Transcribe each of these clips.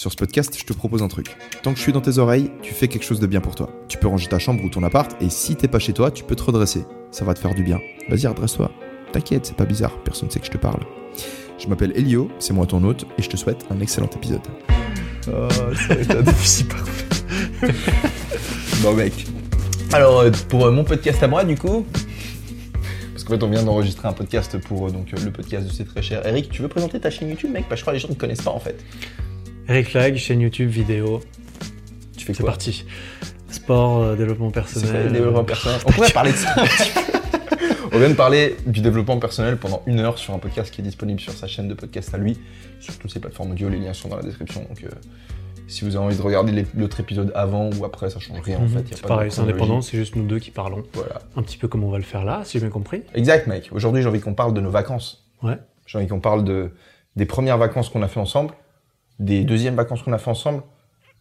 Sur ce podcast, je te propose un truc. Tant que je suis dans tes oreilles, tu fais quelque chose de bien pour toi. Tu peux ranger ta chambre ou ton appart, et si t'es pas chez toi, tu peux te redresser. Ça va te faire du bien. Vas-y, redresse-toi. T'inquiète, c'est pas bizarre, personne sait que je te parle. Je m'appelle Elio, c'est moi ton hôte, et je te souhaite un excellent épisode. Oh, ça va être difficile Bon mec. Alors euh, pour euh, mon podcast à moi du coup, parce qu'en fait on vient d'enregistrer un podcast pour euh, donc euh, le podcast de C'est très cher. Eric, tu veux présenter ta chaîne YouTube mec? Parce que je crois que les gens ne connaissent pas en fait. Eric Lag, chaîne YouTube, vidéo. Tu fais C'est quoi parti. Sport, euh, développement personnel. quoi développement personnel On pourrait parler de ça. On vient de parler du développement personnel pendant une heure sur un podcast qui est disponible sur sa chaîne de podcast à lui, sur toutes ses plateformes audio, les liens sont dans la description. Donc euh, si vous avez envie de regarder l'autre épisode avant ou après, ça change rien en Mhm. fait. C'est pareil, c'est indépendant, c'est juste nous deux qui parlons. Voilà. Un petit peu comme on va le faire là, si j'ai bien compris. Exact mec. Aujourd'hui j'ai envie qu'on parle de nos vacances. Ouais. J'ai envie qu'on parle de, des premières vacances qu'on a fait ensemble, des deuxièmes vacances qu'on a fait ensemble,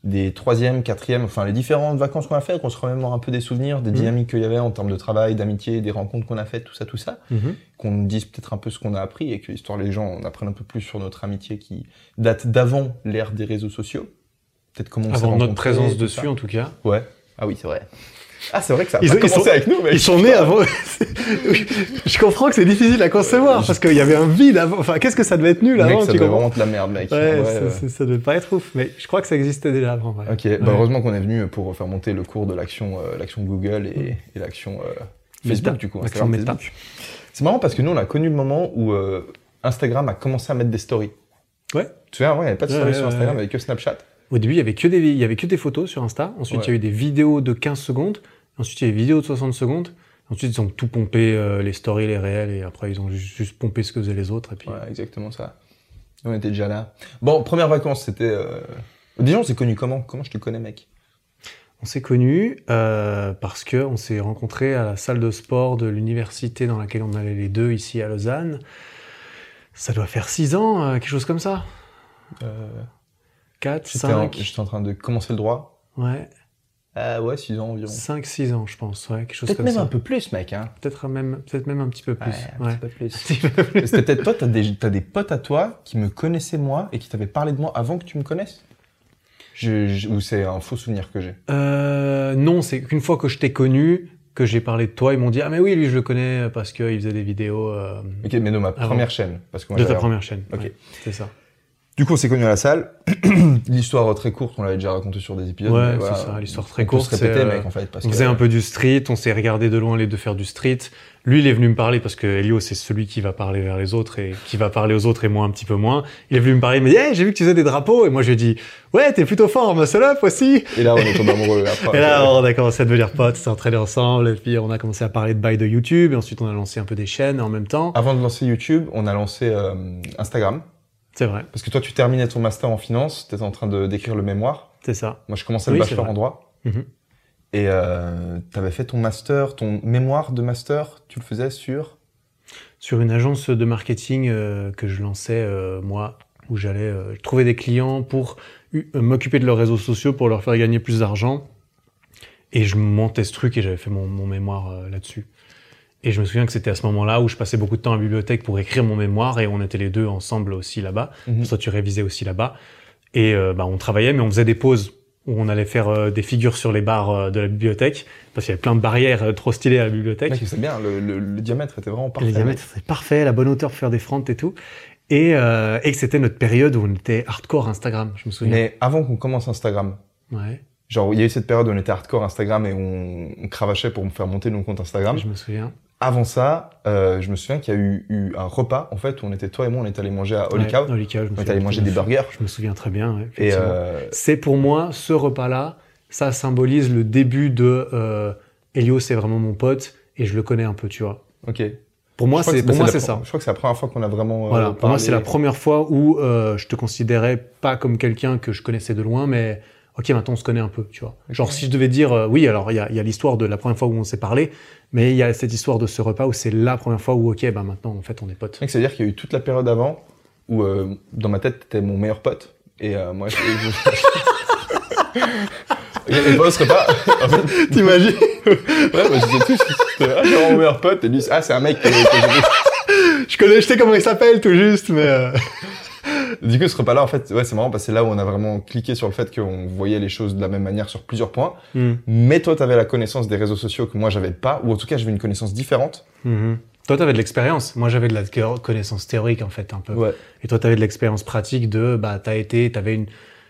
des troisièmes, quatrièmes, enfin les différentes vacances qu'on a fait, qu'on se remémore un peu des souvenirs, des Mhm. dynamiques qu'il y avait en termes de travail, d'amitié, des rencontres qu'on a faites, tout ça, tout ça, Mhm. qu'on nous dise peut-être un peu ce qu'on a appris et que l'histoire les gens en apprennent un peu plus sur notre amitié qui date d'avant l'ère des réseaux sociaux. Peut-être comment on Avant notre présence dessus, en tout cas. Ouais. Ah oui, c'est vrai. Ah, c'est vrai que ça a Ils- pas ils commencé sont- avec nous, mec. Ils sont nés avant. Je comprends que c'est difficile à concevoir parce qu'il y avait un vide avant. Enfin, qu'est-ce que ça devait être nul Mec, avant ça tu devait vraiment être la merde, mec. Ouais, Ouais, ça, ouais. ça- ça devait pas être ouf, mais je crois que ça existait déjà avant. ouais. Ok, bah heureusement qu'on est venu pour faire monter le cours de l'action euh, l'action Google et, et l'action euh, Facebook du coup. Instagram, Meta. Facebook. C'est marrant parce que nous on a connu le moment où euh, Instagram a commencé à mettre des stories. Ouais. Tu souviens, ouais, il n'y avait pas de stories sur Instagram, il n'y avait que Snapchat. Au début, il y avait que des, il y avait que des photos sur Insta. Ensuite, Ouais. il y a eu des vidéos de 15 secondes. Ensuite, il y a eu des vidéos de 60 secondes. Ensuite, ils ont tout pompé, euh, les stories, les réels, et après, ils ont juste, juste pompé ce que faisaient les autres. Et puis, Ouais, exactement ça. On était déjà là. Bon, première vacances, c'était. Euh... Déjà, on s'est connus comment? Comment je te connais, mec? On s'est connus euh, parce que on s'est rencontrés à la salle de sport de l'université dans laquelle on allait les deux ici à Lausanne. Ça doit faire 6 ans, euh, quelque chose comme ça. Euh... 4, J'étais en... 5, j'étais en train de commencer le droit. ouais, Ah ouais, 6 ans environ. 5, 6 ans, je pense, ouais, quelque chose Peut-être comme même ça. un peu plus, mec. Hein. Peut-être même, peut-être même un petit peu plus. Ouais, un ouais. petit peu plus. C'était peut-être toi, t'as des, des potes à toi qui me connaissaient moi et qui t'avaient parlé de moi avant que tu me connaisses? Je, je- Ou c'est un faux souvenir que j'ai? Euh, non, c'est qu'une fois que je t'ai connu, que j'ai parlé de toi, ils m'ont dit ah mais oui lui je le connais parce qu'il faisait des vidéos euh, Ok, mais de ma Avant. première chaîne. Parce que moi, de ta première chaîne. Ok. Ouais, c'est ça. Du coup, on s'est connus à la salle. L'histoire très courte, on l'avait déjà raconté sur des épisodes. Ouais, voilà, c'est ça, l'histoire très on courte, se répéter, c'est, euh, mec, en fait. Parce On que, faisait un peu du street, on s'est regardé de loin les deux faire du street. Lui, il est venu me parler parce que Elio, c'est celui qui va parler vers les autres et qui va parler aux autres et moi un petit peu moins. Il est venu me parler, il m'a dit, hey, j'ai vu que tu faisais des drapeaux. Et moi, je lui ai dit, ouais, t'es plutôt fort en muscle up aussi. Et là, on est tombé amoureux. Après, Et là, on a commencé à devenir potes, s'est entraîné ensemble, et puis on a commencé à parler de bail de YouTube, et ensuite on a lancé un peu des chaînes en même temps. Avant de lancer YouTube, on a lancé euh, Instagram. C'est vrai, Parce que toi, tu terminais ton master en finance, tu étais en train de d'écrire le mémoire. c'est ça. Moi, je commençais le bachelor en droit. Mhm. Et euh, tu avais fait ton master, ton mémoire de master, tu le faisais sur? Sur une agence de marketing euh, que je lançais, euh, moi, où j'allais trouver des clients pour m'occuper de leurs réseaux sociaux, pour leur faire gagner plus d'argent. Et je montais ce truc et j'avais fait mon, mon mémoire là-dessus. Et je me souviens que c'était à ce moment-là où je passais beaucoup de temps à la bibliothèque pour écrire mon mémoire et on était les deux ensemble aussi là-bas. Mhm. Toi, tu révisais aussi là-bas. Et euh, bah, on travaillait, mais on faisait des pauses où on allait faire euh, des figures sur les barres euh, de la bibliothèque parce qu'il y avait plein de barrières euh, trop stylées à la bibliothèque. C'est bien, le, le- le diamètre était vraiment parfait. Les diamètres, c'est parfait, la bonne hauteur pour faire des fronts et tout. Et, euh, et que c'était notre période où on était hardcore Instagram, je me souviens. Mais avant qu'on commence Instagram, Ouais, genre il y a eu cette période où on était hardcore Instagram et on, on cravachait pour me faire monter nos comptes Instagram. je me souviens. Avant ça, euh, je me souviens qu'il y a eu, eu un repas en fait où on était toi et moi, on était allé manger à Holy Ouais, Cow. Holy Cow, je me On souviens. allé manger des burgers. Je me souviens très bien. ouais, Et euh, C'est pour moi, ce repas-là, ça symbolise le début de euh, Elio, c'est vraiment mon pote et je le connais un peu, tu vois. ok. Pour moi, c'est pour moi c'est ça. Je crois que c'est la première fois qu'on a vraiment. euh, Voilà, pour moi, c'est la première fois où euh, je te considérais pas comme quelqu'un que je connaissais de loin, mais ok, maintenant on se connaît un peu, tu vois. Genre, si je devais dire, euh, oui, alors il y a, il y a l'histoire de la première fois où on s'est parlé, mais il y a cette histoire de ce repas où c'est la première fois où, ok, bah maintenant, en fait, on est potes. Mec, C'est-à-dire qu'il y a eu toute la période avant où, euh, dans ma tête, t'étais mon meilleur pote. Et euh, moi, je. je- Et pas ce repas. En fait, T'imagines ouais, moi, je disais tout. C'était, ah, j'ai mon meilleur pote. Et lui, ah, c'est un mec que, que j'ai- Je connais, je sais comment il s'appelle, tout juste, mais. euh, Du coup, ce repas-là, en fait, ouais, c'est marrant parce que c'est là où on a vraiment cliqué sur le fait qu'on voyait les choses de la même manière sur plusieurs points. hmm, Mais toi, t'avais la connaissance des réseaux sociaux que moi, j'avais pas, ou en tout cas, j'avais une connaissance différente. mhm. Toi, t'avais de l'expérience. Moi, j'avais de la connaissance théorique, en fait, un peu. Ouais. Et toi, tu avais de l'expérience pratique de, bah, t'as été, t'avais une,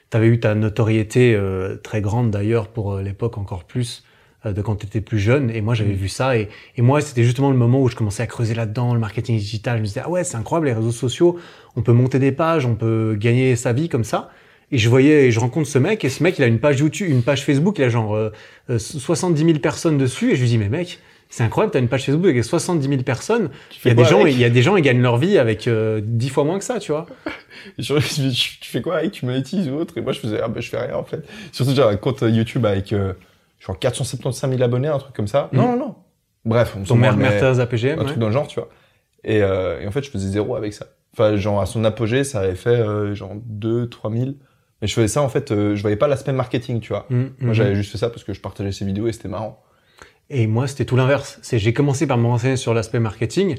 t'avais eu ta notoriété euh, très grande d'ailleurs pour euh, l'époque encore plus de quand tu étais plus jeune. Et moi, j'avais vu ça. Et, et moi, c'était justement le moment où je commençais à creuser là-dedans, le marketing digital. Je me disais, ah ouais, c'est incroyable les réseaux sociaux. On peut monter des pages, on peut gagner sa vie comme ça. Et je voyais, et je rencontre ce mec, et ce mec, il a une page YouTube, une page Facebook, il a genre euh, euh, 70 000 personnes dessus. Et je lui dis, mais mec, c'est incroyable, t'as une page Facebook avec 70 000 personnes. Il y a des gens, il y a des gens, ils gagnent leur vie avec euh, 10 fois moins que ça, tu vois. Je tu fais quoi avec? Tu monétises ou autre? Et moi, je faisais, ah bah, je fais rien en fait. Surtout, j'ai un compte YouTube avec, euh, genre 475 000 abonnés, un truc comme ça. Non, non, non. Bref, on Ton mère, APGM, un ouais. truc dans le genre, tu vois. Et, euh, et en fait, je faisais zéro avec ça. Enfin, genre, à son apogée, ça avait fait euh, genre 2, 3 000. Mais je faisais ça, en fait, euh, je voyais pas l'aspect marketing, tu vois. Mm, Moi, mhm. j'avais juste fait ça parce que je partageais ses vidéos et c'était marrant. Et moi, c'était tout l'inverse. C'est j'ai commencé par me renseigner sur l'aspect marketing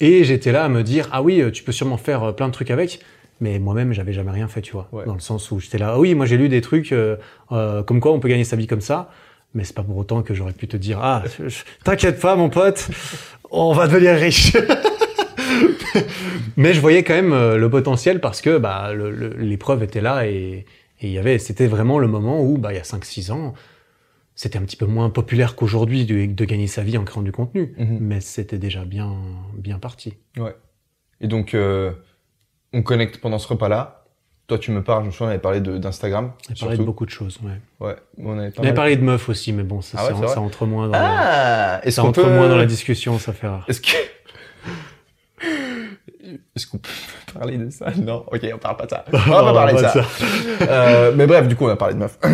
et j'étais là à me dire ah oui, euh, tu peux sûrement faire plein de trucs avec. Mais moi-même, j'avais jamais rien fait, tu vois. Ouais. Dans le sens où j'étais là, ah oui, moi j'ai lu des trucs euh, euh, comme quoi on peut gagner sa vie comme ça. Mais c'est pas pour autant que j'aurais pu te dire ah, t'inquiète pas, mon pote, on va devenir riche. Mais je voyais quand même euh, le potentiel parce que bah, l'épreuve était là et il y avait, c'était vraiment le moment où, bah, il y a 5-6 ans, c'était un petit peu moins populaire qu'aujourd'hui de, de gagner sa vie en créant du contenu, Mhm. mais c'était déjà bien, bien parti. Ouais. Et donc, euh, on connecte pendant ce repas-là. Toi, tu me parles, je me souviens, on avait parlé d'Instagram. On a parlé de beaucoup de choses, ouais. Ouais, on avait On avait parlé de meufs aussi, mais bon, ça, Ah ouais, ça- entre moins dans, la, Ah Est-ce ça entre peut... moins dans la discussion, ça fait rare. Est-ce que... Est-ce qu'on peut parler de ça? Non, ok, on parle pas de ça. On va pas parler de ça. Euh, mais bref, du coup, on a parlé de meufs.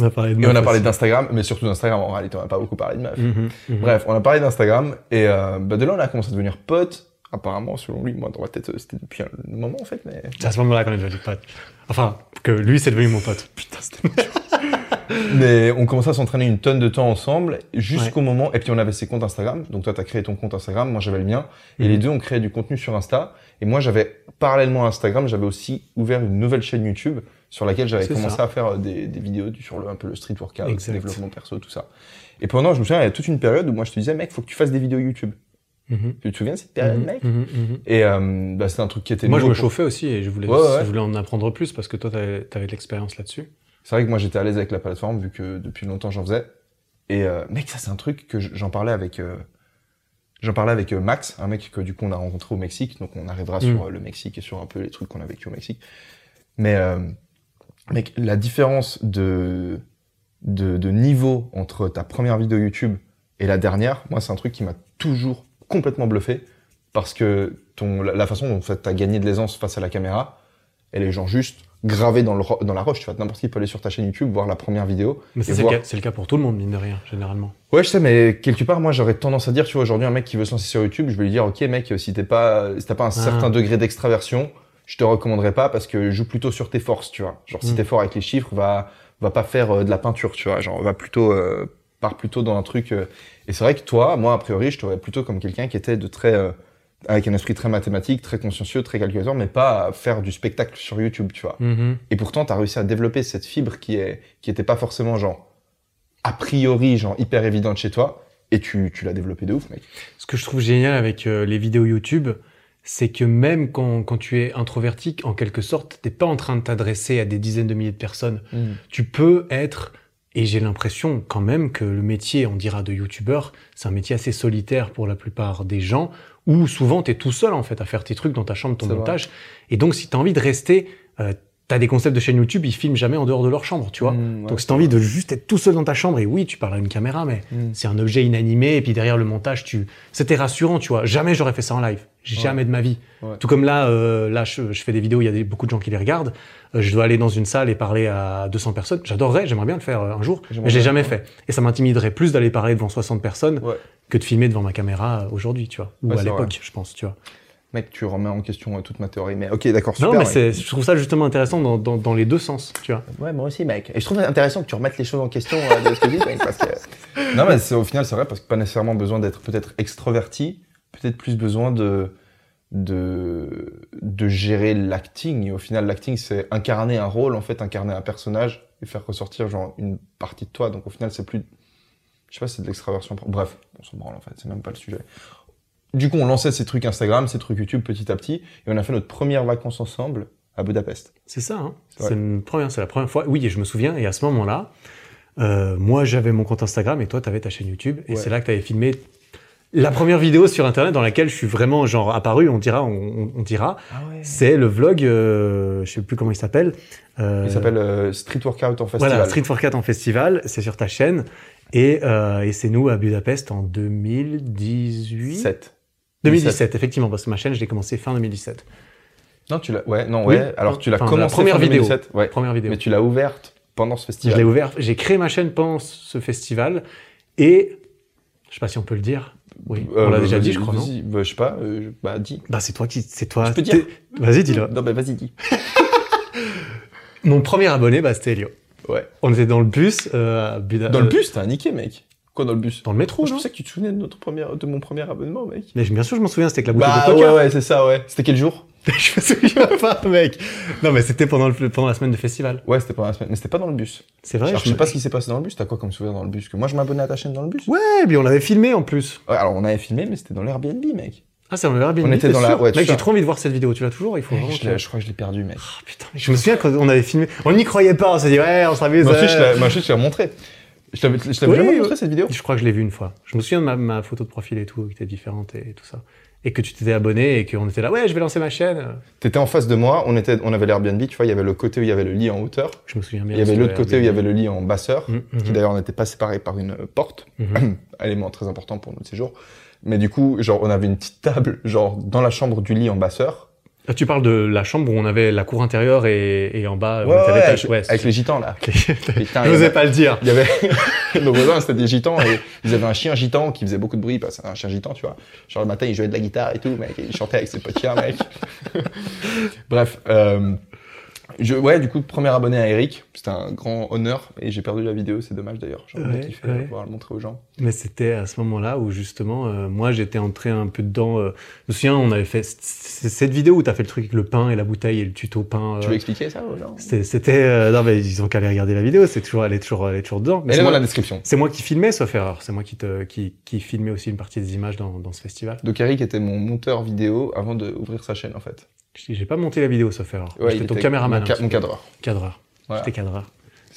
On a parlé de Et on a meufs parlé d'Instagram, mais surtout d'Instagram. En réalité, on n'a pas beaucoup parlé de meufs. Mhm, mhm. Bref, on a parlé d'Instagram, et euh, bah, de là, on a commencé à devenir potes. Apparemment, selon lui, moi, dans ma tête, c'était depuis un moment, en fait, mais... C'est à ce moment-là qu'on est devenu potes. Enfin, que lui, c'est devenu mon pote. Putain, c'était Mais on commençait à s'entraîner une tonne de temps ensemble, jusqu'au moment, et puis on avait ses comptes Instagram, donc toi t'as créé ton compte Instagram, moi j'avais le mien, et Mhm. les deux on créait du contenu sur Insta, et moi j'avais, parallèlement à Instagram, j'avais aussi ouvert une nouvelle chaîne YouTube, sur laquelle j'avais commencé ça. à faire euh, des, des vidéos sur le, un peu le street workout, Exact. développement perso, tout ça. Et pendant, je me souviens, il y a toute une période où moi je te disais, mec, faut que tu fasses des vidéos YouTube. Mhm, Tu te souviens de cette période, mhm, mec? Mhm. Et euh, bah, c'était un truc qui était Moi, je me pour- chauffais aussi et je voulais, Ouais, ouais. je voulais en apprendre plus parce que toi, t'avais avais de l'expérience là-dessus. C'est vrai que moi j'étais à l'aise avec la plateforme vu que depuis longtemps j'en faisais. Et euh, mec, ça c'est un truc que j'en parlais avec euh, j'en parlais avec Max, un mec que du coup on a rencontré au Mexique, donc on arrivera sur Mm. le Mexique et sur un peu les trucs qu'on a vécu au Mexique. Mais mec, la différence de, de de niveau entre ta première vidéo YouTube et la dernière, moi c'est un truc qui m'a toujours complètement bluffé parce que ton la, façon dont tu as gagné de l'aisance face à la caméra, elle est genre juste gravée dans, le, dans la roche. Tu vois, n'importe qui peut aller sur ta chaîne YouTube, voir la première vidéo. Mais c'est voir- le, cas- c'est le cas pour tout le monde, mine de rien, généralement. Ouais, je sais, mais quelque part, moi, j'aurais tendance à dire, tu vois, aujourd'hui, un mec qui veut se lancer sur YouTube, je vais lui dire, ok, mec, si t'es pas, si t'as pas un certain degré d'extraversion, je te recommanderais pas parce que joue plutôt sur tes forces, tu vois. Genre, si Mm. t'es fort avec les chiffres, va, va pas faire euh, de la peinture, tu vois. Genre, va plutôt, euh, part plutôt dans un truc. euh, Et c'est vrai que toi, moi, a priori, je te voyais plutôt comme quelqu'un qui était de très, euh, avec un esprit très mathématique, très consciencieux, très calculateur, mais pas à faire du spectacle sur YouTube, tu vois. Mhm. Et pourtant, tu as réussi à développer cette fibre qui est qui était pas forcément genre a priori genre hyper évidente chez toi et tu, tu l'as développé de ouf, mec. Ce que je trouve génial avec euh, les vidéos YouTube, c'est que même quand, quand tu es introverti, en quelque sorte, t'es pas en train de t'adresser à des dizaines de milliers de personnes. Tu peux être, et j'ai l'impression quand même que le métier, on dira de YouTubeur, c'est un métier assez solitaire pour la plupart des gens, où souvent t'es tout seul en fait à faire tes trucs dans ta chambre, ton vrai. montage. Et donc si t'as envie de rester euh, t'as des concepts de chaîne YouTube, ils filment jamais en dehors de leur chambre, tu vois. Mm, ouais, Donc si t'as envie de juste être tout seul dans ta chambre, et oui, tu parles à une caméra, mais Mm. c'est un objet inanimé, et puis derrière le montage, tu, c'était rassurant, tu vois. Jamais j'aurais fait ça en live, jamais de ma vie. Ouais. Tout comme là, euh, là, je, je fais des vidéos, il y a des- beaucoup de gens qui les regardent. Euh, je dois aller dans une salle et parler à 200 personnes. J'adorerais, j'aimerais bien le faire euh, un jour, mais j'ai jamais fait. Et ça m'intimiderait plus d'aller parler devant 60 personnes que de filmer devant ma caméra euh, aujourd'hui, tu vois. Ou à l'époque, je pense, tu vois. Mec, tu remets en question euh, toute ma théorie. Mais ok, d'accord, super. non, mais c'est, je trouve ça justement intéressant dans, dans, dans les deux sens, tu vois. Ouais, moi aussi, mec. Et je trouve intéressant que tu remettes les choses en question euh, de ce que je dis, mec, parce que... Non, mais c'est- au final, c'est vrai, parce que pas nécessairement besoin d'être peut-être extroverti, peut-être plus besoin de, de, de gérer l'acting. Et au final, l'acting, c'est incarner un rôle, en fait, incarner un personnage et faire ressortir, genre, une partie de toi. Donc, au final, c'est plus... Je sais pas, c'est de l'extraversion. Bref, on s'en branle, en fait, c'est même pas le sujet. Du coup, on lançait ces trucs Instagram, ces trucs YouTube petit à petit, et on a fait notre première vacances ensemble à Budapest. C'est ça, hein. C'est première, c'est la première fois. Oui, et je me souviens. Et à ce moment-là, euh, moi, j'avais mon compte Instagram et toi, tu avais ta chaîne YouTube. Et Ouais. c'est là que tu avais filmé la première vidéo sur Internet dans laquelle je suis vraiment genre apparu. On dira, on, dira. Ah ouais C'est le vlog. Euh, je sais plus comment il s'appelle. Euh, Il s'appelle euh, Street Workout en festival. Voilà, Street Cat en festival. C'est sur ta chaîne. Et, euh, et c'est nous à Budapest en 2018. 7. 2017, effectivement, parce que ma chaîne, je l'ai commencé fin 2017. Non, tu l'as. Ouais, non, Oui. ouais. Alors tu l'as Enfin, la commencé première fin vidéo. 2017, Ouais. Première vidéo. Mais tu l'as ouverte pendant ce Je festival. l'ai ouvert. J'ai créé ma chaîne pendant ce festival et je sais pas si on peut le dire. Oui, Euh, on l'a déjà dit, je crois. Non vas-y, bah, je sais pas. euh, je- bah dis. bah c'est toi qui, c'est toi. Je peux dire Vas-y, dis-le. Non, bah vas-y, dis. Mon premier abonné, bah c'était Elio. Ouais. On était dans le bus euh, à Buda- Dans le euh, bus, t'as niqué, mec. Quoi dans le bus Dans le métro, Je non pensais que tu te souvenais de notre première, de mon premier abonnement, mec. Mais bien sûr, je m'en souviens. C'était avec la bouteille Bah de ouais, coca. ouais, c'est ça, ouais. C'était quel jour je me souviens pas, mec. Non, mais c'était pendant, le, pendant la semaine de festival. Ouais, c'était pendant la semaine, mais c'était pas dans le bus. C'est vrai. Alors, je sais pas ce qui s'est passé dans le bus. T'as quoi comme souvenir dans le bus Que moi, je m'abonnais à ta chaîne dans le bus. Ouais, puis on l'avait filmé en plus. Ouais, alors on avait filmé, mais c'était dans l'Airbnb, mec. Ah, c'est Airbnb. On était t'es dans la- sûr ouais, Mec, j'ai trop envie de voir cette vidéo. Tu l'as toujours Il faut vraiment. Je, que- l'ai- je crois que je l'ai perdu, mec. Ah, putain, mais je me souviens quand on avait filmé. On n'y croyait pas. On s'est dit ouais, on s'amuse. Moi aussi, je ouais. l'ai- moi aussi, je l'ai montré. Je t'avais Oui, jamais oui. montré cette vidéo? Je crois que je l'ai vu une fois. Je me souviens de ma, ma photo de profil et tout, qui était différente et, tout ça. Et que tu t'étais abonné et qu'on était là, ouais, je vais lancer ma chaîne. T'étais en face de moi, on, était, on avait l'Airbnb, tu vois, il y avait le côté où il y avait le lit en hauteur, Je me souviens bien. il y avait l'autre côté où il y avait le lit en basseur, Mhm, qui mhm. d'ailleurs n'était pas séparé par une porte, Mhm. élément très important pour notre séjour. Mais du coup, genre, on avait une petite table, genre, dans la chambre du lit en basseur. Ah, Tu parles de la chambre où on avait la cour intérieure et, et en bas, on Ouais, était à ouais, l'étage. avec, Ouais, avec les gitans, là. Putain, Je n'osais pas le dire. Il y avait, nos voisins, c'était des gitans, et ils avaient un chien gitan qui faisait beaucoup de bruit, parce que c'est un chien gitan, tu vois. Genre, le matin, il jouait de la guitare et tout, mec, et il chantait avec ses potes chiens, mec. Bref, euh, je, ouais, du coup, premier abonné à Eric, c'était un grand honneur, et j'ai perdu la vidéo, c'est dommage d'ailleurs. J'aurais Ouais, kiffé ouais. pouvoir le montrer aux gens. Mais c'était à ce moment-là où justement, euh, moi j'étais entré un peu dedans. euh, je me souviens, on avait fait cette vidéo où tu as fait le truc avec le pain et la bouteille et le tuto pain. Tu euh, veux expliquer ça ou non C'était, euh, non mais ils ont qu'à aller regarder la vidéo. C'est toujours, elle est toujours, elle est toujours dedans. Mais Elle c'est est dans moi, la description. c'est moi qui filmais, sauf erreur. C'est moi qui te, qui, qui filmais aussi une partie des images dans, dans ce festival. Donc Eric était mon monteur vidéo avant d'ouvrir sa chaîne, en fait. J'ai pas monté la vidéo, sauf erreur. Ouais, j'étais ton caméraman. Mon, ca- hein, mon cadreur. cadreur. Voilà. J'étais cadreur.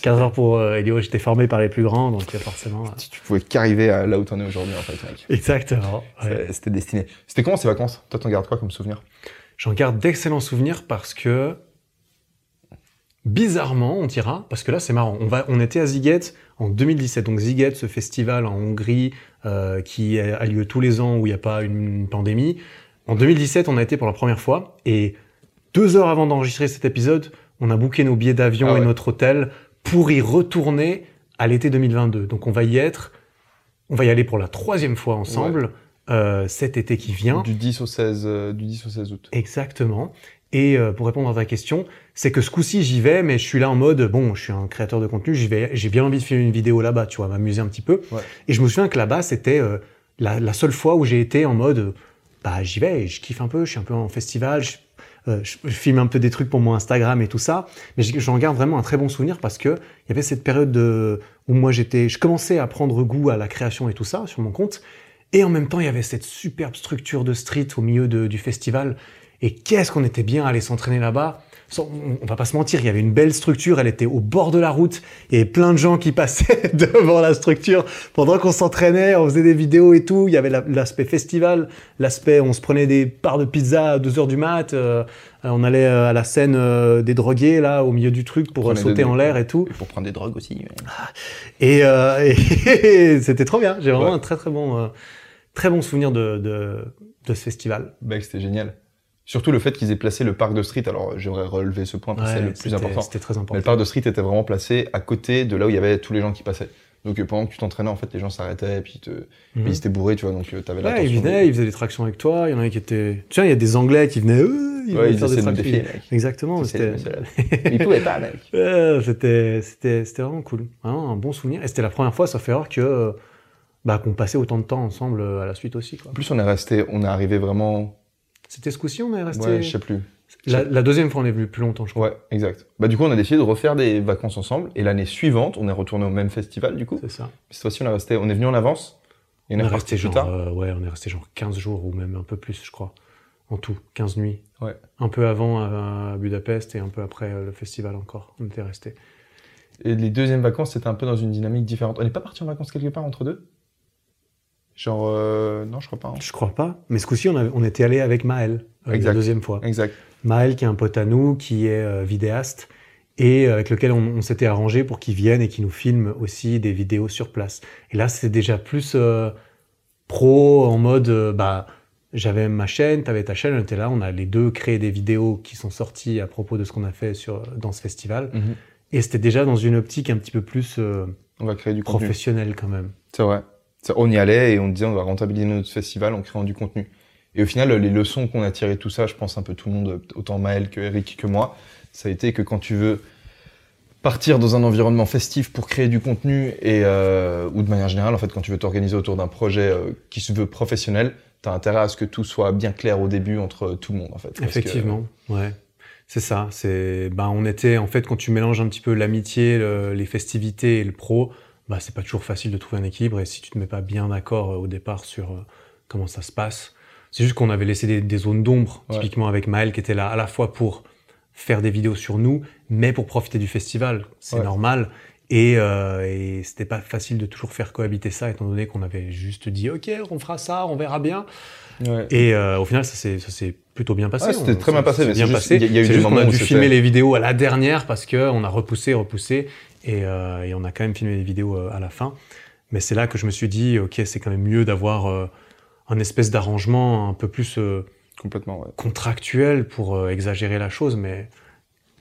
Cadreur pour euh, Elio. J'étais formé par les plus grands, donc euh, forcément. euh, Si tu pouvais qu'arriver là où t'en es aujourd'hui, en fait, mec. Exactement. ouais. C'était destiné. C'était comment ces vacances? Toi, t'en gardes quoi comme souvenir? J'en garde d'excellents souvenirs parce que bizarrement, on dira, parce que là c'est marrant. On va, on était à Ziget en 2017. Donc Ziget, ce festival en Hongrie euh, qui a a lieu tous les ans où il n'y a pas une pandémie. En 2017, on a été pour la première fois et deux heures avant d'enregistrer cet épisode, on a booké nos billets d'avion Ah ouais. et notre hôtel pour y retourner à l'été 2022. Donc on va y être, on va y aller pour la troisième fois ensemble euh, cet été qui vient. Du 10 au 16, euh, du 10 au 16 août. Exactement. Et euh, pour répondre à ta question, c'est que ce coup-ci j'y vais, mais je suis là en mode bon, je suis un créateur de contenu, j'y vais, j'ai bien envie de filmer une vidéo là-bas, tu vois, m'amuser un petit peu. Ouais. Et je me souviens que là-bas c'était la, la seule fois où j'ai été en mode bah j'y vais, je kiffe un peu, je suis un peu en festival, je, euh, je- filme un peu des trucs pour mon Instagram et tout ça, mais j'en garde vraiment un très bon souvenir parce que il y avait cette période de, où moi j'étais, je commençais à prendre goût à la création et tout ça sur mon compte, et en même temps il y avait cette superbe structure de street au milieu du festival. Et qu'est-ce qu'on était bien aller s'entraîner là-bas. On va pas se mentir, il y avait une belle structure, elle était au bord de la route, il y avait plein de gens qui passaient devant la structure pendant qu'on s'entraînait, on faisait des vidéos et tout. Il y avait la- l'aspect festival, l'aspect on se prenait des parts de pizza à 2 heures du mat, euh, on allait euh, à la scène euh, des drogués là au milieu du truc pour sauter en l'air et tout. Et pour prendre des drogues aussi. ouais. Et, euh, et c'était trop bien. J'ai vraiment Ouais. un très très bon, très bon souvenir de, de, de ce festival. Mec, c'était génial. Surtout le fait qu'ils aient placé le parc de street. Alors, j'aimerais relever ce point parce que c'est le plus important. C'était très Mais le important. parc de street était vraiment placé à côté de là où il y avait tous les gens qui passaient. Donc euh, pendant que tu t'entraînais, en fait, les gens s'arrêtaient et puis te... Mhm. ils étaient bourrés, tu vois. Donc euh, t'avais Ouais, l'attention. ils venaient, ils faisaient des tractions avec toi. Il y en avait qui étaient. Tu vois, il y a des Anglais qui venaient. euh, ils Ouais, ils de me défier, mec. Exactement. C'était. ils pouvaient pas, mec. Ouais, c'était, c'était, c'était vraiment cool. Vraiment un bon souvenir. Et c'était la première fois, sauf erreur, que bah, qu'on passait autant de temps ensemble euh, à la suite aussi. Quoi. En plus, on est resté, on est arrivé vraiment. C'était ce coup-ci, on est resté. Ouais, je sais plus. la, la deuxième fois, on est venu plus longtemps, je crois. Ouais, exact. Bah du coup, on a décidé de refaire des vacances ensemble. Et l'année suivante, on est retourné au même festival, du coup. C'est ça. Cette fois-ci, on est resté, on est venu en avance. Et On est resté genre, tard. euh, ouais, on est resté genre 15 jours ou même un peu plus, je crois. En tout, 15 nuits. Ouais. Un peu avant à Budapest et un peu après euh, le festival encore. On était resté. Et les deuxièmes vacances, c'était un peu dans une dynamique différente. On n'est pas parti en vacances quelque part entre deux? Genre, euh... non, je crois pas. hein. Je crois pas. Mais ce coup-ci, on, était allé avec Maël, euh, la deuxième fois. Exact. Maël, qui est un pote à nous, qui est euh, vidéaste et avec lequel on, on s'était arrangé pour qu'il vienne et qu'il nous filme aussi des vidéos sur place. Et là, c'était déjà plus pro, en mode, bah, j'avais ma chaîne, t'avais ta chaîne, on était là, on a les deux créé des vidéos qui sont sorties à propos de ce qu'on a fait sur, dans ce festival. Mhm. Et c'était déjà dans une optique un petit peu plus On va créer du contenu. professionnelle quand même. C'est vrai. On y allait et on disait on va rentabiliser notre festival en créant du contenu. Et au final, les leçons qu'on a tirées de tout ça, je pense un peu tout le monde, autant Maël que Eric que moi, ça a été que quand tu veux partir dans un environnement festif pour créer du contenu et euh, ou de manière générale, en fait, quand tu veux t'organiser autour d'un projet euh, qui se veut professionnel, t'as intérêt à ce que tout soit bien clair au début entre tout le monde, en fait. Effectivement, ouais. C'est ça. C'est, ben, on était, en fait, quand tu mélanges un petit peu l'amitié, le- les festivités et le pro, bah, c'est pas toujours facile de trouver un équilibre. Et si tu te mets pas bien d'accord euh, au départ sur euh, comment ça se passe, c'est juste qu'on avait laissé des, des zones d'ombre, Ouais. typiquement avec Maël, qui était là à la fois pour faire des vidéos sur nous, mais pour profiter du festival. C'est Ouais. normal. Et, euh, et c'était pas facile de toujours faire cohabiter ça, étant donné qu'on avait juste dit, OK, on fera ça, on verra bien. Ouais. Et euh, au final, ça s'est plutôt bien passé. Ouais, c'était On- très bien passé, bien juste- passé. il y a- eu des juste moments a dû filmer les vidéos à la dernière parce que on a repoussé, repoussé, et, euh, et on a quand même filmé les vidéos euh, à la fin. Mais c'est là que je me suis dit, ok, c'est quand même mieux d'avoir euh, un espèce d'arrangement un peu plus euh, Complètement, ouais. contractuel pour euh, exagérer la chose, mais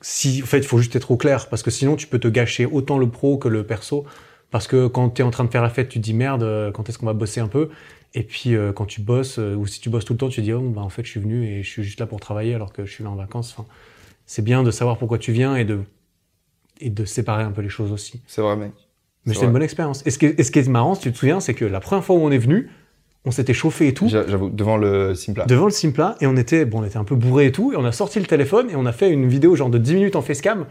si, en fait, il faut juste être au clair, parce que sinon, tu peux te gâcher autant le pro que le perso, parce que quand tu es en train de faire la fête, tu te dis merde, euh, quand est-ce qu'on va bosser un peu? Et puis, euh, quand tu bosses, euh, ou si tu bosses tout le temps, tu te dis, oh, bah, en fait, je suis venu et je suis juste là pour travailler alors que je suis là en vacances. Enfin, c'est bien de savoir pourquoi tu viens et de, et de séparer un peu les choses aussi. C'est vrai, mec. Mais C'est c'était une bonne expérience. Et ce, qui est, et ce qui est marrant, si tu te souviens, c'est que la première fois où on est venu, on s'était chauffé et tout J'a- J'avoue, devant le Simpla. devant le Simpla et on était bon on était un peu bourré et tout et on a sorti le téléphone et on a fait une vidéo genre de 10 minutes en facecam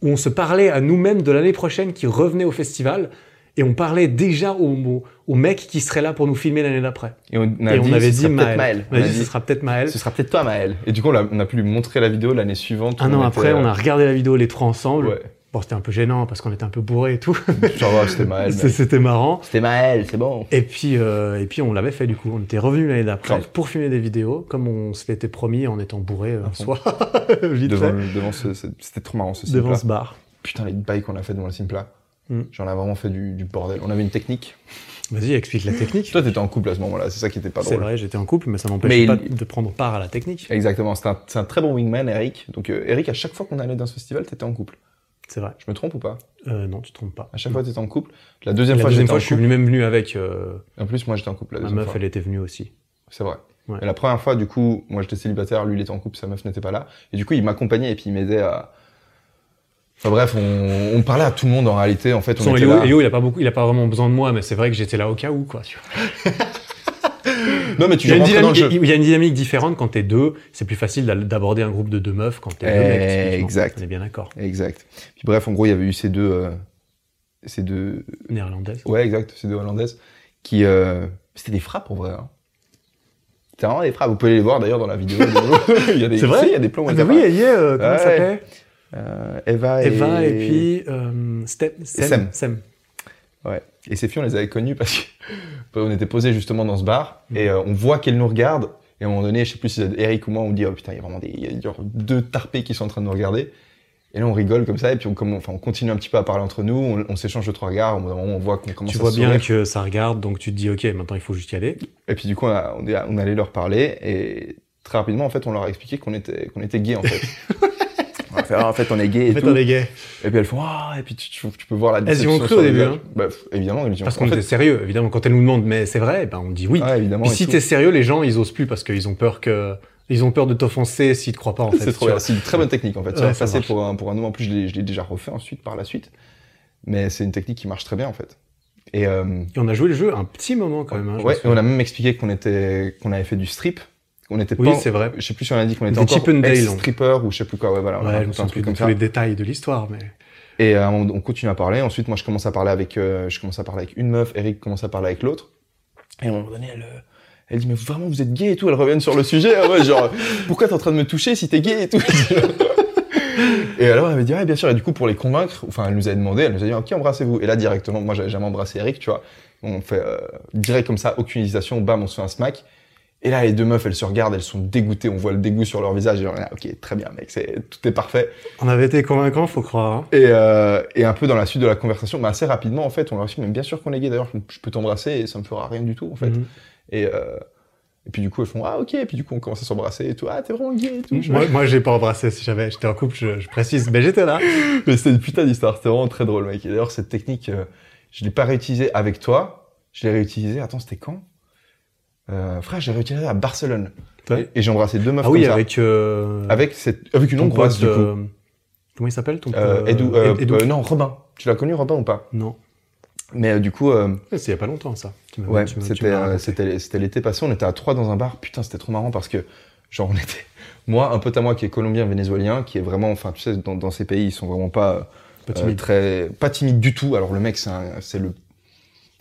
où on se parlait à nous-mêmes de l'année prochaine qui revenait au festival et on parlait déjà aux mecs qui seraient là pour nous filmer l'année d'après. Et on, a Et dit, on avait dit serait Maël. Maël. On a dit ce sera peut-être Maël. Ce sera peut-être toi, Maël. Et du coup, on a, on a pu lui montrer la vidéo l'année suivante. Un On an après, on a regardé la vidéo les trois ensemble. Ouais. Bon, c'était un peu gênant parce qu'on était un peu bourré et tout. Ça va, c'était Maël. C'est- c'était marrant. C'était Maël, c'est bon. Et puis, euh, et puis on l'avait fait du coup. On était revenu l'année d'après pour filmer des vidéos, comme on se l'était promis en étant bourré euh, un fond. soir, vite Devant, fait, devant ce, c'était trop marrant ce devant Simpla. ce bar. Putain, les bails qu'on a fait devant le Simpla. Mm. J'en ai vraiment fait du, du bordel. On avait une technique. Vas-y, explique la technique. Toi, t'étais en couple à ce moment-là. C'est ça qui était pas C'est drôle. vrai, j'étais en couple, mais ça m'empêchait il- pas de prendre part à la technique. Exactement. C'est un, c'est un très bon wingman, Eric. Donc, euh, Eric, à chaque fois qu'on allait dans ce festival, t'étais en couple. C'est vrai. Je me trompe ou pas Euh, non, tu te trompes pas. À chaque fois, t'étais en couple. La deuxième La fois, deuxième fois, en je suis couple. venu même venu avec euh, En plus, moi, j'étais en couple la ma deuxième meuf, fois. elle était venue aussi. C'est vrai. Ouais. Et la première fois, du coup, moi j'étais célibataire, lui il était en couple, sa meuf n'était pas là. Et du coup, il m'accompagnait et puis il m'aidait à. Enfin bref, on, on parlait à tout le monde en réalité. En fait, on Son était Elio, là. Elio, il a pas beaucoup, il a pas vraiment besoin de moi, mais c'est vrai que j'étais là au cas où, quoi. tu vois. Non, mais tu Il y, a une rentrais dans le dynamique, jeu. il y a une dynamique différente quand t'es deux. C'est plus facile d'aborder un groupe de deux meufs quand t'es deux mecs. Eh, exact. On est bien d'accord. Exact. Puis bref, en gros, il y avait eu ces deux. euh, ces deux. Néerlandaise. Ouais, exact, ces deux hollandaises qui. euh, C'était des frappes en vrai. Hein. C'était vraiment des phrases. Vous pouvez les voir d'ailleurs dans la vidéo. il y a des, C'est vrai Il y a des plans où Ah, oui, elle y est, euh, comment Ouais. ça s'appelait Eva et... Puis Step. Sem. Sem. Ouais. Et ces filles, on les avait connues parce qu'on était posés justement dans ce bar et euh, on voit qu'elles nous regardent. Et à un moment donné, je sais plus si c'est Eric ou moi, on dit oh putain, il y a vraiment des, il y a genre deux tarpés qui sont en train de nous regarder. Et là, on rigole comme ça et puis on, comme, enfin, on continue un petit peu à parler entre nous. On, on s'échange deux trois regards. Au bout d'un moment, on voit qu'on commence Tu à vois bien que ça regarde, donc tu te dis, ok, maintenant il faut juste y aller. Et puis du coup, on, a- on, est- on allait leur parler et très rapidement, en fait, on leur a expliqué qu'on était, qu'on était gay en fait. on fait, Ah, en fait, on est gay et En fait, tout. on est gay. Et puis elles font ah et puis tu, tu, tu peux voir la Elles y déception ont cru au début, hein. Bah, évidemment, elles y Parce qu'on était sérieux, évidemment. Quand elle nous demande, mais c'est vrai, ben on dit oui. ouais, évidemment. Et et si t'es sérieux, les gens, ils osent plus parce qu'ils ont peur que, ils ont peur de t'offenser s'ils te croient pas, en fait. C'est une très bonne technique en fait. Ouais, Ça passer pour un, pour un. En plus, je l'ai déjà refait ensuite par la suite. Mais c'est une technique qui marche très bien en fait. Et, euh, Et on a joué le jeu un petit moment quand même. hein, ouais, et on a même expliqué qu'on était, qu'on avait fait du strip. On était Oui, pas, c'est vrai. Je sais plus si on a dit qu'on était Des encore Dale, on- ex-stripper ou je sais plus quoi. Ouais, voilà. on a Ouais, je me un truc comme ça. les détails de l'histoire, mais. Et moment, on continue à parler. Ensuite, moi, je commence à parler avec, euh, je commence à parler avec une meuf. Eric commence à parler avec l'autre. Et à un moment donné, elle, euh, elle dit, mais vraiment, vous êtes gay et tout. Elle revient sur le sujet. Ah ouais, genre, pourquoi t'es en train de me toucher si t'es gay et tout? et alors, elle m'a dit, ouais, bien sûr. Et du coup, pour les convaincre, enfin, elle nous a demandé, elle nous a dit, ok, embrassez-vous? Et là, directement, moi, j'avais jamais embrassé Eric, tu vois. On fait, euh, direct comme ça, aucune hésitation, bam, on se fait un smack. Et là, les deux meufs, elles se regardent, elles sont dégoûtées. On voit le dégoût sur leur visage. Et genre, ah, ok, très bien, mec, c'est, tout est parfait. On avait été convaincants, faut croire. hein. Et, euh, et un peu dans la suite de la conversation, bah assez rapidement en fait, on leur a dit mais bien sûr qu'on est gay d'ailleurs, je, peux t'embrasser et ça me fera rien du tout en fait. Mhm. Et, euh, et puis du coup elles font ah ok, et puis du coup on commence à s'embrasser et tout, ah t'es vraiment gay et tout. Moi, moi j'ai pas embrassé si j'avais, j'étais en couple, je, je précise, mais j'étais là. mais c'était une putain d'histoire, c'était vraiment très drôle mec. Et d'ailleurs cette technique, euh, je l'ai pas réutilisée avec toi, je l'ai réutilisée, attends c'était quand? Euh, Frère, j'ai réutilisé à Barcelone. Ouais. Et, et j'ai embrassé deux meufs Ah oui, comme ça. avec, euh, avec, cette, avec une hongroise du coup. euh, comment il s'appelle ton Edou, Ed- Edou. non, Robin. Tu l'as connu Robin ou pas? Non. Mais du coup, C'est il y a pas longtemps, ça. Ouais, c'était c'était c'était l'été passé, on était à trois dans un bar. Putain, c'était trop marrant parce que genre on était moi un pote à moi qui est colombien vénézuélien qui est vraiment enfin tu sais dans, dans ces pays ils sont vraiment pas Pas euh, timide. très pas timide du tout. Alors le mec c'est le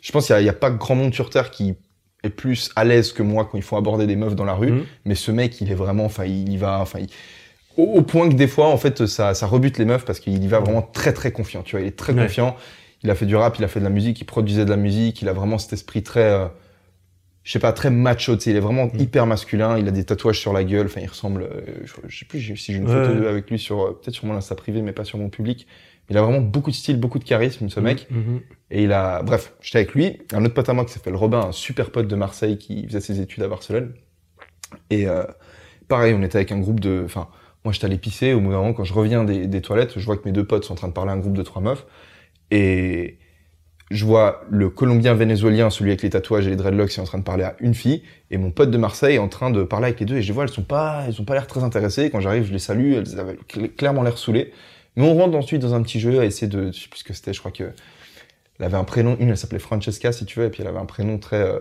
je pense qu'il y, a- il y a pas grand monde sur terre qui est plus à l'aise que moi quand il faut aborder des meufs dans la rue, Mhm. mais ce mec il est vraiment enfin il y va enfin il- au, au point que des fois en fait ça ça rebute les meufs parce qu'il y va vraiment très très confiant, tu vois, il est très Ouais. confiant. Il a fait du rap, il a fait de la musique, il produisait de la musique, il a vraiment cet esprit très, euh, je sais pas, très macho, tu sais, il est vraiment Mm. hyper masculin, il a des tatouages sur la gueule, enfin il ressemble, euh, je, je sais plus si j'ai une Ouais. photo de- avec lui sur, euh, peut-être sur mon Insta privé, mais pas sur mon public. Il a vraiment beaucoup de style, beaucoup de charisme, ce mec. Mhm. Et il a, bref, j'étais avec lui, un autre pote à moi qui s'appelle Robin, un super pote de Marseille qui faisait ses études à Barcelone. Et euh, pareil, on était avec un groupe de, enfin, moi j'étais allé pisser, au bout d'un moment, quand je reviens des, des toilettes, je vois que mes deux potes sont en train de parler à un groupe de trois meufs. Et je vois le Colombien vénézuélien, celui avec les tatouages et les dreadlocks, qui est en train de parler à une fille, et mon pote de Marseille est en train de parler avec les deux, et je vois, elles sont pas, elles ont pas l'air très intéressées. Quand j'arrive, je les salue, elles avaient cl- clairement l'air saoulées. Mais on rentre ensuite dans un petit jeu à essayer de, je sais plus ce que c'était, je crois que, elle avait un prénom, une elle s'appelait Francesca si tu veux, et puis elle avait un prénom très, euh,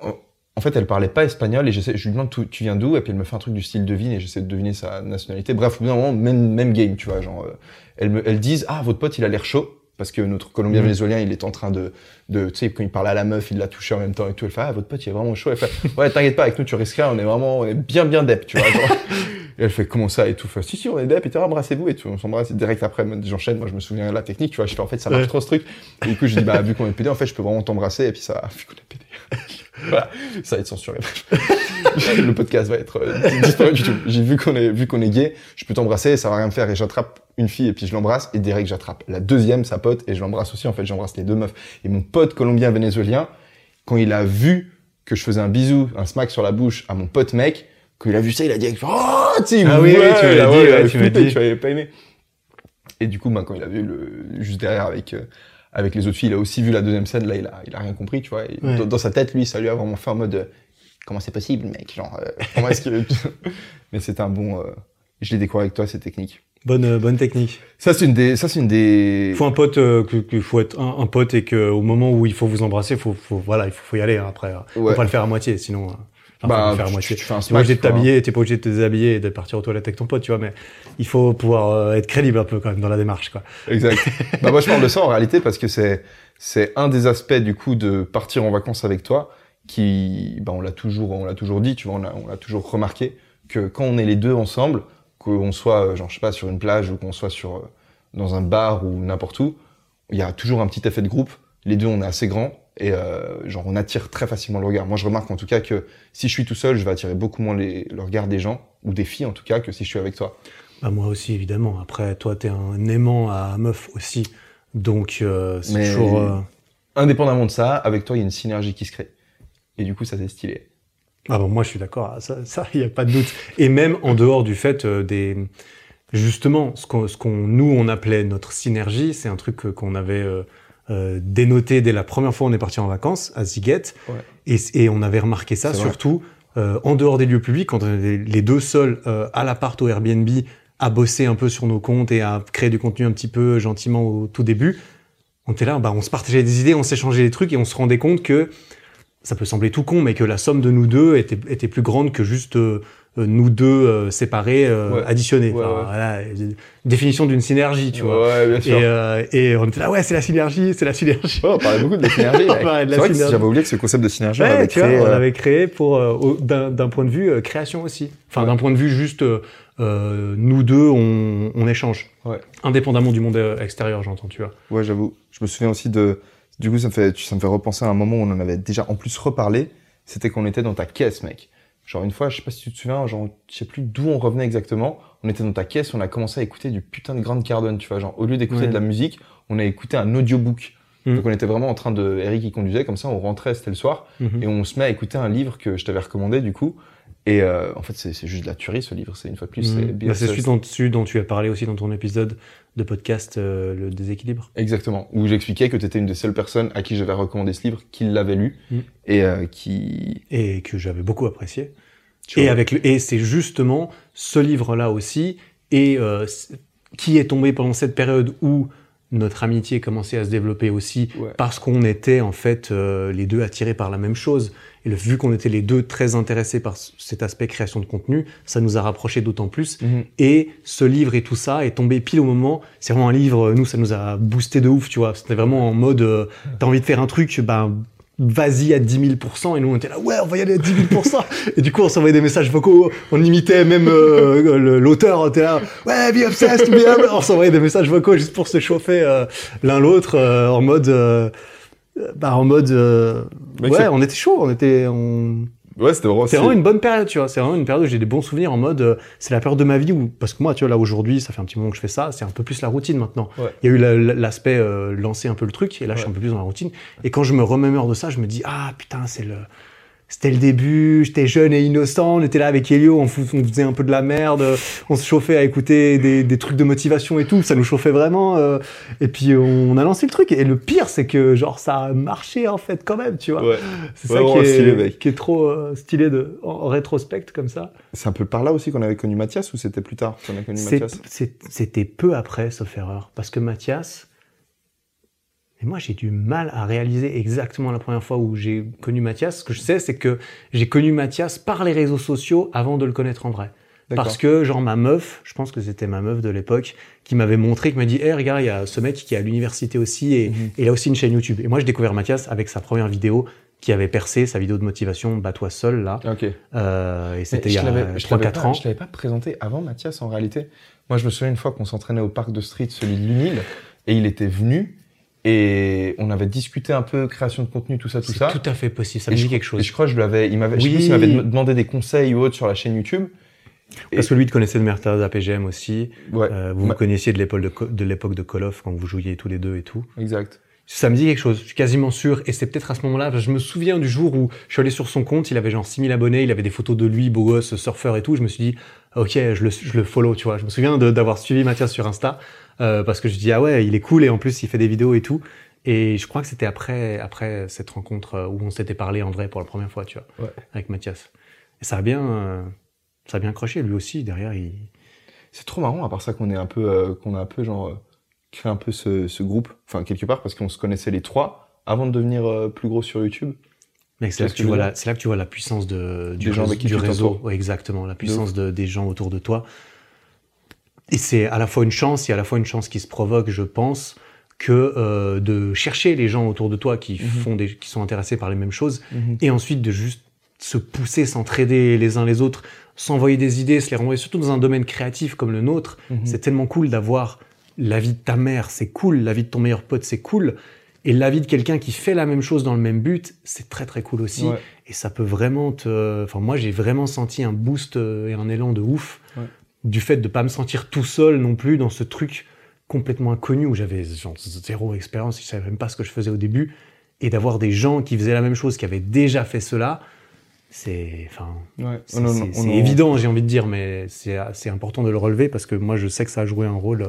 en- fait, elle parlait pas espagnol et j'essaie, je lui demande tu, tu viens d'où? Et puis elle me fait un truc du style devine et j'essaie de deviner sa nationalité. Bref, au bout d'un moment, même même game, tu vois, genre, euh, elles me, elles disent ah votre pote il a l'air chaud parce que notre Colombien Mhm. vénézuélien il est en train de, de tu sais quand il parlait à la meuf il l'a touché en même temps et tout. Elle fait ah votre pote il est vraiment chaud. Elle fait ouais t'inquiète pas avec nous tu risques rien, on est vraiment on est bien bien dep, tu vois. genre. et elle fait comment ça et tout. Elle fait, si si on est dep et tout embrassez-vous et tout. On s'embrasse et direct après j'enchaîne. Moi je me souviens de la technique, tu vois. Je fais en fait ça marche Ouais. trop ce truc. Et du coup je dis bah vu qu'on est pédé en fait je peux vraiment t'embrasser et puis ça vu qu'on est pédé. voilà ça va être censuré. le podcast va être euh, disparu du tout. J'ai vu qu'on est vu qu'on est gay, je peux t'embrasser, ça va rien me faire et j'attrape une fille et puis je l'embrasse et direct j'attrape la deuxième sa pote et je l'embrasse aussi en fait j'embrasse les deux meufs et mon pote colombien vénézuélien quand il a vu que je faisais un bisou un smack sur la bouche à mon pote mec quand il a vu ça il a dit oh tu Ah oui, voit, oui, tu m'as dit, ouais, ouais, tu m'as dit. tu avait pas aimé et du coup bah, quand il a vu le juste derrière avec euh, avec les autres filles il a aussi vu la deuxième scène là il a il a rien compris tu vois Ouais. dans, dans sa tête lui ça lui a vraiment fait en mode euh, comment c'est possible mec genre euh, comment est-ce que mais c'est un bon euh, je l'ai découvert avec toi cette technique Bonne, bonne technique. ça c'est une des ça c'est une des Il faut un pote, euh, que- faut être un, un pote et que au moment où il faut vous embrasser, faut, faut voilà, il faut, faut y aller hein, après. hein. Ouais. Faut pas le faire à moitié, sinon. euh, enfin, Bah, faut le faire à tu- moitié. tu fais un T'es pas obligé de t'habiller, t'es pas obligé de te déshabiller et de partir aux toilettes avec ton pote, tu vois, mais il faut pouvoir euh, être crédible un peu quand même dans la démarche, quoi. Exact. bah moi je parle de ça en réalité parce que c'est c'est un des aspects du coup de partir en vacances avec toi qui, bah, on l'a toujours, on l'a toujours dit, tu vois, on l'a, toujours remarqué que quand on est les deux ensemble, qu'on soit, euh, genre, je sais pas, sur une plage ou qu'on soit sur, euh, dans un bar ou n'importe où, il y a toujours un petit effet de groupe. Les deux, on est assez grands et euh, genre on attire très facilement le regard. Moi, je remarque en tout cas que si je suis tout seul, je vais attirer beaucoup moins les, le regard des gens ou des filles en tout cas que si je suis avec toi. Bah, moi aussi, évidemment. Après, toi, t'es un aimant à meuf aussi. Donc, euh, c'est Mais- toujours. euh, Indépendamment de ça, avec toi, il y a une synergie qui se crée. Et du coup, ça c'est stylé. Ah bon, moi, je suis d'accord. Ça, ça, il n'y a pas de doute. Et même en dehors du fait euh, des. Justement, ce qu'on, ce qu'on, nous, on appelait notre synergie, c'est un truc qu'on avait euh, euh, dénoté dès la première fois où on est parti en vacances à. Ouais. Et, et on avait remarqué ça C'est vrai. surtout euh, en dehors des lieux publics, quand on était les deux seuls euh, à l'appart au Airbnb à bosser un peu sur nos comptes et à créer du contenu un petit peu gentiment au tout début. On était là, bah, on se partageait des idées, on s'échangeait des trucs et on se rendait compte que ça peut sembler tout con, mais que la somme de nous deux était, était plus grande que juste euh, euh, nous deux euh, séparés, euh, Ouais. additionnés. Ouais, Enfin, ouais. voilà, définition d'une synergie, tu vois. Ouais, bien sûr. Et, euh, et on était là, ouais, c'est la synergie, c'est la synergie. On parlait beaucoup de la synergie. On mec. parlait de la C'est vrai que synergie. j'avais oublié que ce concept de synergie, on l'avait tu vois, créé. on l'avait créé pour euh, d'un point de vue euh, création aussi. Enfin, d'un point de vue juste, euh, nous deux, on, on échange. Ouais. Indépendamment du monde euh, extérieur, j'entends, tu vois. Ouais, j'avoue. Je me souviens aussi de. Du coup, ça me fait, ça me fait repenser à un moment où on en avait déjà en plus reparlé. C'était qu'on était dans ta caisse, mec. Genre une fois, je sais pas si tu te souviens, genre je sais plus d'où on revenait exactement. On était dans ta caisse, on a commencé à écouter du putain de Grand Cardone, tu vois. Genre au lieu d'écouter Ouais. de la musique, on a écouté un audiobook. Mm. Donc on était vraiment en train de. Eric qui conduisait, comme ça on rentrait, c'était le soir, Mhm. et on se met à écouter un livre que je t'avais recommandé du coup. Et euh, en fait, c'est juste de la tuerie ce livre. C'est une fois de plus. c'est bien- Bah, c'est celui dont, celui dont tu as parlé aussi dans ton épisode de podcast, euh, le déséquilibre. Exactement. Où j'expliquais que tu étais une des seules personnes à qui j'avais recommandé ce livre, qui l'avait lu, Mm. et euh, qui. Et que j'avais beaucoup apprécié. tu Et vois, avec le, et c'est justement ce livre-là aussi, et qui est tombé pendant cette période où notre amitié commençait à se développer aussi, Ouais. parce qu'on était en fait les deux attirés par la même chose. Et le, vu qu'on était les deux très intéressés par cet aspect création de contenu, ça nous a rapprochés d'autant plus. Mhm. Et ce livre et tout ça est tombé pile au moment. C'est vraiment un livre, nous, ça nous a boosté de ouf, tu vois. C'était vraiment en mode, euh, t'as envie de faire un truc, ben, vas-y à 10 000%. Et nous, on était là, ouais, on va y aller à 10 000%. et du coup, on s'envoyait des messages vocaux. On imitait même euh, l'auteur. On était là, ouais, be obsessed, be. On s'envoyait des messages vocaux juste pour se chauffer euh, l'un l'autre euh, en mode... euh, bah, en mode... euh, Mec, ouais, c'est- on était chaud. On était... On... Ouais, c'était vraiment. C'est vraiment une bonne période, tu vois. C'est vraiment une période où j'ai des bons souvenirs en mode, euh, c'est la période de ma vie où, parce que moi, tu vois, là aujourd'hui, ça fait un petit moment que je fais ça, c'est un peu plus la routine maintenant. Ouais. Il y a eu la- la- l'aspect euh, lancer un peu le truc, et là, je suis Ouais. un peu plus dans la routine. Et quand je me remémore de ça, je me dis, ah putain, c'est le, c'était le début, j'étais jeune et innocent, on était là avec Elio, on, on faisait un peu de la merde, on se chauffait à écouter des, des trucs de motivation et tout, ça nous chauffait vraiment. euh, et puis on a lancé le truc. Et le pire, c'est que genre ça a marché en fait quand même, tu vois. Ouais. C'est Ouais, ça qui est, stylé, mec. qui est trop euh, stylé de, en, en rétrospect comme ça. C'est un peu par là aussi qu'on avait connu Mathias ou c'était plus tard qu'on a connu Mathias? C'était peu après, sauf erreur. Parce que Mathias, et moi j'ai du mal à réaliser exactement la première fois où j'ai connu Mathias. Ce que je sais, c'est que j'ai connu Mathias par les réseaux sociaux avant de le connaître en vrai. Parce que, genre, ma meuf, je pense que c'était ma meuf de l'époque, qui m'avait montré, qui m'a dit, hé, regarde, il y a ce mec qui est à l'université aussi, et, Mhm. et il a aussi une chaîne YouTube. Et moi, j'ai découvert Mathias avec sa première vidéo qui avait percé, sa vidéo de motivation, Bats-toi seul, là. Ok. Euh, et c'était il y a l'avais- je l'avais 3-4 pas- ans. Je l'avais pas présenté avant Mathias en réalité. Moi, je me souviens une fois qu'on s'entraînait au parc de street, celui de l'UNIL, et il était venu, et on avait discuté un peu création de contenu, tout ça, tout C'est ça. tout à fait possible, ça Et me dit quelque et chose. je crois que je lui avais, il m'avait, Oui. s'il m'avait dem- demandé des conseils ou autre sur la chaîne YouTube. Parce que lui, il connaissait de Mertaz APGM aussi. Ouais. Euh, vous vous connaissiez de l'époque de, de l'époque de Call of quand vous jouiez tous les deux et tout. Exact. Ça me dit quelque chose, je suis quasiment sûr. Et c'est peut-être à ce moment-là, je me souviens du jour où je suis allé sur son compte, il avait genre 6000 abonnés, il avait des photos de lui, beau gosse, surfeur et tout. Je me suis dit, ok, je le, je le follow, tu vois. Je me souviens d'avoir suivi Mathias sur Insta, euh, parce que je dis, ah ouais, il est cool et en plus, il fait des vidéos et tout. Et je crois que c'était après, après cette rencontre euh, où on s'était parlé en vrai pour la première fois, tu vois, Ouais. avec Mathias. Et ça a bien, euh, ça a bien accroché. Lui aussi, derrière, il, C'est trop marrant, à part ça qu'on est un peu, euh, qu'on a un peu genre créé un peu ce, ce groupe, enfin quelque part parce qu'on se connaissait les trois avant de devenir plus gros sur YouTube. C'est là, que tu vois la, dire c'est là que tu vois la puissance de, du, Des gens réseau, avec qui du tu réseau. t'entoures. Ouais, exactement, la puissance de, des gens autour de toi. Et c'est à la fois une chance et à la fois une chance qui se provoque, je pense, que euh, de chercher les gens autour de toi qui font des, qui sont intéressés par les mêmes choses, et ensuite de juste se pousser, s'entraider les uns les autres, s'envoyer des idées, se les renvoyer, surtout dans un domaine créatif comme le nôtre. C'est tellement cool d'avoir l'avis de ta mère, c'est cool, l'avis de ton meilleur pote, c'est cool. Et l'avis de quelqu'un qui fait la même chose dans le même but, c'est très très cool aussi. Ouais. Et ça peut vraiment te. Enfin, moi, j'ai vraiment senti un boost euh, et un élan de ouf Ouais. du fait de pas me sentir tout seul non plus dans ce truc complètement inconnu où j'avais zéro expérience, je savais même pas ce que je faisais au début. Et d'avoir des gens qui faisaient la même chose, qui avaient déjà fait cela, c'est. Enfin. Ouais. C'est en- évident, j'ai envie de dire, mais c'est c'est important de le relever parce que moi, je sais que ça a joué un rôle euh,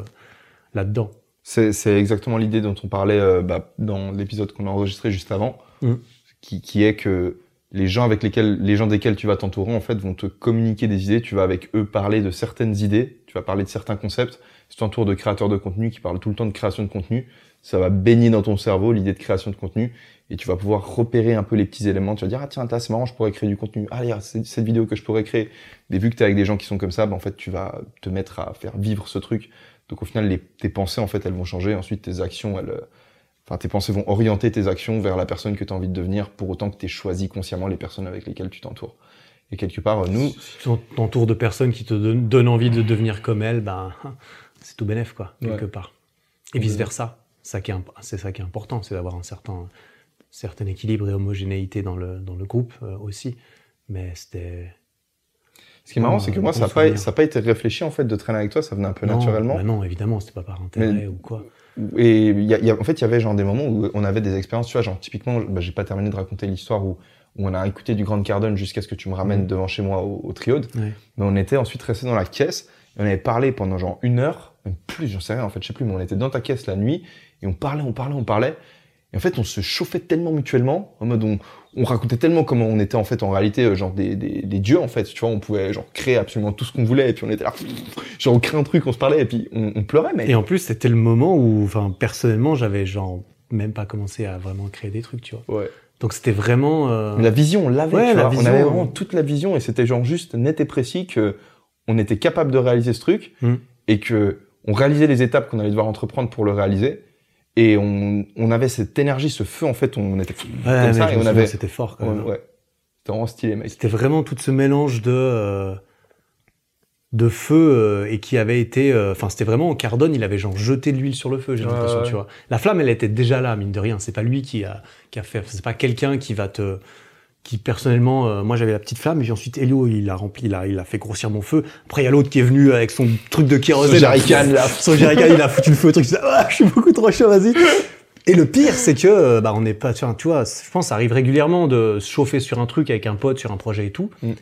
là-dedans. C'est exactement l'idée dont on parlait euh, bah, dans l'épisode qu'on a enregistré juste avant, Mm. qui, qui est que les gens avec lesquels, les gens desquels tu vas t'entourer, en fait, vont te communiquer des idées. Tu vas avec eux parler de certaines idées, tu vas parler de certains concepts. Si tu t'entoures de créateurs de contenu qui parlent tout le temps de création de contenu, ça va baigner dans ton cerveau l'idée de création de contenu et tu vas pouvoir repérer un peu les petits éléments. Tu vas dire ah tiens, c'est marrant, je pourrais créer du contenu. Ah, regarde, c'est cette vidéo que je pourrais créer. Et vu que tu es avec des gens qui sont comme ça, bah, en fait, tu vas te mettre à faire vivre ce truc. Donc au final, les, tes pensées, en fait, elles vont changer. Ensuite, tes actions, elles, enfin, tes pensées vont orienter tes actions vers la personne que tu as envie de devenir, pour autant que tu aies choisi consciemment les personnes avec lesquelles tu t'entoures. Et quelque part, nous, Si tu t'entoures de personnes qui te donnent, envie de devenir comme elles, ben, c'est tout bénef, quoi, quelque Ouais. part. Et vice versa. Ça qui est imp- C'est ça qui est important, c'est d'avoir un certain, certain équilibre et homogénéité dans le, dans le groupe euh, aussi. Mais c'était. Ce qui est marrant, c'est que moi, ça n'a pas, ça été réfléchi, en fait, de traîner avec toi, ça venait un peu non, naturellement. bah non, évidemment, c'était pas par intérêt Mais- ou quoi. Et il y a, il y a- en fait, il y avait genre des moments où on avait des expériences, tu vois, genre typiquement, bah, j'ai pas terminé de raconter l'histoire où, où on a écouté du Grand Cardone jusqu'à ce que tu me ramènes Mhm. devant chez moi au, au Triode. Ouais. Mais on était ensuite resté dans la caisse et on avait parlé pendant genre une heure, même plus, j'en sais rien en fait, je sais plus, mais on était dans ta caisse la nuit et on parlait, on parlait, on parlait. Et en fait, on se chauffait tellement mutuellement, en mode on, on racontait tellement comment on était en fait en réalité euh, genre des, des, des dieux en fait, tu vois, on pouvait genre créer absolument tout ce qu'on voulait et puis on était là, genre on crée un truc, on se parlait et puis on, on pleurait, mais Et en plus, c'était le moment où, enfin, personnellement, j'avais genre même pas commencé à vraiment créer des trucs, tu vois. ouais. Donc c'était vraiment. euh, la vision, on l'avait, Ouais, on avait ouais. vraiment toute la vision et c'était genre juste net et précis que on était capable de réaliser ce truc Mm. et que on réalisait les étapes qu'on allait devoir entreprendre pour le réaliser et on, on avait cette énergie, ce feu en fait, on était ouais, comme ça et on avait C'était fort quand même. ouais. C'était vraiment stylé mec. C'était vraiment tout ce mélange de euh, de feu euh, et qui avait été, euh, enfin c'était vraiment Cardone, il avait genre jeté de l'huile sur le feu, j'ai l'impression, tu vois. La flamme, elle était déjà là, mine de rien. C'est pas lui qui a qui a fait, c'est pas quelqu'un qui va te qui personnellement, euh, moi j'avais la petite flamme, et puis ensuite Elio il a rempli, il a, il a fait grossir mon feu. Après il y a l'autre qui est venu avec son truc de kérosène, Son jerrycan, il a foutu le feu au truc. Je ah, je suis beaucoup trop chaud, vas-y. Et le pire, c'est que euh, bah on n'est pas, tu vois, je pense ça arrive régulièrement de se chauffer sur un truc avec un pote, sur un projet et tout. Mm.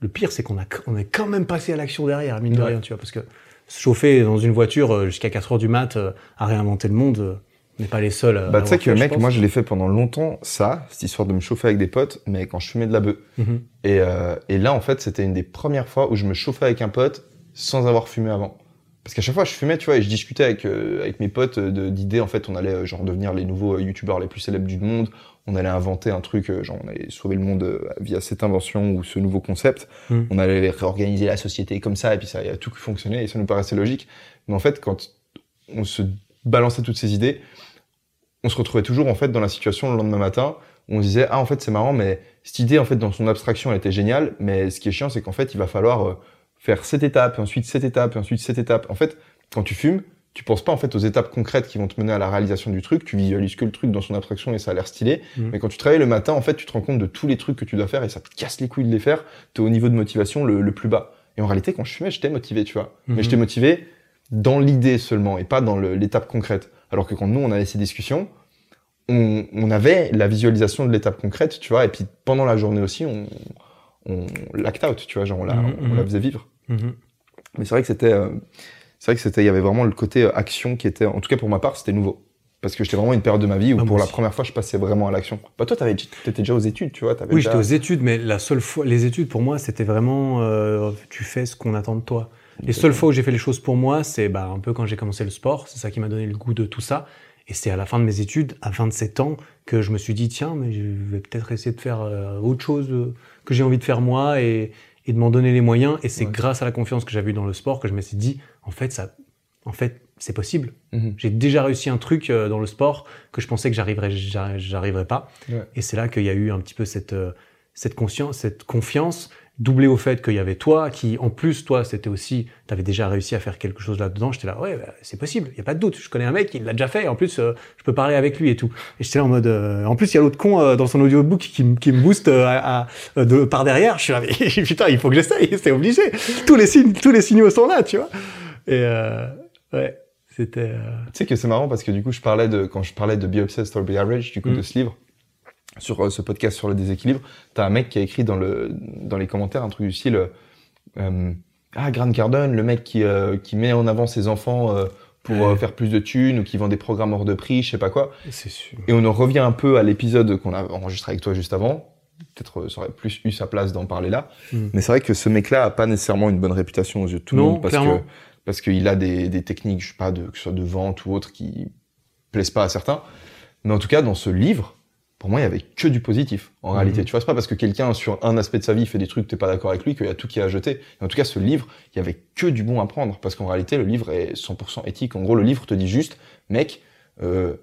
Le pire, c'est qu'on a, on est quand même passé à l'action derrière, mine de Ouais. rien, tu vois, parce que se chauffer dans une voiture euh, jusqu'à 4 heures du mat euh, à réinventer le monde, on n'est pas les seuls. à Bah tu sais que mec, moi je l'ai fait pendant longtemps ça, cette histoire de me chauffer avec des potes, mais quand je fumais de la bœuf. Mhm. Et, euh, et là, en fait, c'était une des premières fois où je me chauffais avec un pote sans avoir fumé avant. Parce qu'à chaque fois, je fumais, tu vois, et je discutais avec, euh, avec mes potes euh, d'idées. En fait, on allait euh, genre devenir les nouveaux youtubeurs les plus célèbres du monde. On allait inventer un truc, genre on allait sauver le monde via cette invention ou ce nouveau concept. Mm. On allait réorganiser la société comme ça, et puis ça a tout fonctionné, et ça nous paraissait logique. Mais en fait, quand on se balançait toutes ces idées, on se retrouvait toujours en fait dans la situation le lendemain matin où on se disait ah en fait c'est marrant mais cette idée en fait dans son abstraction elle était géniale mais ce qui est chiant c'est qu'en fait il va falloir euh, faire cette étape et ensuite cette étape et ensuite cette étape. En fait quand tu fumes tu penses pas en fait aux étapes concrètes qui vont te mener à la réalisation du truc. Tu visualises que le truc dans son abstraction et ça a l'air stylé. Mhm. mais quand tu travailles le matin en fait tu te rends compte de tous les trucs que tu dois faire et ça te casse les couilles de les faire. T'es au niveau de motivation le, le plus bas. Et en réalité quand je fumais j'étais motivé tu vois. Mhm. mais j'étais motivé dans l'idée seulement et pas dans l'étape concrète. Alors que quand nous on avait ces discussions on, on avait la visualisation de l'étape concrète, tu vois, et puis pendant la journée aussi, on, on l'act out, tu vois, genre on la, Mhm, on la faisait vivre. Mhm. Mais c'est vrai que c'était, euh, c'est vrai que c'était, il y avait vraiment le côté euh, action qui était, en tout cas pour ma part, c'était nouveau. Parce que j'étais vraiment une période de ma vie où Ah, pour la aussi. première fois, je passais vraiment à l'action. Bah toi, t'avais, t'étais déjà aux études, tu vois, t'avais Oui, déjà... j'étais aux études, mais la seule fois, les études pour moi, c'était vraiment, euh, tu fais ce qu'on attend de toi. Les seules fois où j'ai fait les choses pour moi, c'est bah, un peu quand j'ai commencé le sport, c'est ça qui m'a donné le goût de tout ça. Et c'est à la fin de mes études, à 27 ans, que je me suis dit, tiens, mais je vais peut-être essayer de faire euh, autre chose euh, que j'ai envie de faire moi et, et de m'en donner les moyens. Et c'est Ouais. grâce à la confiance que j'avais eue dans le sport que je me suis dit, en fait, ça, en fait, c'est possible. Mhm. J'ai déjà réussi un truc euh, dans le sport que je pensais que j'arriverais, j'arri- j'arriverais pas. Ouais. Et c'est là qu'il y a eu un petit peu cette, cette conscience, cette confiance, doublée au fait qu'il y avait toi, qui en plus, toi, c'était aussi, tu avais déjà réussi à faire quelque chose là-dedans. J'étais là, ouais, bah, c'est possible, il y a pas de doute. Je connais un mec, il l'a déjà fait. Et en plus, euh, je peux parler avec lui et tout. Et j'étais là en mode, euh, en plus, il y a l'autre con euh, dans son audiobook qui, qui me booste euh, à, à- de, par derrière. Je suis là, mais putain, il faut que j'essaye, c'est obligé. Tous les signes, tous les signaux sont là, tu vois. Et euh, ouais, c'était. euh, Tu sais que c'est marrant parce que du coup, je parlais de, quand je parlais de Be Obsessed or Be Average, du coup, Mm. de ce livre, sur euh, ce podcast sur le déséquilibre, t'as un mec qui a écrit dans le, dans les commentaires un truc du style, euh, euh, ah, Grant Cardone, le mec qui, euh, qui met en avant ses enfants euh, pour Ouais. faire plus de thunes ou qui vend des programmes hors de prix, je sais pas quoi. c'est sûr. Et on en revient un peu à l'épisode qu'on a enregistré avec toi juste avant. Peut-être ça aurait plus eu sa place d'en parler là. Mm. Mais c'est vrai que ce mec-là a pas nécessairement une bonne réputation aux yeux de tout le monde parce clairement. que parce qu'il a des, des techniques, je sais pas, de, que ce soit de vente ou autre, qui plaisent pas à certains. Mais en tout cas, dans ce livre, pour moi, il y avait que du positif. En Mhm. réalité, tu vois, c'est pas parce que quelqu'un sur un aspect de sa vie fait des trucs que t'es pas d'accord avec lui qu'il y a tout qui est à jeter. Et en tout cas, ce livre, il y avait que du bon à prendre parce qu'en réalité, le livre est 100% éthique. En gros, le livre te dit juste, mec, euh,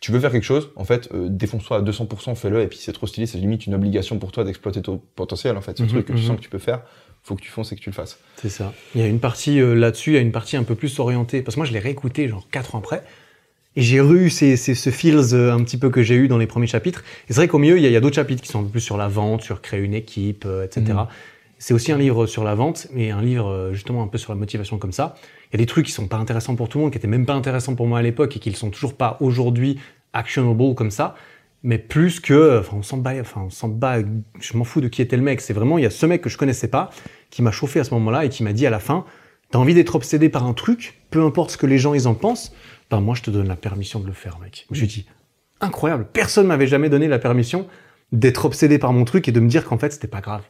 tu veux faire quelque chose, en fait, euh, défonce-toi à 200%, fais-le, et puis c'est trop stylé, c'est limite une obligation pour toi d'exploiter ton potentiel, en fait. Ce Mhm, truc que tu mhm. sens que tu peux faire, faut que tu fonces et que tu le fasses. C'est ça. Il y a une partie euh, là-dessus, il y a une partie un peu plus orientée. Parce que moi, je l'ai réécouté genre quatre ans après. Et j'ai eu ces, ces, ce feels euh, un petit peu que j'ai eu dans les premiers chapitres. Et c'est vrai qu'au milieu, il y a, y a d'autres chapitres qui sont un peu plus sur la vente, sur créer une équipe, euh, etc. Mhm. C'est aussi un livre sur la vente, mais un livre euh, justement un peu sur la motivation comme ça. Il y a des trucs qui sont pas intéressants pour tout le monde, qui étaient même pas intéressants pour moi à l'époque et qui ne sont toujours pas aujourd'hui actionable comme ça. Mais plus que, enfin, on s'en bat, enfin, on s'en bat, je m'en fous de qui était le mec. C'est vraiment, il y a ce mec que je connaissais pas, qui m'a chauffé à ce moment-là et qui m'a dit à la fin, t'as envie d'être obsédé par un truc, peu importe ce que les gens ils en pensent, ben moi je te donne la permission de le faire, mec. Je lui dis, incroyable, personne m'avait jamais donné la permission d'être obsédé par mon truc et de me dire qu'en fait c'était pas grave.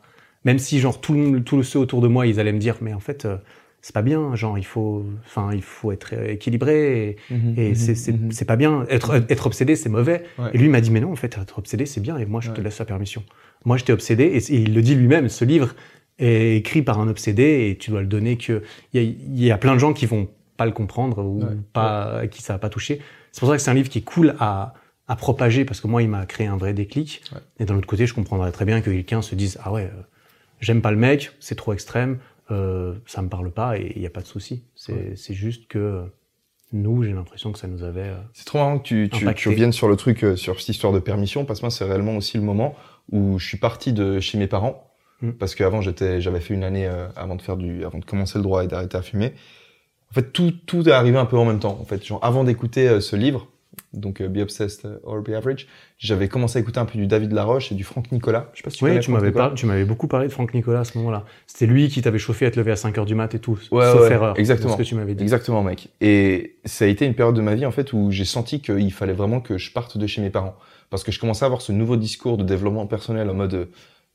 Même si genre tout le, tout le ceux autour de moi ils allaient me dire, mais en fait euh, c'est pas bien, genre il faut, enfin il faut être équilibré et, et c'est pas bien. Être être obsédé c'est mauvais. Ouais. Et lui m'a dit mais non en fait être obsédé c'est bien et moi je te laisse la permission. Moi j'étais obsédé et, et il le dit lui-même. Ce livre est écrit par un obsédé et tu dois le donner que il y a, il y a plein de gens qui vont pas le comprendre ou Ouais. pas qui ça va pas toucher. C'est pour ça que c'est un livre qui est cool à à propager parce que moi il m'a créé un vrai déclic. Ouais. Et d'un autre côté je comprendrais très bien que quelqu'un se dise ah ouais euh, j'aime pas le mec c'est trop extrême euh, ça me parle pas et il y a pas de souci. C'est juste que euh, nous j'ai l'impression que ça nous avait euh, C'est trop marrant que tu, tu, reviennes sur le truc, sur cette histoire de permission, parce que moi, c'est réellement aussi le moment où je suis parti de chez mes parents, Mm. parce qu'avant, j'étais, j'avais fait une année avant de faire du, avant de commencer le droit et d'arrêter à fumer. En fait, tout, tout est arrivé un peu en même temps. En fait, genre, avant d'écouter euh, ce livre, donc euh, Be Obsessed or Be Average, j'avais commencé à écouter un peu du David Laroche et du Franck Nicolas. Je sais pas si tu Oui, tu m'avais Nicolas. par- tu m'avais beaucoup parlé de Franck Nicolas à ce moment-là. C'était lui qui t'avait chauffé à te lever à 5 heures du mat et tout. Ouais, sauf ouais, erreur. exactement. Ce que tu m'avais dit. Exactement, mec. Et ça a été une période de ma vie, en fait, où j'ai senti qu'il fallait vraiment que je parte de chez mes parents. Parce que je commençais à avoir ce nouveau discours de développement personnel en mode, euh,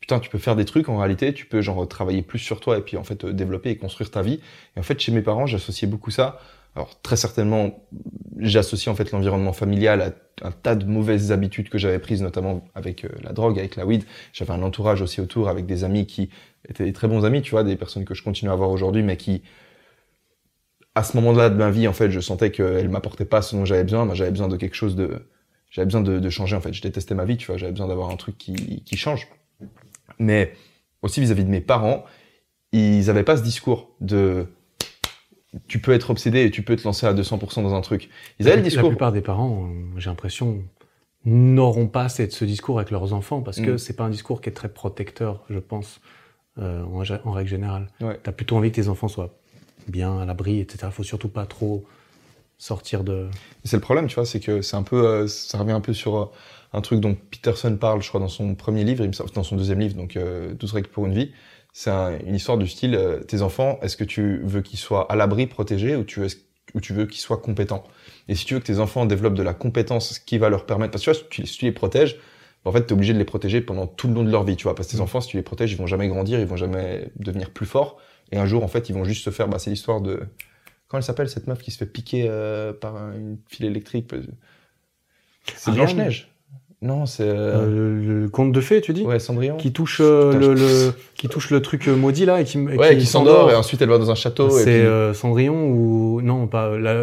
putain, tu peux faire des trucs, en réalité, tu peux, genre, travailler plus sur toi et puis, en fait, euh, développer et construire ta vie. Et en fait, chez mes parents, j'associais beaucoup ça. Alors, très certainement, j'associe, en fait, l'environnement familial à un tas de mauvaises habitudes que j'avais prises, notamment avec euh, la drogue, avec la weed. J'avais un entourage aussi autour avec des amis qui étaient des très bons amis, tu vois, des personnes que je continue à avoir aujourd'hui, mais qui, à ce moment-là de ma vie, en fait, je sentais qu'elle m'apportait pas ce dont j'avais besoin. Moi, j'avais besoin de quelque chose de, j'avais besoin de, changer. En fait, je détestais ma vie, tu vois. J'avais besoin d'avoir un truc qui change. Mais aussi vis-à-vis de mes parents, ils avaient pas ce discours de, tu peux être obsédé et tu peux te lancer à 200% dans un truc. Ils avaient le La discours. plupart des parents, euh, j'ai l'impression, n'auront pas cette- ce discours avec leurs enfants parce que Mm. c'est pas un discours qui est très protecteur, je pense, euh, en, règle générale. Ouais. T'as plutôt envie que tes enfants soient bien à l'abri, etc. Faut surtout pas trop sortir de. C'est le problème, tu vois, c'est que c'est un peu, euh, ça revient un peu sur euh, un truc dont Peterson parle, je crois, dans son premier livre, dans son deuxième livre, donc euh, 12 règles pour une vie. C'est un- une histoire du style, euh, tes enfants, est-ce que tu veux qu'ils soient à l'abri, protégés, ou tu, veux, ou tu veux qu'ils soient compétents? Et si tu veux que tes enfants développent de la compétence qui va leur permettre, parce que tu vois, si tu, si tu les protèges, en fait, tu es obligé de les protéger pendant tout le long de leur vie, tu vois, parce que tes Mm. enfants, si tu les protèges, ils vont jamais grandir, ils vont jamais devenir plus forts, et un jour, en fait, ils vont juste se faire, bah, c'est l'histoire de, comment elle s'appelle, cette meuf qui se fait piquer euh, par un- une file électrique? C'est Ariane Blanche-Neige. Non, c'est. Euh, euh, le, le conte de fées, tu dis Ouais, Cendrillon. qui touche euh, Putain, le, le- qui touche le truc euh, maudit là et qui, et Ouais, qui s'endort et ensuite elle va dans un château. C'est puis- euh, Cendrillon ou non pas la,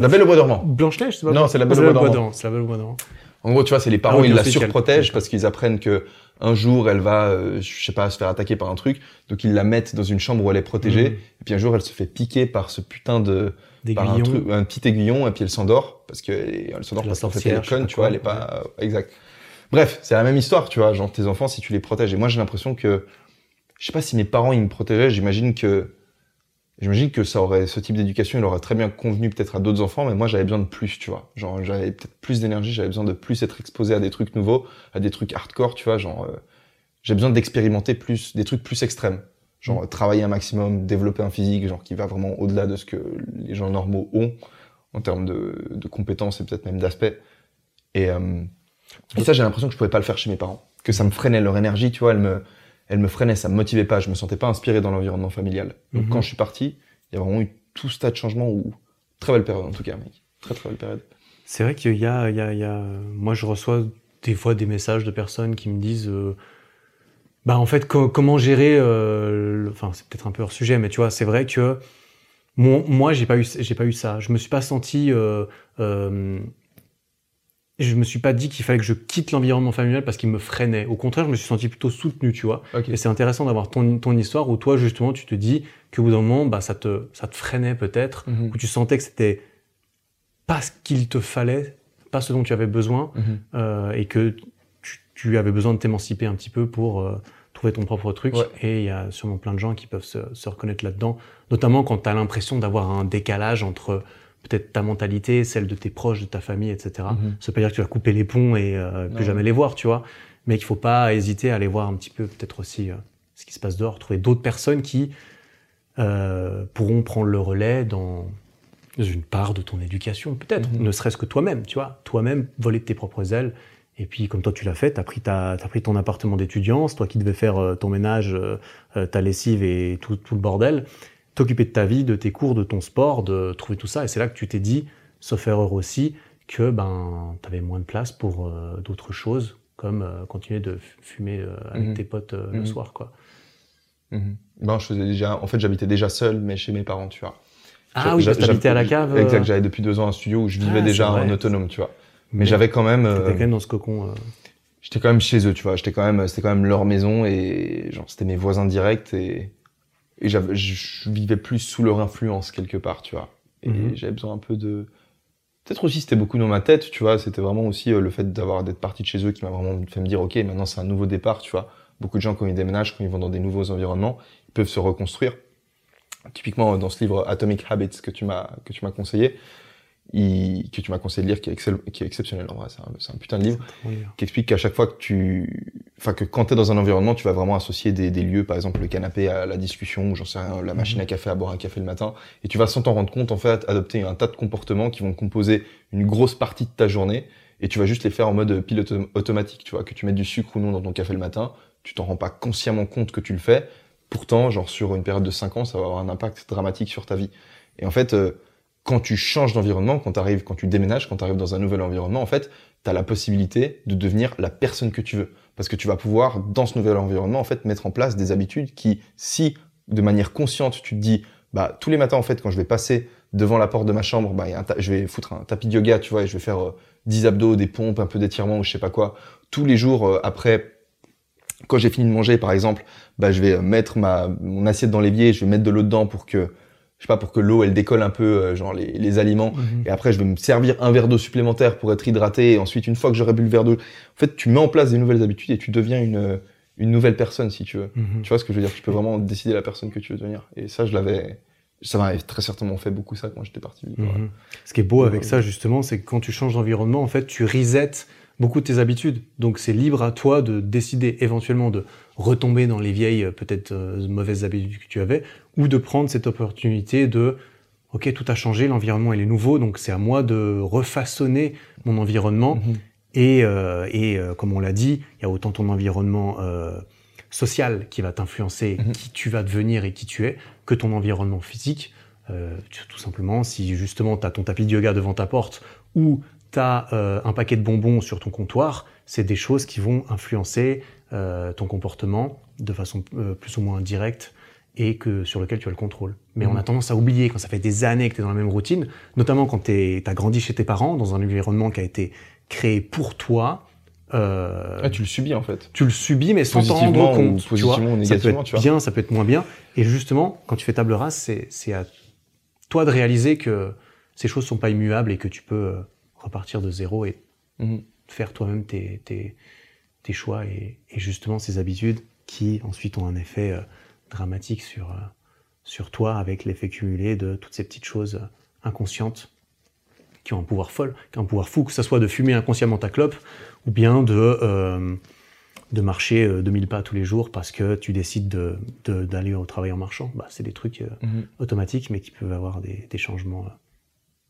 La Belle au Bois dormant. Blanche Neige, c'est pas Non, c'est la Belle au Bois dormant. C'est la Belle au bois dormant. En gros, tu vois, c'est les parents, Ah oui, ils la surprotègent parce qu'ils apprennent que un jour, elle va, euh, je sais pas, se faire attaquer par un truc. Donc, ils la mettent dans une chambre où elle est protégée. Mhm. Et puis, un jour, elle se fait piquer par ce putain de, par un, truc, un petit aiguillon, et puis elle s'endort. Parce que, elle s'endort parce qu'en fait, elle est conne, tu vois, elle est pas, euh, exact. Bref, c'est la même histoire, tu vois. Genre, tes enfants, si tu les protèges. Et moi, j'ai l'impression que, je sais pas si mes parents, ils me protégeaient, j'imagine que, J'imagine que ça aurait, ce type d'éducation, il aurait très bien convenu peut-être à d'autres enfants, mais moi j'avais besoin de plus, tu vois. Genre j'avais peut-être plus d'énergie, j'avais besoin de plus être exposé à des trucs nouveaux, à des trucs hardcore, tu vois. Genre euh, j'ai besoin d'expérimenter plus, des trucs plus extrêmes. Genre travailler un maximum, développer un physique, genre qui va vraiment au-delà de ce que les gens normaux ont en termes de, de compétences et peut-être même d'aspect. Et, euh, et ça, j'ai l'impression que je pouvais pas le faire chez mes parents, que ça me freinait leur énergie, tu vois. Elle me, elle me freinait, ça me motivait pas, je me sentais pas inspiré dans l'environnement familial. Donc Mhm. quand je suis parti, il y a vraiment eu tout ce tas de changements ou très belle période en tout cas, mec. Très très belle période. C'est vrai qu'il y a, il y a, il y a, moi je reçois des fois des messages de personnes qui me disent, euh, bah en fait co- comment gérer, euh, le- enfin c'est peut-être un peu hors sujet, mais tu vois c'est vrai que mon- moi j'ai pas eu, j'ai pas eu ça. Je me suis pas senti, euh, euh, je me suis pas dit qu'il fallait que je quitte l'environnement familial parce qu'il me freinait. Au contraire, je me suis senti plutôt soutenu, tu vois. Et c'est intéressant d'avoir ton, ton histoire où toi justement tu te dis qu'au bout d'un moment, bah ça te, ça te freinait peut-être Mhm. où tu sentais que c'était pas ce qu'il te fallait, pas ce dont tu avais besoin, Mhm. euh, et que tu, tu avais besoin de t'émanciper un petit peu pour euh, trouver ton propre truc. Ouais. Et il y a sûrement plein de gens qui peuvent se, se reconnaître là-dedans, notamment quand tu as l'impression d'avoir un décalage entre peut-être ta mentalité, celle de tes proches, de ta famille, etc. Mhm. Ça veut pas dire que tu vas couper les ponts et euh, Non. plus jamais les voir, tu vois, mais qu'il faut pas hésiter à aller voir un petit peu peut-être aussi euh, ce qui se passe dehors, trouver d'autres personnes qui euh, pourront prendre le relais dans une part de ton éducation, peut-être, Mhm. ne serait-ce que toi-même, tu vois, toi-même voler de tes propres ailes. Et puis, comme toi tu l'as fait, t'as pris ta, t'as pris ton appartement d'étudiant, c'est toi qui devais faire euh, ton ménage, ta lessive et tout, tout le bordel, t'occuper de ta vie, de tes cours, de ton sport, de trouver tout ça. Et c'est là que tu t'es dit, sauf erreur aussi, que ben t'avais moins de place pour euh, d'autres choses, comme euh, continuer de fumer euh, avec Mhm. tes potes le Mhm. soir, quoi. Mhm. Ben, je faisais déjà, en fait, j'habitais déjà seul, mais chez mes parents, tu vois. Ah oui, parce que à la cave. Exact, j'avais depuis deux ans un studio où je vivais Ah, déjà en autonome, tu vois. Mais j'avais quand même, T'étais quand même dans ce cocon. j'étais quand même chez eux, tu vois. J'étais quand même, c'était quand même leur maison et genre c'était mes voisins directs et, et je, vivais plus sous leur influence quelque part, tu vois. Et Mhm. j'avais besoin un peu de, peut-être aussi c'était beaucoup dans ma tête, tu vois. C'était vraiment aussi euh, le fait d'avoir d'être parti de chez eux qui m'a vraiment fait me dire, ok, maintenant c'est un nouveau départ, tu vois. Beaucoup de gens quand ils déménagent, quand ils vont dans des nouveaux environnements, ils peuvent se reconstruire. Typiquement dans ce livre Atomic Habits que tu m'as que tu m'as conseillé, il, que tu m'as conseillé de lire, qui est, excel- qui est exceptionnel en vrai, c'est un, putain de livre qui explique qu'à chaque fois que tu, enfin que quand t'es dans un environnement, tu vas vraiment associer des, des lieux, par exemple le canapé à la discussion, ou j'en sais rien, la machine à café à boire un café le matin, et tu vas sans t'en rendre compte en fait adopter un tas de comportements qui vont composer une grosse partie de ta journée, et tu vas juste les faire en mode pilote autom- automatique, tu vois, que tu mettes du sucre ou non dans ton café le matin, tu t'en rends pas consciemment compte que tu le fais, pourtant genre sur une période de 5 ans, ça va avoir un impact dramatique sur ta vie. Et en fait, euh, quand tu changes d'environnement, quand t'arrives, quand tu déménages, quand tu arrives dans un nouvel environnement, en fait, tu as la possibilité de devenir la personne que tu veux. Parce que tu vas pouvoir, dans ce nouvel environnement, en fait, mettre en place des habitudes qui, si de manière consciente, tu te dis, bah, tous les matins, en fait, quand je vais passer devant la porte de ma chambre, bah, je vais foutre un tapis de yoga, tu vois, et je vais faire euh, 10 abdos, des pompes, un peu d'étirement ou je sais pas quoi. Tous les jours, euh, après, quand j'ai fini de manger, par exemple, bah, je vais euh, mettre ma, mon assiette dans l'évier, je vais mettre de l'eau dedans pour que, je sais pas, pour que l'eau, elle décolle un peu, euh, genre les, les aliments. Et après, je vais me servir un verre d'eau supplémentaire pour être hydraté. Et ensuite, une fois que j'aurai bu le verre d'eau, en fait, tu mets en place des nouvelles habitudes et tu deviens une, une nouvelle personne, si tu veux. Mhm. Tu vois ce que je veux dire? Tu peux vraiment décider la personne que tu veux devenir. Et ça, je l'avais... Ça m'avait très certainement fait beaucoup ça quand j'étais parti. Mhm. Ce qui est beau avec Ouais. ça, justement, c'est que quand tu changes d'environnement, en fait, tu resets beaucoup de tes habitudes. Donc, c'est libre à toi de décider éventuellement de retomber dans les vieilles, euh, peut-être euh, mauvaises habitudes que tu avais, ou de prendre cette opportunité de, ok, tout a changé, l'environnement il est nouveau, donc c'est à moi de refaçonner mon environnement. Mhm. Et, euh, et euh, comme on l'a dit, il y a autant ton environnement euh, social qui va t'influencer, Mhm. qui tu vas devenir et qui tu es, que ton environnement physique. Tout simplement, si justement tu as ton tapis de yoga devant ta porte ou tu as un paquet de bonbons sur ton comptoir, c'est des choses qui vont influencer euh, ton comportement de façon euh, plus ou moins directe et que sur lequel tu as le contrôle. Mais on Mhm. a tendance à oublier quand ça fait des années que tu es dans la même routine, notamment quand tu as grandi chez tes parents, dans un environnement qui a été créé pour toi. euh, Ah, tu le subis en fait. tu le subis, mais sans t'en rendre ou compte. tu positivement vois. ou ça peut être tu vois. bien, ça peut être moins bien. Et justement, quand tu fais table rase, c'est c'est à toi de réaliser que ces choses sont pas immuables et que tu peux euh, repartir de zéro et Mhm. faire toi-même tes, tes, tes choix et, et justement ces habitudes qui ensuite ont un effet euh, dramatique sur, euh, sur toi avec l'effet cumulé de toutes ces petites choses euh, inconscientes qui ont un pouvoir folle, qui ont un pouvoir fou, que ce soit de fumer inconsciemment ta clope ou bien de, euh, de marcher euh, 2000 pas tous les jours parce que tu décides de- de- d'aller au travail en marchant. Bah, c'est des trucs euh, Mhm. automatiques mais qui peuvent avoir des, des changements, euh,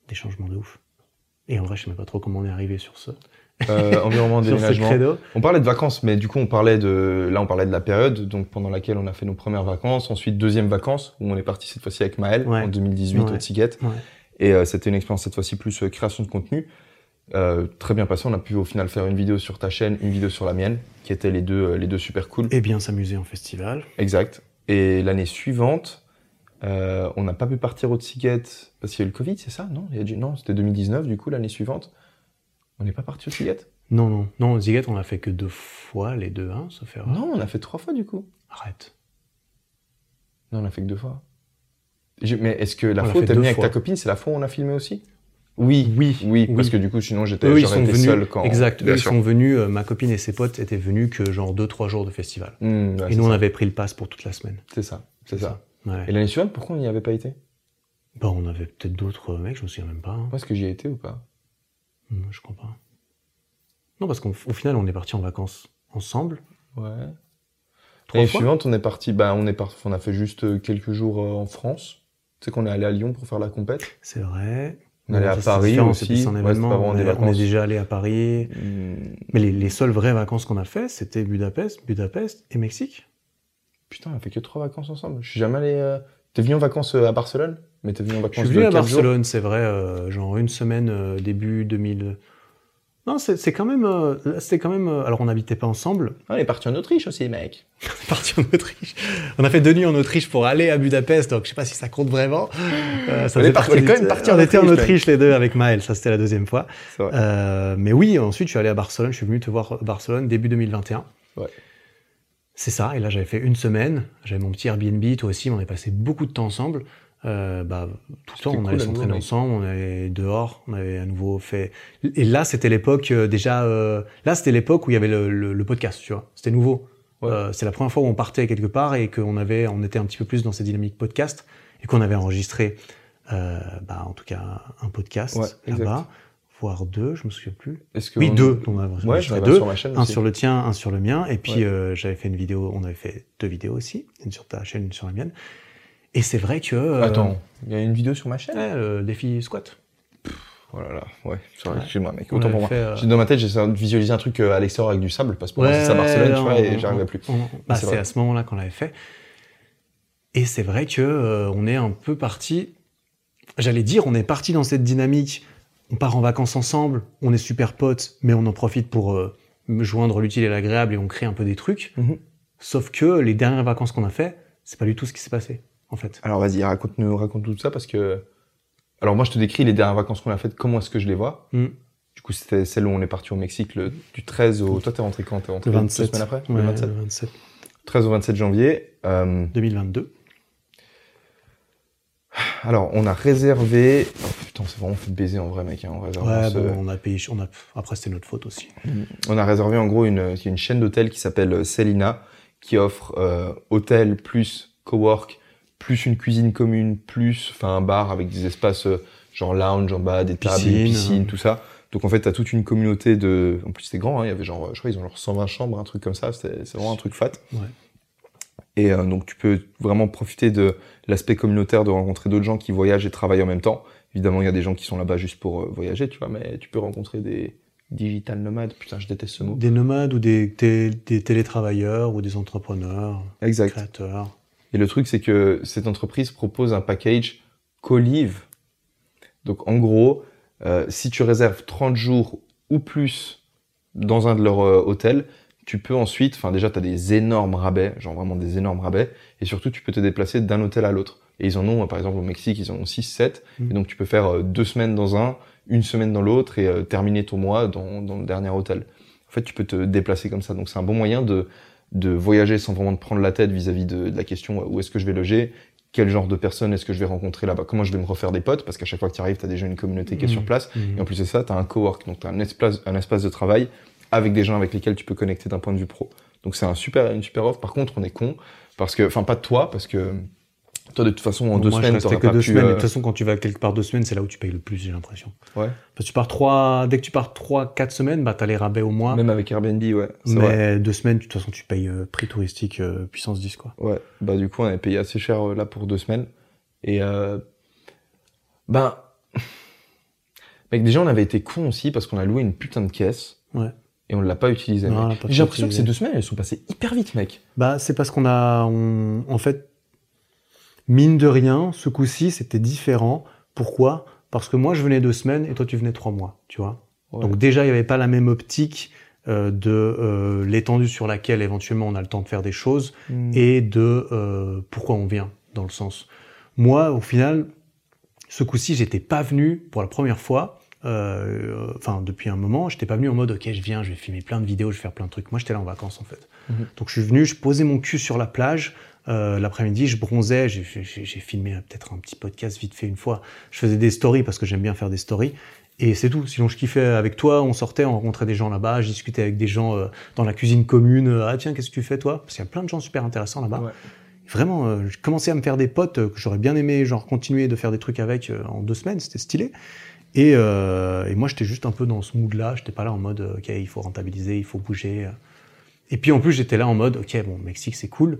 des changements de ouf. Et en vrai, je sais même pas trop comment on est arrivé sur ce, Euh, environnement, déménagement. On parlait de vacances, mais du coup, on parlait de, là, on parlait de la période, donc pendant laquelle on a fait nos premières vacances. Ensuite, deuxième vacances, où on est parti cette fois-ci avec Maël, Ouais. en 2018, Ouais. au Tiguette. Ouais. Et euh, c'était une expérience cette fois-ci plus euh, création de contenu. Très bien passé. On a pu au final faire une vidéo sur ta chaîne, une vidéo sur la mienne, qui étaient les deux, les deux super cool. Et bien s'amuser en festival. Exact. Et l'année suivante, on n'a pas pu partir au Tiguette parce qu'il y a eu le Covid, c'est ça? Non, Il y a du- non c'était 2019 du coup, l'année suivante. On n'est pas parti au Tiguette Non, non, non, Ziguet, on l'a fait que deux fois, les deux, hein, sauf erreur. Non, on a fait trois fois du coup. Arrête. Non, on l'a fait que deux fois. Mais est-ce que la On l'a fois où fait t'es deux venu avec fois. ta copine, c'est la fois où on a filmé aussi? Oui, Oui, oui, parce que du coup, sinon j'étais Eux, ils j'aurais sont été venus. seul quand. exact. Bien Eux, ils sûr. sont venus. euh, ma copine et ses potes étaient venus que genre deux, trois jours de festival. Hmm, ouais, et c'est nous, on ça. avait pris le pass pour toute la semaine. C'est ça, c'est ça. Ouais. Et l'année suivante, pourquoi on n'y avait pas été? Bah, on avait peut-être d'autres mecs, je me souviens même pas. hein. Moi, est-ce que j'y ai été ou pas? Non, je crois pas. Non, parce qu'au au final, on est partis en vacances ensemble. Ouais. Trois L'année suivante, on est parti, bah, on est parti, on a fait juste euh, quelques jours euh, en France. Tu sais qu'on est allé à Lyon pour faire la compète. C'est vrai. On est allé à Paris aussi. Un Ouais, pas on, des est, on est déjà allé à Paris. Hmm, Mais les, les seules vraies vacances qu'on a fait, c'était Budapest, Budapest et Mexique. Putain, on a fait que trois vacances ensemble. Je suis jamais allé. euh, T'es venu en vacances à Barcelone? Mais t'es venu en Je vacances suis venu à Barcelone, c'est vrai, euh, genre une semaine euh, début 2000. Non, c'est quand même, euh, c'était quand même. euh, alors on n'habitait pas ensemble. Ah, on est parti en Autriche aussi, mec. On est parti en Autriche. On a fait deux nuits en Autriche pour aller à Budapest, donc je sais pas si ça compte vraiment. Euh, ça On est par- partie on est du- quand même parti en On était en Autriche, Autriche les deux avec Maël, ça c'était la deuxième fois. Vrai. Mais oui, ensuite je suis allé à Barcelone, je suis venu te voir à Barcelone début 2021. Ouais. C'est ça, et là j'avais fait une semaine, j'avais mon petit Airbnb, toi aussi, on avait passé beaucoup de temps ensemble. Euh, bah, tout le temps, on cool, allait s'entraîner ensemble, on allait dehors, on avait à nouveau fait. Et là, c'était l'époque euh, déjà. euh, Là, c'était l'époque où il y avait le, le- le podcast, tu vois. C'était nouveau. Ouais. Euh, c'est la première fois où on partait quelque part et qu'on avait, on était un petit peu plus dans cette dynamique podcast et qu'on avait enregistré, euh, bah, en tout cas, un podcast Ouais, là-bas, voire deux, je me souviens plus. Est-ce que Oui, on- deux. On a Ouais, enregistré deux. sur ma chaîne Un aussi. sur le tien, un sur le mien. Et puis, euh, j'avais fait une vidéo, on avait fait deux vidéos aussi. Une sur ta chaîne, une sur la mienne. Et c'est vrai que. euh, Attends, il y a une vidéo sur ma chaîne ouais, le défi squat. Oh là là, ouais, Ouais. excuse-moi, mec. On Autant pour moi. euh, Dans ma tête, j'essaie de visualiser un truc euh, à l'extérieur avec du sable, parce que pour moi, c'est ça Barcelone, tu vois, et j'arrivais plus. bah, c'est à ce moment-là qu'on l'avait fait. Et c'est vrai que euh, on est un peu parti. J'allais dire, on est parti dans cette dynamique. On part en vacances ensemble, on est super potes, mais on en profite pour euh, joindre l'utile et l'agréable et on crée un peu des trucs. Mhm. Sauf que les dernières vacances qu'on a fait, c'est pas du tout ce qui s'est passé, en fait. Alors vas-y, raconte-nous raconte tout ça, parce que... Alors moi, je te décris les dernières vacances qu'on a faites, comment est-ce que je les vois? Mm. Du coup, c'était celle où on est parti au Mexique, le, du 13 au... Toi, t'es rentré quand? T'es rentré Le deux 27. semaines après? Ouais, Le 27 le 27. 13 au 27 janvier. Euh, 2022. alors, on a réservé... Oh, putain, c'est vraiment fait baiser en vrai, mec. hein, réservant Ouais, ce- bon, on a payé. On a... Après, c'était notre faute aussi. On a réservé en gros une, une chaîne d'hôtels qui s'appelle euh, Selina, qui offre euh, hôtel plus cowork, plus une cuisine commune, plus enfin un bar avec des espaces euh, genre lounge en bas, des tables, Piscine, piscine, hein. tout ça. Donc en fait, t'as toute une communauté de. En plus, c'était grand. Hein, il y avait genre, je crois, ils ont genre 120 chambres, un truc comme ça. C'est vraiment un truc fat. Ouais. Et euh, donc tu peux vraiment profiter de l'aspect communautaire, de rencontrer d'autres gens qui voyagent et travaillent en même temps. Évidemment, il y a des gens qui sont là-bas juste pour euh, voyager, tu vois, mais tu peux rencontrer des digital nomades. Putain, je déteste ce mot. Des nomades ou des, des, des télétravailleurs ou des entrepreneurs, Exact. créateurs. Et le truc, c'est que cette entreprise propose un package co-live. Donc, en gros, Euh, si tu réserves 30 jours ou plus dans un de leurs euh, hôtels, tu peux ensuite, enfin déjà tu as des énormes rabais, genre vraiment des énormes rabais, et surtout tu peux te déplacer d'un hôtel à l'autre. Et ils en ont, euh, par exemple au Mexique, ils en ont 6, 7, Mhm. et donc tu peux faire deux semaines dans un, une semaine dans l'autre, et euh, terminer ton mois dans, dans le dernier hôtel. En fait, tu peux te déplacer comme ça, donc c'est un bon moyen de, de voyager sans vraiment te prendre la tête vis-à-vis de, de la question où est-ce que je vais loger, quel genre de personnes est-ce que je vais rencontrer là-bas, comment je vais me refaire des potes, parce qu'à chaque fois que tu arrives, tu as déjà une communauté qui est Mhm. sur place, Mhm. et en plus de ça, tu as un cowork, donc tu as un espace, un espace de travail avec des gens avec lesquels tu peux connecter d'un point de vue pro. Donc c'est un super, une super offre. Par contre, on est con, parce que, enfin pas de toi, parce que toi de toute façon en Bon, deux moi, semaines, t'auras que pas deux pu, semaines. Euh, de toute façon, quand tu vas quelque part deux semaines, c'est là où tu payes le plus, j'ai l'impression. Ouais. Parce que tu pars trois, dès que tu pars trois, quatre semaines, bah, t'as les rabais au mois. Même avec Airbnb, ouais. mais vrai. deux semaines, de toute façon, tu payes euh, prix touristique euh, puissance 10, quoi. Ouais. Bah du coup, on avait payé assez cher là pour deux semaines. Et ben, mec, déjà on avait été con aussi parce qu'on a loué une putain de caisse. Ouais. Et on l'a pas utilisée. Non, mec. on l'a pas J'ai l'impression que utilisé. ces deux semaines, elles sont passées hyper vite, mec. Bah, c'est parce qu'on a, on- en fait, mine de rien, ce coup-ci, c'était différent. Pourquoi? Parce que moi, je venais deux semaines et toi, tu venais trois mois, tu vois. Ouais. Donc déjà, il n'y avait pas la même optique euh, de euh, l'étendue sur laquelle éventuellement on a le temps de faire des choses Mm. et de euh, pourquoi on vient, dans le sens. Moi, au final, ce coup-ci, j'étais pas venu pour la première fois. Enfin, depuis un moment, j'étais pas venu en mode ok, je viens, je vais filmer plein de vidéos, je vais faire plein de trucs. Moi, j'étais là en vacances en fait. Mhm. Donc, je suis venu, je posais mon cul sur la plage. Euh, L'après-midi, je bronzais. J'ai filmé peut-être un petit podcast vite fait une fois. Je faisais des stories parce que j'aime bien faire des stories. Et c'est tout. Sinon, je kiffais avec toi. On sortait, on rencontrait des gens là-bas. Je discutais avec des gens euh, dans la cuisine commune. Euh, Ah tiens, qu'est-ce que tu fais toi? Parce qu'il y a plein de gens super intéressants là-bas. Ouais. Vraiment, euh, j'ai commencé à me faire des potes que j'aurais bien aimé, genre continuer de faire des trucs avec en deux semaines. C'était stylé. Et, et moi, j'étais juste un peu dans ce mood-là. J'étais pas là en mode, ok, il faut rentabiliser, il faut bouger. Et puis en plus, j'étais là en mode, ok, bon, Mexique, c'est cool.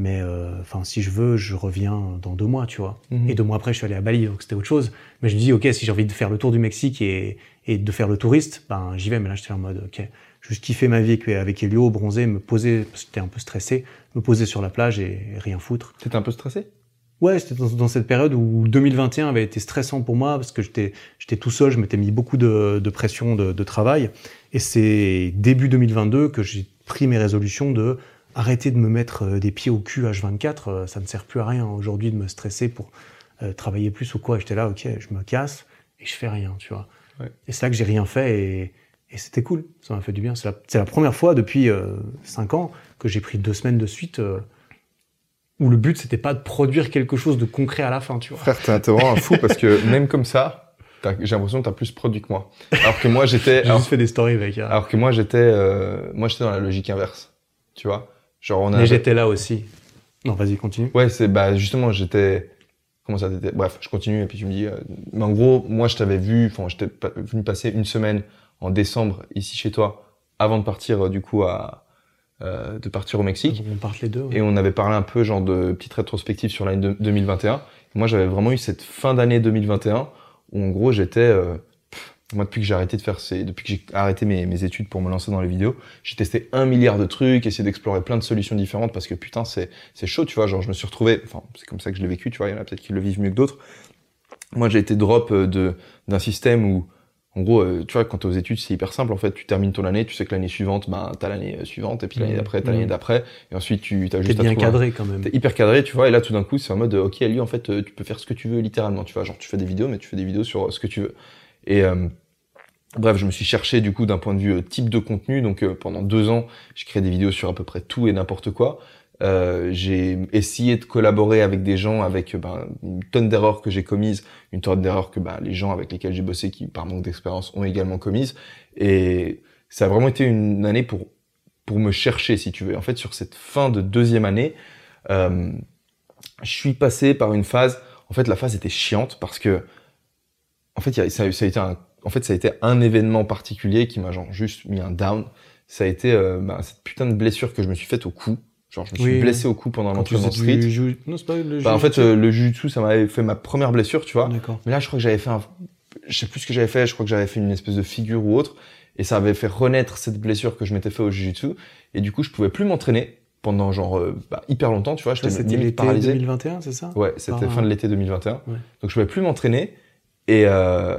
Mais euh, enfin, si je veux, je reviens dans deux mois, tu vois. Mhm. Et deux mois après, je suis allé à Bali, donc c'était autre chose. Mais je me dis, ok, si j'ai envie de faire le tour du Mexique et, et de faire le touriste, ben j'y vais. Mais là, j'étais en mode, ok, juste kiffer ma vie avec, avec Elio, bronzer, me poser, parce que j'étais un peu stressé, me poser sur la plage et rien foutre. T'étais un peu stressé? Ouais, c'était dans, dans cette période où 2021 avait été stressant pour moi parce que j'étais j'étais tout seul, je m'étais mis beaucoup de, de pression de, de travail. Et c'est début 2022 que j'ai pris mes résolutions de arrêter de me mettre euh, des pieds au cul H24. euh, Ça ne sert plus à rien aujourd'hui de me stresser pour euh, travailler plus ou quoi. J'étais là, ok, je me casse et je fais rien, tu vois. Ouais. Et c'est là que j'ai rien fait et, et c'était cool. Ça m'a fait du bien. C'est la, première fois depuis euh, 5 ans que j'ai pris deux semaines de suite. euh, où le but c'était pas de produire quelque chose de concret à la fin, tu vois. Frère, t'es vraiment un fou parce que même comme ça, j'ai l'impression que t'as plus produit que moi. Alors que moi, j'étais, J'ai alors, juste fait des stories avec. hein. alors que moi, j'étais, euh, moi, j'étais dans la logique inverse. Tu vois, genre on a. Mais j'étais là aussi. Non, vas-y, continue. Ouais, c'est bah justement, j'étais. Comment ça t'étais Bref, je continue et puis tu me dis. euh, Mais en gros, moi, je t'avais vu. Enfin, j'étais pa- venu passer une semaine en décembre ici chez toi avant de partir euh, du coup à euh, de partir au Mexique. On parte les deux. ouais. Et on avait parlé un peu genre de petite rétrospective sur l'année de- 2021. Moi, j'avais vraiment eu cette fin d'année 2021 où en gros j'étais euh, moi depuis que j'ai arrêté de faire ces depuis que j'ai arrêté mes, mes études pour me lancer dans les vidéos, j'ai testé un milliard de trucs, essayé d'explorer plein de solutions différentes parce que putain c'est c'est chaud, tu vois, genre je me suis retrouvé enfin c'est comme ça que je l'ai vécu, tu vois, il y en a peut-être qui le vivent mieux que d'autres. Moi, j'ai été drop euh, de d'un système où en gros, euh, tu vois, quand t'es aux études, c'est hyper simple. En fait, tu termines ton année, tu sais que l'année suivante, ben, t'as l'année euh, suivante, et puis l'année Mhm. d'après, t'as l'année d'après, et ensuite tu as T'es juste à bien un- cadré quand même. T'es hyper cadré, tu vois, et là tout d'un coup c'est en mode ok lui en fait tu peux faire ce que tu veux littéralement, tu vois, genre tu fais des vidéos mais tu fais des vidéos sur ce que tu veux. Et euh, bref, je me suis cherché du coup d'un point de vue euh, type de contenu, donc euh, pendant deux ans j'ai créé des vidéos sur à peu près tout et n'importe quoi. Euh, j'ai essayé de collaborer avec des gens avec euh, ben, une tonne d'erreurs que j'ai commises, une tonne d'erreurs que ben, les gens avec lesquels j'ai bossé qui par manque d'expérience ont également commises. Et ça a vraiment été une année pour pour me chercher si tu veux. En fait sur cette fin de deuxième année, je suis passé par une phase. En fait, la phase était chiante parce que, en fait, ça, a- ça a été un, en fait, ça a été un événement particulier qui m'a genre juste mis un down. Ça a été euh, bah, cette putain de blessure que je me suis faite au cou. Genre, je me suis Oui. blessé au cou pendant l'entraînement street. du Non, c'est pas le Bah, en fait, euh, le jiu-jitsu, ça m'avait fait ma première blessure, tu vois. Mais là, je crois que j'avais fait un, je sais plus ce que j'avais fait. Je crois que j'avais fait une espèce de figure ou autre, et ça avait fait renaître cette blessure que je m'étais fait au jiu-jitsu. Et du coup, je pouvais plus m'entraîner pendant genre euh, bah, hyper longtemps, tu vois. J'étais c'était limite l'été paralysé. 2021, c'est ça? Ouais, c'était Ah. fin de l'été 2021. Ouais. Donc je pouvais plus m'entraîner. Et, euh,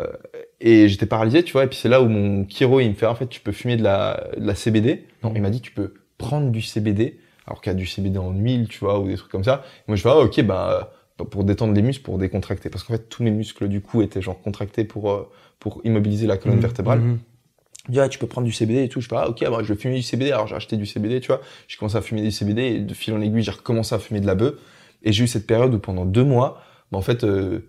et j'étais paralysé, tu vois. Et puis c'est là où mon chiro, il me fait, en fait, tu peux fumer de la, de la CBD. Non, il m'a dit, tu peux prendre du CBD, alors qu'il y a du CBD en huile, tu vois, ou des trucs comme ça. Et moi, je fais, ah, ok, bah, pour détendre les muscles, pour décontracter. Parce qu'en fait, tous mes muscles du cou étaient genre contractés pour, euh, pour immobiliser la colonne Mhm. vertébrale. Mhm. Il dit, ah, tu peux prendre du CBD et tout. Je fais, ah, ok, bah, je vais fumer du CBD. Alors, j'ai acheté du CBD, tu vois. J'ai commencé à fumer du CBD et de fil en aiguille, j'ai recommencé à fumer de la bœuf. Et j'ai eu cette période où pendant deux mois, bah, en fait, euh,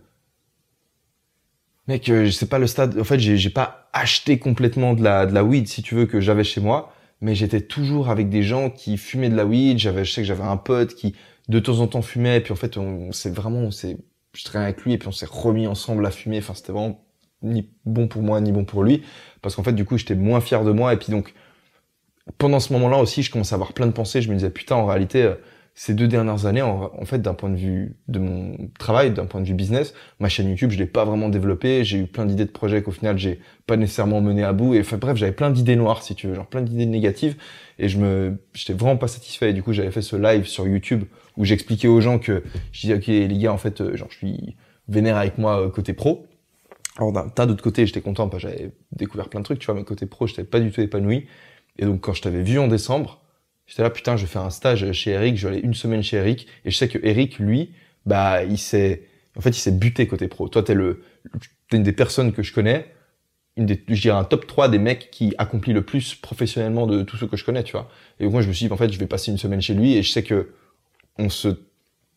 mec, euh, c'est pas le stade. En fait, j'ai pas acheté complètement de la, de la weed, si tu veux, que j'avais chez moi. Mais j'étais toujours avec des gens qui fumaient de la weed. J'avais, je sais que j'avais un pote qui, de temps en temps, fumait. Et puis, en fait, on, on s'est vraiment, on s'est, je traînais avec lui et puis on s'est remis ensemble à fumer. Enfin, c'était vraiment ni bon pour moi, ni bon pour lui. Parce qu'en fait, du coup, j'étais moins fier de moi. Et puis donc, pendant ce moment-là aussi, je commençais à avoir plein de pensées. Je me disais, putain, en réalité, euh, ces deux dernières années, en, en fait, d'un point de vue de mon travail, d'un point de vue business, ma chaîne YouTube, je l'ai pas vraiment développée. J'ai eu plein d'idées de projets qu'au final, j'ai pas nécessairement mené à bout. Et enfin, bref, j'avais plein d'idées noires, si tu veux, genre plein d'idées négatives. Et je me, j'étais vraiment pas satisfait. Et du coup, j'avais fait ce live sur YouTube où j'expliquais aux gens que je disais, ok, les gars, en fait, euh, genre, je suis vénère avec moi euh, côté pro. Alors d'un tas d'autres côtés, j'étais content parce j'avais découvert plein de trucs, tu vois, mais côté pro, j'étais pas du tout épanoui. Et donc quand je t'avais vu en décembre, j'étais là, putain, je vais faire un stage chez Eric, je vais aller une semaine chez Eric, et je sais que Eric, lui, bah, il s'est, en fait, il s'est buté côté pro. Toi, t'es le, t'es une des personnes que je connais, une des, je dirais un top 3 des mecs qui accomplit le plus professionnellement de tous ceux que je connais, tu vois. Et moi, je me suis dit, en fait, je vais passer une semaine chez lui, et je sais que on se,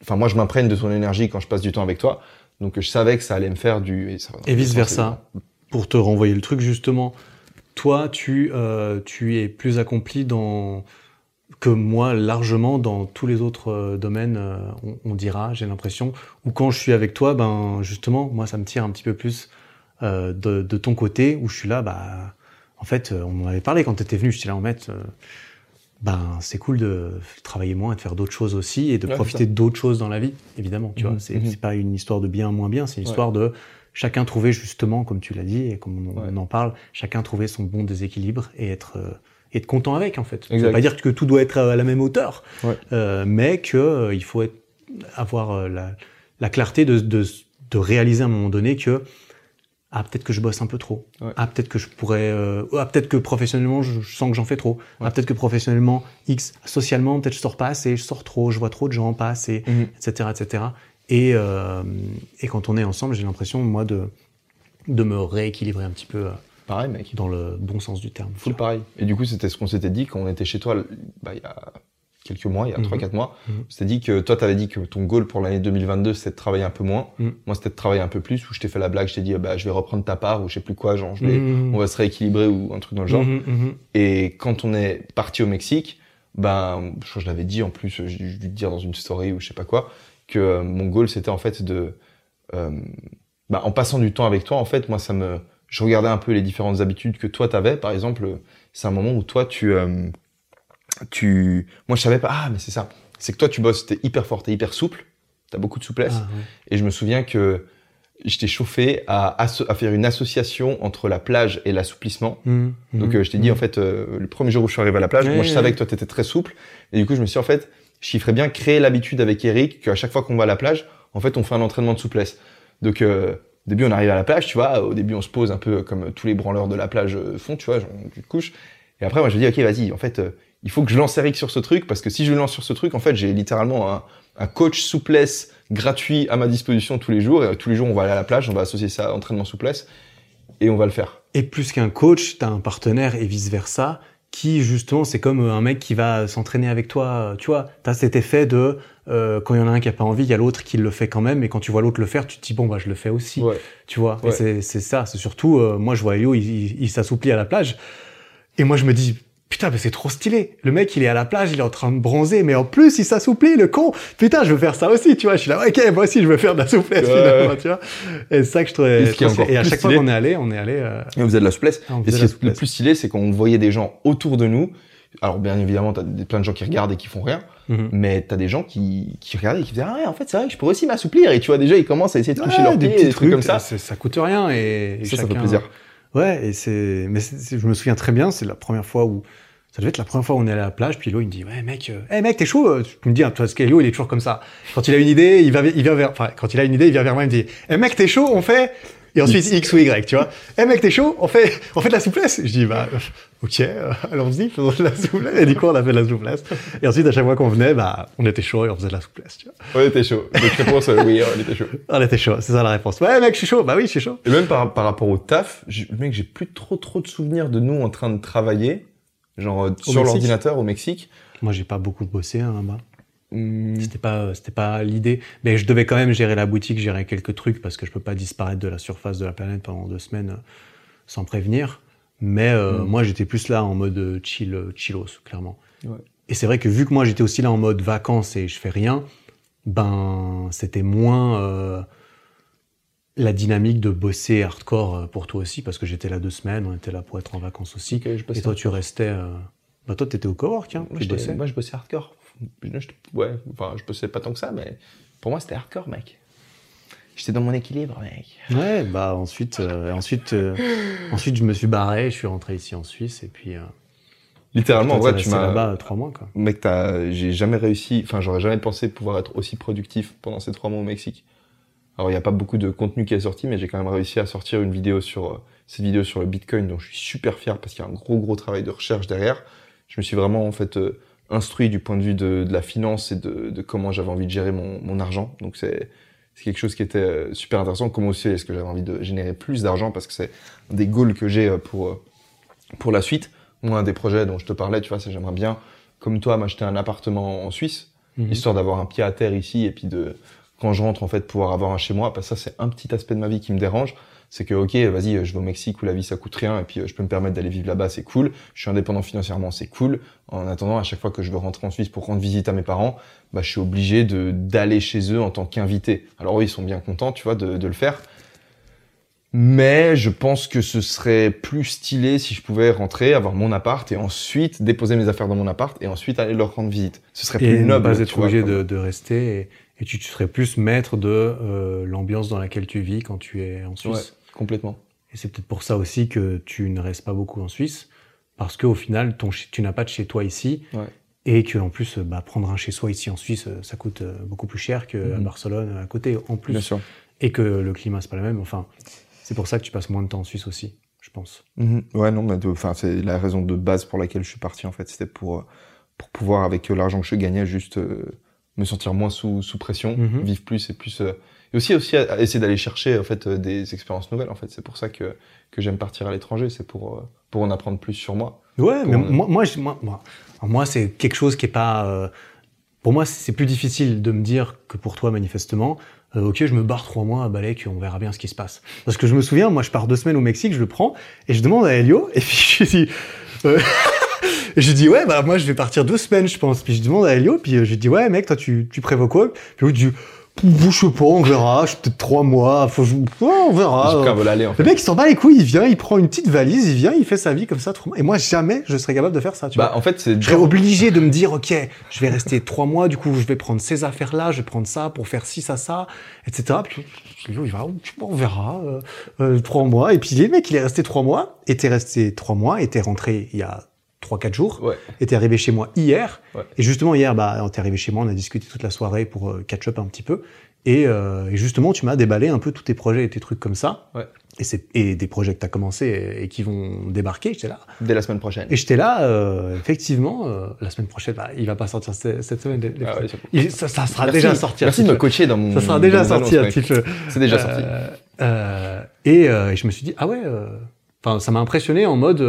enfin, moi, je m'imprègne de ton énergie quand je passe du temps avec toi. Donc je savais que ça allait me faire du... Et vice versa. Pour te renvoyer le truc, justement, toi, tu, euh, tu es plus accompli dans que moi largement dans tous les autres euh, domaines, euh, on, on dira, j'ai l'impression. Ou quand je suis avec toi, ben justement, moi ça me tire un petit peu plus euh, de, de ton côté, où je suis là, bah en fait, euh, on en avait parlé quand tu étais venu, je suis là en mettre. ben c'est cool de travailler moins et de faire d'autres choses aussi et de Ouais, profiter d'autres choses dans la vie, évidemment. Tu Mhm, vois, c'est c'est pas une histoire de bien moins bien, c'est une Ouais. histoire de chacun trouver justement, comme tu l'as dit et comme on, Ouais. on en parle, chacun trouver son bon déséquilibre et être euh, être content avec en fait. Ça veut Exact. pas dire que tout doit être à la même hauteur, Ouais. euh, mais que euh, il faut être, avoir euh, la, la clarté de, de, de réaliser à un moment donné que ah peut-être que je bosse un peu trop, Ouais. ah peut-être que je pourrais, ah peut-être que professionnellement je, je sens que j'en fais trop, ah peut-être que professionnellement X, socialement peut-être je sors pas assez, je sors trop, je vois trop de gens pas assez, Mhm. etc., etc. Et, et quand on est ensemble, j'ai l'impression moi de de me rééquilibrer un petit peu Pareil, mec. dans le bon sens du terme. Full pareil. Et du coup, c'était ce qu'on s'était dit quand on était chez toi, bah, il y a quelques mois, il y a Mhm. 3-4 mois. Mhm. On s'était dit que toi, t'avais dit que ton goal pour l'année 2022, c'était de travailler un peu moins. Mhm. Moi, c'était de travailler un peu plus, où je t'ai fait la blague, je t'ai dit, bah, je vais reprendre ta part, ou je sais plus quoi, genre, je vais, Mhm. on va se rééquilibrer, ou un truc dans le genre. Mhm. Et quand on est parti au Mexique, ben, je crois que je l'avais dit en plus, j'ai dû le dire dans une story ou je sais pas quoi, que euh, mon goal c'était en fait de, euh, ben, en passant du temps avec toi, en fait, moi ça me, je regardais un peu les différentes habitudes que toi t'avais. Par exemple, c'est un moment où toi tu, euh, tu, moi je savais pas, ah mais c'est ça, c'est que toi tu bosses, t'es hyper fort, t'es hyper souple, t'as beaucoup de souplesse. Ah, ouais. Et je me souviens que je t'ai chauffé à, à faire une association entre la plage et l'assouplissement. Mhm, Donc mhm, euh, je t'ai dit en fait euh, le premier jour où je suis arrivé à la plage, moi je savais que toi t'étais très souple et du coup je me suis dit en fait je ferais bien créer l'habitude avec Eric qu'à chaque fois qu'on va à la plage, en fait on fait un entraînement de souplesse. Donc euh, au début on arrive à la plage, tu vois, au début on se pose un peu comme tous les branleurs de la plage euh, font, tu vois, tu te couches. Et après moi je me dis ok vas-y, en fait euh, il faut que je lance Eric sur ce truc parce que si je le lance sur ce truc, en fait j'ai littéralement un, coach souplesse gratuit à ma disposition tous les jours et euh, tous les jours on va aller à la plage, on va associer ça à entraînement souplesse et on va le faire. Et plus qu'un coach, t'as un partenaire et vice versa, qui justement, c'est comme euh, un mec qui va s'entraîner avec toi. euh, Tu vois, t'as cet effet de euh, quand il y en a un qui a pas envie, il y a l'autre qui le fait quand même. Et quand tu vois l'autre le faire, tu te dis bon bah je le fais aussi. Ouais. Tu vois. Ouais. c'est c'est ça. C'est surtout, euh, moi je vois Elio, il, il, il s'assouplit à la plage, et moi je me dis. Putain, mais c'est trop stylé. Le mec, il est à la plage, il est en train de bronzer, mais en plus, il s'assouplit, le con. Putain, je veux faire ça aussi, tu vois. Je suis là, ok, moi aussi, je veux faire de la souplesse, Ouais. finalement, tu vois. Et c'est ça que je trouvais. Et ce qui est trop stylé. encore et à chaque fois qu'on est allé, on est allé. euh, Et on faisait de la souplesse. Ah, Et ce qui est le plus stylé, c'est qu'on voyait des gens autour de nous. Alors, bien évidemment, t'as plein de gens qui regardent et qui font rien. mhm. Mais t'as des gens qui, qui regardaient et qui disaient, ah ouais, en fait, c'est vrai que je pourrais aussi m'assouplir. Et tu vois, déjà, ils commencent à essayer de toucher Ouais, leurs des pieds, petits des trucs comme ça. c'est- Ça coûte rien et, et Ça, ça fait chacun- plaisir. Ouais, et c'est, mais je me souviens très bien, c'est la première fois où, ça devait être la première fois où on est allé à la plage, puis Lo, il me dit, ouais, mec, euh, hey, mec, t'es chaud? euh, Tu me dis, hein, parce qu'Elio, il est toujours comme ça. Quand il a une idée, il va, il vient vers, enfin, quand il a une idée, il vient vers moi, il me dit, hey, mec, t'es chaud? On fait Et ensuite X ou Y, tu vois. Eh mec, t'es chaud On fait, on fait de la souplesse Je dis bah ok, euh, allons-y, faisons de la souplesse. Et du coup, on a fait de la souplesse. Et ensuite, à chaque fois qu'on venait, bah on était chaud et on faisait de la souplesse. Tu vois. On était chaud. Donc réponse, euh, oui, on était chaud. On était chaud, c'est ça la réponse. Ouais mec, je suis chaud. Bah oui, je suis chaud. Et même par, par rapport au taf, mec, j'ai plus trop trop de souvenirs de nous en train de travailler, genre euh, sur l'ordinateur au Mexique. Moi, j'ai pas beaucoup bossé hein, là-bas. Hum, C'était pas, c'était pas l'idée. Mais je devais quand même gérer la boutique, gérer quelques trucs parce que je peux pas disparaître de la surface de la planète pendant deux semaines euh, sans prévenir. Mais euh, Mm. moi, j'étais plus là en mode chill, chillos, clairement. Ouais. Et c'est vrai que vu que moi, j'étais aussi là en mode vacances et je fais rien, ben, c'était moins euh, la dynamique de bosser hardcore euh, pour toi aussi parce que j'étais là deux semaines, on était là pour être en vacances aussi. Et toi, tu restais. euh, Bah, toi, t'étais au cowork, hein. Moi, tu j'étais- bossais. moi, je bossais hardcore. Ouais, enfin, je bossais pas tant que ça, mais pour moi, c'était hardcore, mec. J'étais dans mon équilibre, mec. Ouais, bah ensuite, euh, ensuite, euh, ensuite, je me suis barré, je suis rentré ici en Suisse et puis. Littéralement, ouais, tu m'as. là-bas trois mois, quoi. Mec, j'ai jamais réussi, enfin, j'aurais jamais pensé pouvoir être aussi productif pendant ces trois mois au Mexique. Alors, il n'y a pas beaucoup de contenu qui est sorti, mais j'ai quand même réussi à sortir une vidéo sur, euh, cette vidéo sur le Bitcoin, dont je suis super fier parce qu'il y a un gros, gros travail de recherche derrière. Je me suis vraiment, en fait, euh, instruit du point de vue de, de la finance et de, de comment j'avais envie de gérer mon, mon argent. Donc, c'est, c'est quelque chose qui était euh, super intéressant. Comment aussi est-ce que j'avais envie de générer plus d'argent? Parce que c'est un des goals que j'ai pour, pour la suite. Moi, un des projets dont je te parlais, tu vois, c'est j'aimerais bien, comme toi, m'acheter un appartement en Suisse, Mhm. histoire d'avoir un pied à terre ici et puis de, quand je rentre, en fait, pouvoir avoir un chez moi. Parce que ça, c'est un petit aspect de ma vie qui me dérange. C'est que, ok, vas-y, je vais au Mexique où la vie, ça coûte rien et puis euh, je peux me permettre d'aller vivre là-bas, c'est cool. Je suis indépendant financièrement, c'est cool. En attendant, à chaque fois que je veux rentrer en Suisse pour rendre visite à mes parents, bah, je suis obligé de, d'aller chez eux en tant qu'invité. Alors oui, ils sont bien contents, tu vois, de, de le faire. Mais je pense que ce serait plus stylé si je pouvais rentrer, avoir mon appart et ensuite déposer mes affaires dans mon appart et ensuite aller leur rendre visite. Ce serait Et plus ne noble. pas être obligé de rester et, tu, tu serais plus maître de euh, l'ambiance dans laquelle tu vis quand tu es en Suisse. Ouais, complètement. Et c'est peut-être pour ça aussi que tu ne restes pas beaucoup en Suisse, parce qu'au final, ton, tu n'as pas de chez toi ici, Ouais. et que en plus, euh, bah, prendre un chez soi ici en Suisse, euh, ça coûte beaucoup plus cher qu'à Mhm. Barcelone à côté, en plus, Bien sûr. et que le climat c'est pas le même. Enfin, c'est pour ça que tu passes moins de temps en Suisse aussi, je pense. Mhm. Ouais, non, mais enfin, c'est la raison de base pour laquelle je suis parti en fait. C'était pour pour pouvoir avec l'argent que je gagnais juste euh, me sentir moins sous sous pression, Mhm. vivre plus et plus. euh, et aussi aussi à- à essayer d'aller chercher en fait euh, des expériences nouvelles. En fait, c'est pour ça que que j'aime partir à l'étranger. C'est pour euh, pour en apprendre plus sur moi. Ouais, mais moi, moi, moi, moi, c'est quelque chose qui est pas. euh, pour moi, c'est plus difficile de me dire que pour toi, manifestement. ok, je me barre trois mois à Balek, on verra bien ce qui se passe. Parce que je me souviens, moi, je pars deux semaines au Mexique, je le prends et je demande à Elio, et puis je dis. euh, je dis ouais bah moi je vais partir deux semaines je pense puis je demande à Elio puis euh, je dis ouais mec toi tu, tu prévois quoi? Puis il dit je sais pas on verra je suis peut-être trois mois faut on verra J'ai vol aller en fait. Le mec, il s'en bat les couilles, il vient, il prend une petite valise, il vient, il fait sa vie comme ça. Et moi, jamais je serais capable de faire ça, tu Bah vois. en fait c'est Je serais obligé de me dire, ok, je vais rester trois mois, du coup, je vais prendre ces affaires-là, je vais prendre ça pour faire ci, ça, ça, etc. Puis, il va, on verra, euh, euh, trois mois. Et puis, le mec, il est resté trois mois, et t'es resté trois mois, et t'es rentré il y a trois, quatre jours, Ouais. et t'es arrivé chez moi hier. Ouais. Et justement, hier, bah, t'es arrivé chez moi, on a discuté toute la soirée pour euh, catch up un petit peu. Et, euh, et justement, tu m'as déballé un peu tous tes projets et tes trucs comme ça. Ouais. Et, c'est, et des projets que tu as commencé et, et qui vont débarquer, j'étais là. Dès la semaine prochaine. Et j'étais là, euh, effectivement, la semaine prochaine, bah, il va pas sortir ce- cette semaine. les- Ah il- ça, ça sera Merci- déjà sorti. Merci de me coacher dans mon. Ça sera déjà sorti un petit peu. C'est déjà sorti. Et, je me suis dit, ah ouais, enfin, ça m'a impressionné en mode,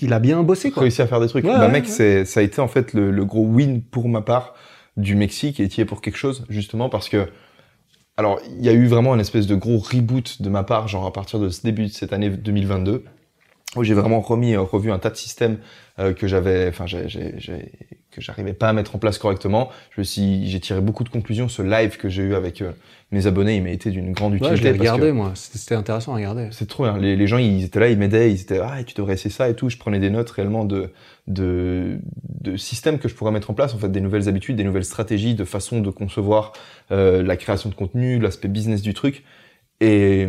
il a bien bossé, quoi. réussi à faire des trucs. Ouais, bah ouais, mec, ouais. c'est ça a été en fait le, le gros win pour ma part du Mexique et qui est pour quelque chose justement parce que alors il y a eu vraiment un espèce de gros reboot de ma part genre à partir de ce début de cette année 2022 où j'ai vraiment remis euh, revu un tas de systèmes euh, que j'avais enfin que j'arrivais pas à mettre en place correctement. Je suis j'ai tiré beaucoup de conclusions ce live que j'ai eu avec euh, mes abonnés, il m'a été d'une grande utilité Ouais, je l'ai regardé, moi. C'était c'était intéressant à regarder. c'est trop bien. Les, les gens, ils étaient là, ils m'aidaient, ils étaient ah tu devrais essayer ça et tout. Je prenais des notes réellement de de de systèmes que je pourrais mettre en place, en fait, des nouvelles habitudes, des nouvelles stratégies, de façon de concevoir euh, la création de contenu, l'aspect business du truc. Et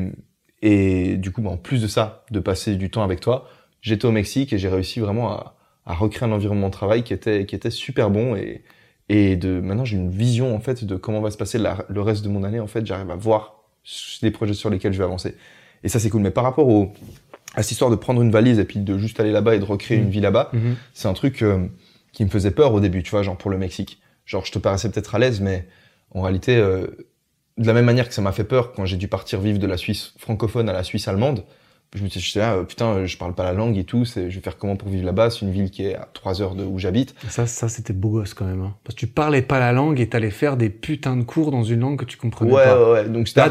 et du coup, bah, en plus de ça, de passer du temps avec toi, j'étais au Mexique et j'ai réussi vraiment à à recréer un environnement de travail qui était qui était super bon et et de maintenant j'ai une vision en fait de comment va se passer la- le reste de mon année en fait j'arrive à voir des projets sur lesquels je vais avancer. Et ça, c'est cool. Mais par rapport au, à cette histoire de prendre une valise et puis de juste aller là-bas et de recréer Mhm. une vie là-bas, Mhm. c'est un truc euh, qui me faisait peur au début, tu vois, genre pour le Mexique. Genre, je te paraissais peut-être à l'aise, mais en réalité, euh, de la même manière que ça m'a fait peur quand j'ai dû partir vivre de la Suisse francophone à la Suisse allemande, je me suis là, euh, putain, euh, je parle pas la langue et tout, je vais faire comment pour vivre là-bas C'est une ville qui est à 3 heures de où j'habite. Ça, ça c'était beau gosse quand même. hein. Parce que tu parlais pas la langue et t'allais faire des putains de cours dans une langue que tu comprenais Ouais, pas. ouais, ouais. Donc c'était Là,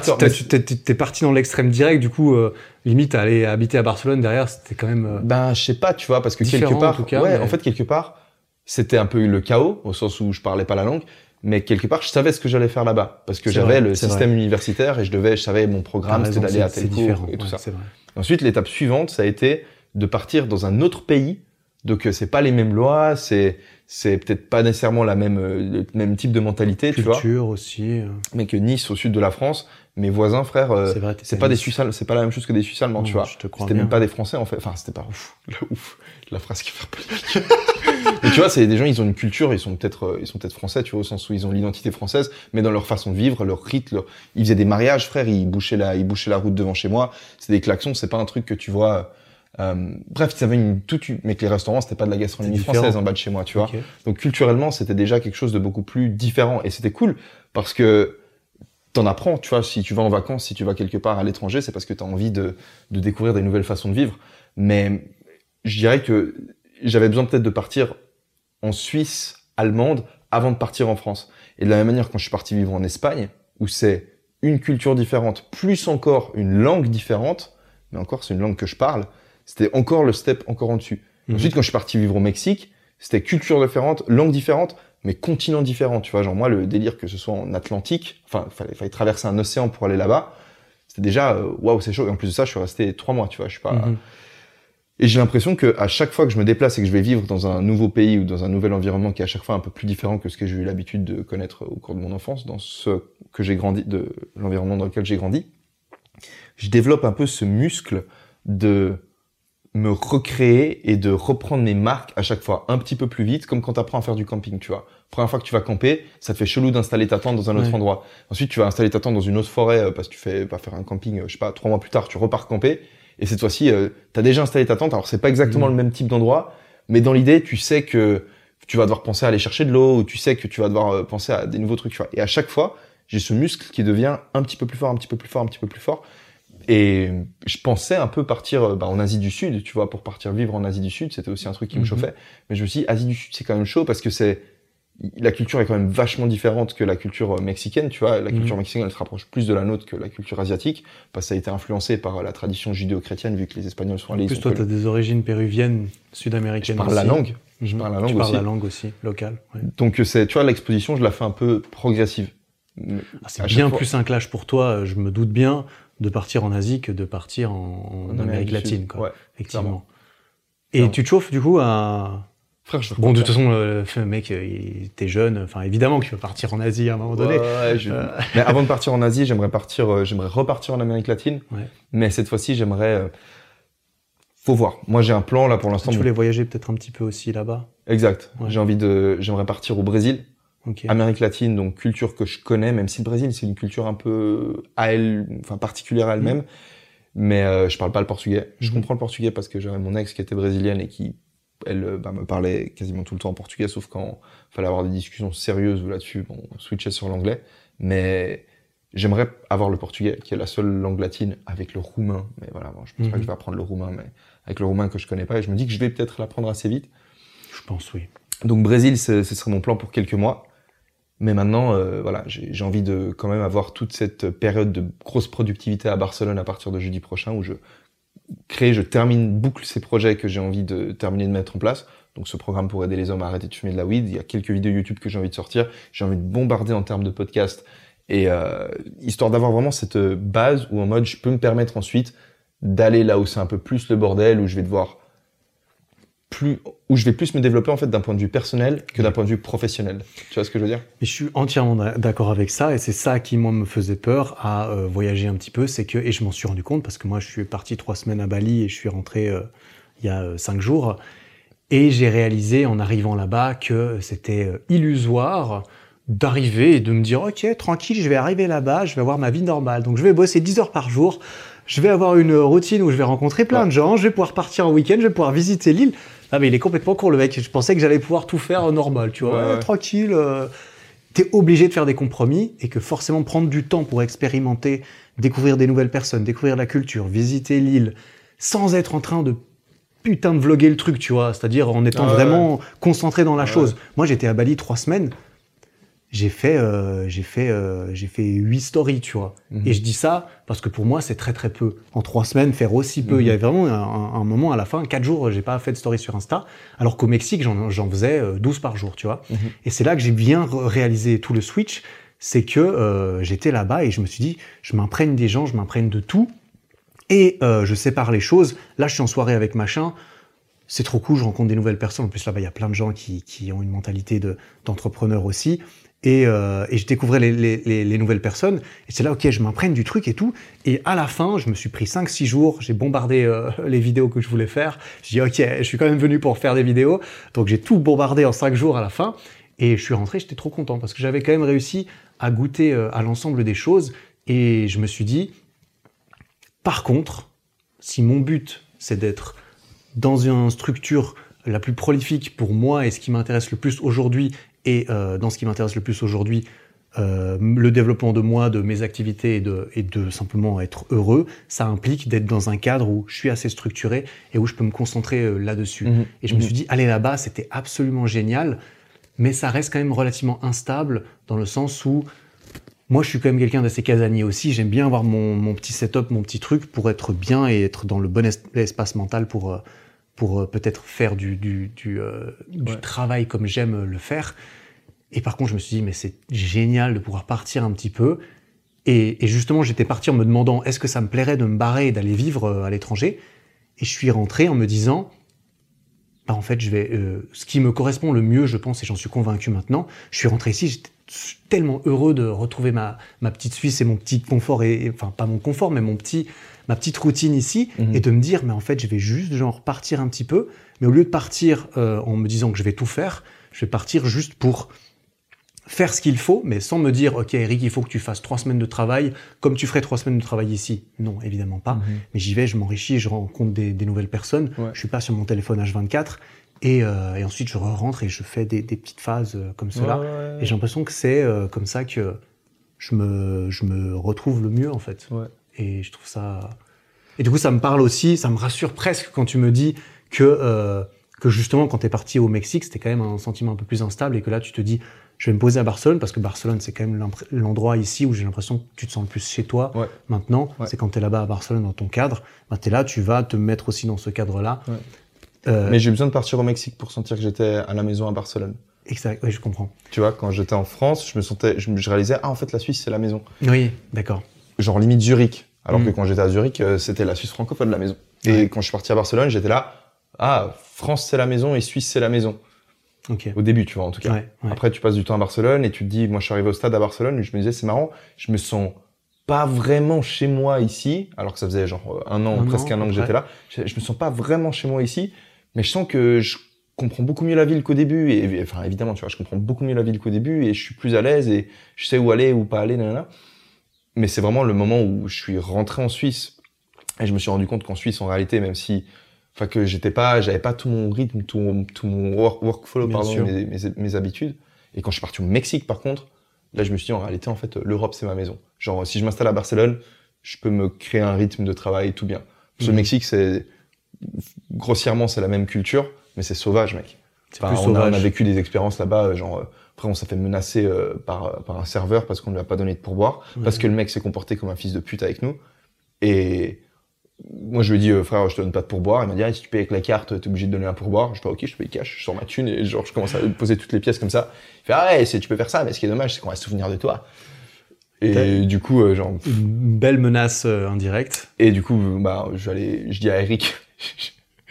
t'es, parti dans l'extrême direct, du coup, euh, limite, aller habiter à Barcelone derrière, c'était quand même. euh, Ben, je sais pas, tu vois, parce que quelque part, en tout cas, ouais, mais- en fait, quelque part, c'était un peu le chaos, au sens où je parlais pas la langue, mais quelque part, je savais ce que j'allais faire là-bas, parce que j'avais le système universitaire et je devais, je savais mon programme, c'était d'aller à tel c'est cours différent, et tout ouais, ça. Vrai. Ensuite, l'étape suivante, ça a été de partir dans un autre pays. Donc, euh, c'est pas les mêmes lois, c'est, c'est peut-être pas nécessairement la même, euh, le même type de mentalité, tu vois. Culture aussi. euh, Mais que Nice, au sud de la France, mes voisins, frères, euh, c'est pas des. Suisses, c'est pas la même chose que des Suisses allemands, tu vois. Je te crois C'était même pas des Français en fait. Enfin, c'était pas ouf. Le ouf. La phrase qui fait mais tu vois, c'est des gens, ils ont une culture, ils sont peut-être, euh, ils sont peut-être français, tu vois, au sens où ils ont l'identité française, mais dans leur façon de vivre, leur rite, leur... ils faisaient des mariages, frère, ils bouchaient la, ils bouchaient la route devant chez moi. C'est des klaxons, c'est pas un truc que tu vois. euh, bref, ils avaient une toute, mais que les restaurants, c'était pas de la gastronomie française en bas de chez moi, tu vois. Donc culturellement, c'était déjà quelque chose de beaucoup plus différent et c'était cool parce que t'en apprends, tu vois, si tu vas en vacances, si tu vas quelque part à l'étranger, c'est parce que t'as envie de, de découvrir des nouvelles façons de vivre. Mais je dirais que j'avais besoin peut-être de partir en Suisse allemande avant de partir en France. Et de la même manière, quand je suis parti vivre en Espagne, où c'est une culture différente, plus encore une langue différente, mais encore c'est une langue que je parle, c'était encore le step encore en dessus. Mhm. Ensuite, quand je suis parti vivre au Mexique, c'était culture différente, langue différente, mais continent différent. Tu vois, genre moi, le délire que ce soit en Atlantique, enfin, il fallait, fallait traverser un océan pour aller là-bas, c'était déjà, euh, waouh, c'est chaud. Et en plus de ça, je suis resté trois mois, tu vois, je suis pas... Mhm. Et j'ai l'impression que à chaque fois que je me déplace et que je vais vivre dans un nouveau pays ou dans un nouvel environnement qui est à chaque fois un peu plus différent que ce que j'ai eu l'habitude de connaître au cours de mon enfance, dans ce que j'ai grandi, de l'environnement dans lequel j'ai grandi, je développe un peu ce muscle de me recréer et de reprendre mes marques à chaque fois un petit peu plus vite, comme quand tu apprends à faire du camping, tu vois. Première fois que tu vas camper, ça te fait chelou d'installer ta tente dans un autre Ouais. endroit. Ensuite, tu vas installer ta tente dans une autre forêt euh, parce que tu fais pas faire un camping, euh, je sais pas, trois mois plus tard, tu repars camper. Et cette fois-ci, euh, tu as déjà installé ta tente. Alors, c'est pas exactement Mhm. le même type d'endroit, mais dans l'idée, tu sais que tu vas devoir penser à aller chercher de l'eau, ou tu sais que tu vas devoir euh, penser à des nouveaux trucs, tu vois. Et à chaque fois, j'ai ce muscle qui devient un petit peu plus fort, un petit peu plus fort, un petit peu plus fort. Et je pensais un peu partir euh, bah, en Asie du Sud, tu vois, pour partir vivre en Asie du Sud, c'était aussi un truc qui me Mhm. chauffait. Mais je me suis dit, Asie du Sud, c'est quand même chaud parce que c'est la culture est quand même vachement différente que la culture euh, mexicaine, tu vois. La culture Mhm. mexicaine, elle se rapproche plus de la nôtre que la culture asiatique, parce que ça a été influencé par la tradition judéo-chrétienne, vu que les Espagnols sont allés. En plus, toi, collés. t'as des origines péruviennes, je sud-américaines parle la langue. Je Mhm. parle la Tu langue parles aussi. la langue aussi, locale. ouais. Donc euh, c'est, tu vois, l'exposition, je la fais un peu progressive. Ah, c'est bien fois- plus un clash pour toi, je me doute bien, de partir en Asie que de partir en, en en Amérique latine, quoi. Ouais. Effectivement. clairement. Et Clairement. tu te chauffes du coup à. Frère, je Bon, de toute façon, euh, le mec, t'es jeune, enfin évidemment qu'il va partir en Asie à un moment donné. Ouais, ouais, je- Euh. Mais avant de partir en Asie, j'aimerais partir, euh, j'aimerais repartir en Amérique latine. Ouais. Mais cette fois-ci, j'aimerais. euh, Faut voir. Moi, j'ai un plan là pour l'instant. Tu voulais voyager peut-être un petit peu aussi là-bas. Exact. J'ai envie de. J'aimerais partir au Brésil, Amérique latine, donc culture que je connais, même si le Brésil c'est une culture un peu à elle, enfin particulière à elle-même. Mais euh, je parle pas le portugais. Je Mhm. comprends le portugais parce que j'avais mon ex qui était brésilienne et qui, elle, euh, bah, me parlait quasiment tout le temps en portugais, sauf quand fallait avoir des discussions sérieuses ou là-dessus, bon, on switchait sur l'anglais. Mais j'aimerais avoir le portugais, qui est la seule langue latine, avec le roumain. Mais voilà, bon, je pense pas que je vais apprendre le roumain, mais avec le roumain que je connais pas. Et je me dis que je vais peut-être l'apprendre assez vite. Je pense, oui. Donc Brésil, ce serait mon plan pour quelques mois. Mais maintenant, euh, voilà, j'ai envie de quand même avoir toute cette période de grosse productivité à Barcelone à partir de jeudi prochain où je crée, je termine, boucle ces projets que j'ai envie de terminer de mettre en place. Donc ce programme pour aider les hommes à arrêter de fumer de la weed. Il y a quelques vidéos YouTube que j'ai envie de sortir. J'ai envie de bombarder en termes de podcast. Et euh, histoire d'avoir vraiment cette base où en mode je peux me permettre ensuite d'aller là où c'est un peu plus le bordel, où je vais devoir plus, où je vais plus me développer en fait d'un point de vue personnel que d'un point de vue professionnel. Tu vois ce que je veux dire? Mais je suis entièrement d'a- d'accord avec ça, et c'est ça qui moi me faisait peur à euh, voyager un petit peu, c'est que et je m'en suis rendu compte parce que moi je suis parti trois semaines à Bali et je suis rentré euh, il y a euh, cinq jours, et j'ai réalisé en arrivant là-bas que c'était illusoire d'arriver et de me dire, ok, tranquille, je vais arriver là-bas, je vais avoir ma vie normale. Donc je vais bosser 10 heures par jour, je vais avoir une routine où je vais rencontrer plein de gens, je vais pouvoir partir en week-end, je vais pouvoir visiter l'île. Ah mais il est complètement court le mec. Je pensais que j'allais pouvoir tout faire normal, tu vois, Ouais, ouais. tranquille. euh, T'es obligé de faire des compromis et que forcément prendre du temps pour expérimenter, découvrir des nouvelles personnes, découvrir la culture, visiter l'île, sans être en train de putain de vloguer le truc, tu vois, c'est-à-dire en étant Ah vraiment concentré dans la Ouais. chose. Moi, j'étais à Bali trois semaines. J'ai fait, euh, j'ai fait, euh, j'ai fait huit stories, tu vois. Mhm. Et je dis ça parce que pour moi, c'est très très peu. En trois semaines, faire aussi peu. Mhm. Il y avait vraiment un, moment à la fin, quatre jours, j'ai pas fait de story sur Insta, alors qu'au Mexique, j'en, j'en faisais euh, 12 par jour, tu vois. Mhm. Et c'est là que j'ai bien réalisé tout le switch, c'est que euh, j'étais là-bas et je me suis dit, je m'imprègne des gens, je m'imprègne de tout, et euh, je sépare les choses. Là, je suis en soirée avec machin. C'est trop cool, je rencontre des nouvelles personnes. En plus, là-bas, il y a plein de gens qui, qui ont une mentalité de, d'entrepreneur aussi. Et, euh, et je découvrais les, les, les, les nouvelles personnes. Et c'est là, ok, je m'imprègne du truc et tout. Et à la fin, je me suis pris 5-6 jours. J'ai bombardé euh, les vidéos que je voulais faire. Je dis, ok, je suis quand même venu pour faire des vidéos. Donc j'ai tout bombardé en 5 jours à la fin. Et je suis rentré, j'étais trop content parce que j'avais quand même réussi à goûter euh, à l'ensemble des choses. Et je me suis dit, par contre, si mon but, c'est d'être dans une structure la plus prolifique pour moi et ce qui m'intéresse le plus aujourd'hui, et euh, dans ce qui m'intéresse le plus aujourd'hui, euh, le développement de moi, de mes activités et de, et de simplement être heureux, ça implique d'être dans un cadre où je suis assez structuré et où je peux me concentrer euh, là-dessus. Mhm. Et je me Mhm. suis dit, aller là-bas, c'était absolument génial, mais ça reste quand même relativement instable dans le sens où moi, je suis quand même quelqu'un d'assez casanier aussi. J'aime bien avoir mon, mon petit setup, mon petit truc pour être bien et être dans le bon es- espace mental pour, pour euh, peut-être faire du, du, du, euh, du Ouais. travail comme j'aime le faire. Et par contre, je me suis dit, mais c'est génial de pouvoir partir un petit peu. Et, et justement, j'étais parti en me demandant, est-ce que ça me plairait de me barrer et d'aller vivre euh, à l'étranger? Et je suis rentré en me disant, bah en fait, je vais, euh, ce qui me correspond le mieux, je pense, et j'en suis convaincu maintenant, je suis rentré ici, j'étais tellement heureux de retrouver ma, ma petite Suisse et mon petit confort, et, et- enfin pas mon confort, mais mon petit, ma petite routine ici, Mhm. et de me dire, mais en fait, je vais juste genre partir un petit peu, mais au lieu de partir euh, en me disant que je vais tout faire, je vais partir juste pour faire ce qu'il faut, mais sans me dire, ok Eric, il faut que tu fasses trois semaines de travail, comme tu ferais trois semaines de travail ici. Non, évidemment pas. Mhm. Mais j'y vais, je m'enrichis, je rencontre des, des nouvelles personnes. Ouais. Je suis pas sur mon téléphone H24. Et, euh, et ensuite, je rentre et je fais des, des petites phases euh, comme cela. Ouais, ouais, ouais. Et j'ai l'impression que c'est euh, comme ça que je me, je me retrouve le mieux, en fait. Et je trouve ça. Et du coup, ça me parle aussi, ça me rassure presque quand tu me dis que, euh, que justement, quand tu es parti au Mexique, c'était quand même un sentiment un peu plus instable et que là, tu te dis, je vais me poser à Barcelone parce que Barcelone, c'est quand même l'endroit ici où j'ai l'impression que tu te sens le plus chez toi Ouais. maintenant. Ouais. C'est quand tu es là-bas à Barcelone dans ton cadre, ben, tu es là, tu vas te mettre aussi dans ce cadre-là. Ouais. Euh, Mais j'ai besoin de partir au Mexique pour sentir que j'étais à la maison à Barcelone. exact, oui, je comprends. Tu vois, quand j'étais en France, je me sentais, je réalisais, ah, en fait, la Suisse, c'est la maison. Oui, d'accord. Genre limite Zurich. Alors Mm. que quand j'étais à Zurich, euh, c'était la Suisse francophone, la maison. Et quand je suis parti à Barcelone, j'étais là, ah, France, c'est la maison et Suisse, c'est la maison. Au début, tu vois, en tout cas. Ouais, ouais. Après, tu passes du temps à Barcelone et tu te dis, moi, je suis arrivé au stade à Barcelone, et je me disais, c'est marrant, je me sens pas vraiment chez moi ici, alors que ça faisait genre un an, Un presque an, un an que j'étais là. Je, je me sens pas vraiment chez moi ici, mais je sens que je comprends beaucoup mieux la ville qu'au début. Et enfin, évidemment, tu vois, je comprends beaucoup mieux la ville qu'au début et je suis plus à l'aise et je sais où aller, où pas aller, nanana. Mais c'est vraiment le moment où je suis rentré en Suisse et je me suis rendu compte qu'en Suisse, en réalité, même si, enfin, que j'étais pas, j'avais pas tout mon rythme, tout mon, tout mon work, workflow, Bien pardon, mes, mes, mes habitudes. Et quand je suis parti au Mexique, par contre, là, je me suis dit, en réalité, en fait, l'Europe, c'est ma maison. Genre, si je m'installe à Barcelone, je peux me créer un rythme de travail tout bien. Parce que le Mhm. Mexique, c'est, grossièrement, c'est la même culture, mais c'est sauvage, mec. C'est Enfin, plus on, a, on a vécu des expériences là-bas, genre, après, on s'est fait menacer euh, par, par un serveur parce qu'on ne lui a pas donné de pourboire, parce que le mec s'est comporté comme un fils de pute avec nous. Et moi, je lui ai dit, euh, frère, je te donne pas de pourboire. Il m'a dit, ah, si tu payes avec la carte, t'es obligé de donner un pourboire. Je fais, ok, je paye cash, je sors ma thune et genre, je commence à poser toutes les pièces comme ça. Il fait, ah ouais, tu peux faire ça, mais ce qui est dommage, c'est qu'on va se souvenir de toi. Et du coup, euh, genre, Une belle menace indirecte. et du coup, bah, je je dis à Eric,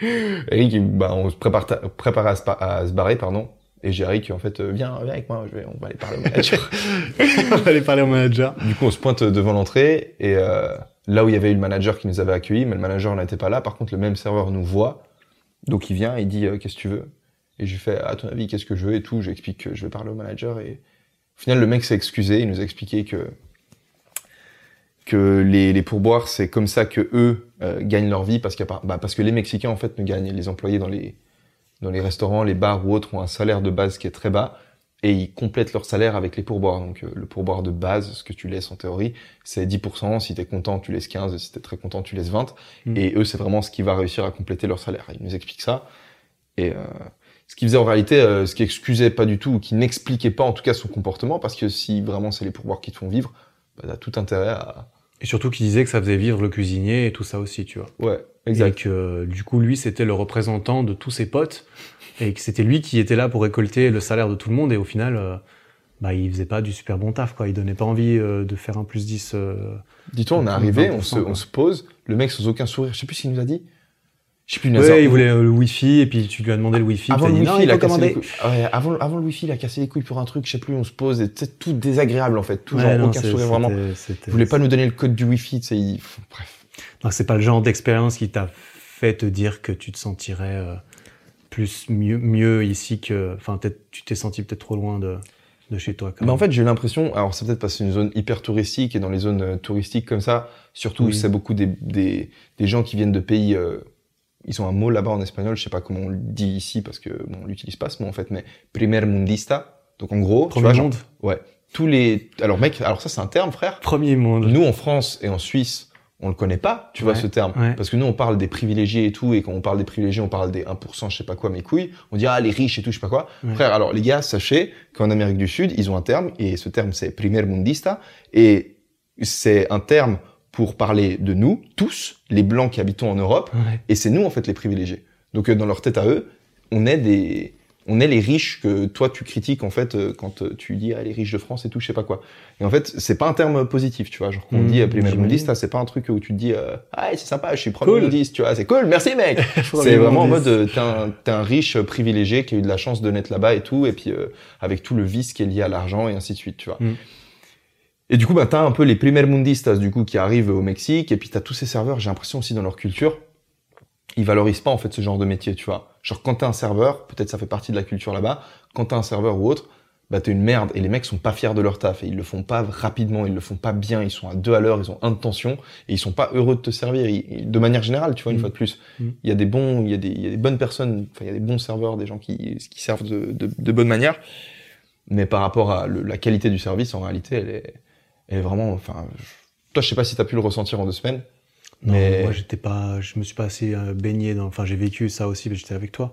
Eric, bah, on se prépare, prépare à, se, à se barrer, pardon. Et j'ai Eric, en fait, euh, viens, viens avec moi, je vais, on va aller parler au manager. On va aller parler au manager. du coup, on se pointe devant l'entrée et euh, là où il y avait eu le manager qui nous avait accueillis, mais le manager n'était pas là. Par contre, le même serveur nous voit, donc il vient, il dit, euh, qu'est-ce que tu veux? Et je lui fais, à ton avis, qu'est-ce que je veux et tout. J'explique que je vais parler au manager et Au final, le mec s'est excusé, il nous a expliqué que que les, les pourboires, c'est comme ça que eux euh, gagnent leur vie parce, part- bah, parce que les Mexicains en fait ne gagnent. Les employés dans les dans les restaurants, les bars ou autres ont un salaire de base qui est très bas et ils complètent leur salaire avec les pourboires. Donc euh, le pourboire de base, ce que tu laisses en théorie, c'est 10%. Si t'es content, tu laisses 15. Si t'es très content, tu laisses 20. Mm. Et eux, c'est vraiment ce qui va réussir à compléter leur salaire. Ils nous expliquent ça. Et euh, ce qui faisait en réalité, euh, ce qui excusait pas du tout, ou qui n'expliquait pas en tout cas son comportement, parce que si vraiment c'est les pourboires qui te font vivre, bah, t'as tout intérêt à... Et surtout qu'il disait que ça faisait vivre le cuisinier et tout ça aussi, tu vois. Ouais, Et exact. que du coup, lui, c'était le représentant de tous ses potes et que c'était lui qui était là pour récolter le salaire de tout le monde. Et au final, euh, bah, il faisait pas du super bon taf, quoi. Il donnait pas envie euh, de faire un plus 10. euh, Dis-toi, on est arrivé, 20%, on se, on se pose, le mec sans aucun sourire, je sais plus ce qu'il nous a dit. Je sais plus, il Ouais, il voulait euh, le wifi et puis tu lui as demandé le wifi. Avant le dit wifi, non, il il a couilles. Ouais, avant, avant le wifi, il a cassé les couilles pour un truc, je sais plus, on se pose, et c'est tout désagréable en fait, tout Ouais, aucun sourire vraiment. Il voulait pas nous donner le code du wifi, tu sais, il- bref. Non, c'est pas le genre d'expérience qui t'a fait te dire que tu te sentirais euh, plus mieux, mieux ici que. Enfin, peut-être tu t'es senti peut-être trop loin de, de chez toi. Quand Bah, en fait, j'ai l'impression, alors c'est peut-être parce que c'est une zone hyper touristique et dans les zones euh, touristiques comme ça, surtout Oui. c'est beaucoup des, des, des gens qui viennent de pays, euh, ils ont un mot là-bas en espagnol, je sais pas comment on le dit ici parce que bon, on l'utilise pas ce mot en fait, mais primer mundista. Donc en gros, tu Premier vois, genre, monde. ouais, tous les, alors mec, alors ça c'est un terme frère. Premier monde. Nous en France et en Suisse, on le connaît pas, tu vois Ouais, ce terme, ouais. parce que nous on parle des privilégiés et tout, et quand on parle des privilégiés, on parle des 1%, je sais pas quoi, mes couilles. On dit ah les riches et tout, je sais pas quoi. Ouais. Frère, alors les gars, sachez qu'en Amérique du Sud, ils ont un terme, et ce terme c'est primer mundista, et c'est un terme pour parler de nous, tous, les blancs qui habitons en Europe, et c'est nous en fait les privilégiés. Donc euh, dans leur tête à eux, on est des, on est les riches que toi tu critiques en fait euh, quand euh, tu dis ah, les riches de France et tout, je sais pas quoi. Et en fait, c'est pas un terme positif, tu vois. Genre qu'on Mmh, dit j'imagine. mundista, c'est pas un truc où tu te dis euh, ah c'est sympa, je suis premier Cool. tu vois, c'est cool, merci mec. c'est vraiment en mode t'es un, t'es un riche privilégié qui a eu de la chance de naître là-bas et tout, et puis euh, avec tout le vice qui est lié à l'argent et ainsi de suite, tu vois. Mm. Et du coup, bah, t'as un peu les primer mundistas du coup qui arrivent au Mexique, et puis t'as tous ces serveurs. J'ai l'impression aussi dans leur culture, ils valorisent pas en fait ce genre de métier, tu vois. Genre quand t'es un serveur, peut-être ça fait partie de la culture là-bas. Quand t'es un serveur ou autre, bah t'es une merde et les mecs sont pas fiers de leur taf et ils le font pas rapidement, ils le font pas bien, ils sont à deux à l'heure, ils ont un de tension et ils sont pas heureux de te servir. Ils- de manière générale, tu vois, une Mm. fois de plus, Mm. il y a des bons, il y a des, il y a des bonnes personnes, enfin il y a des bons serveurs, des gens qui, qui servent de, de, de bonne manière. Mais par rapport à le- la qualité du service, en réalité, elle est, elle est vraiment, enfin, je- toi, je sais pas si t'as pu le ressentir en deux semaines. Non, Mais- moi j'étais pas, je me suis pas assez euh, baigné dans. Enfin, j'ai vécu ça aussi, mais j'étais avec toi.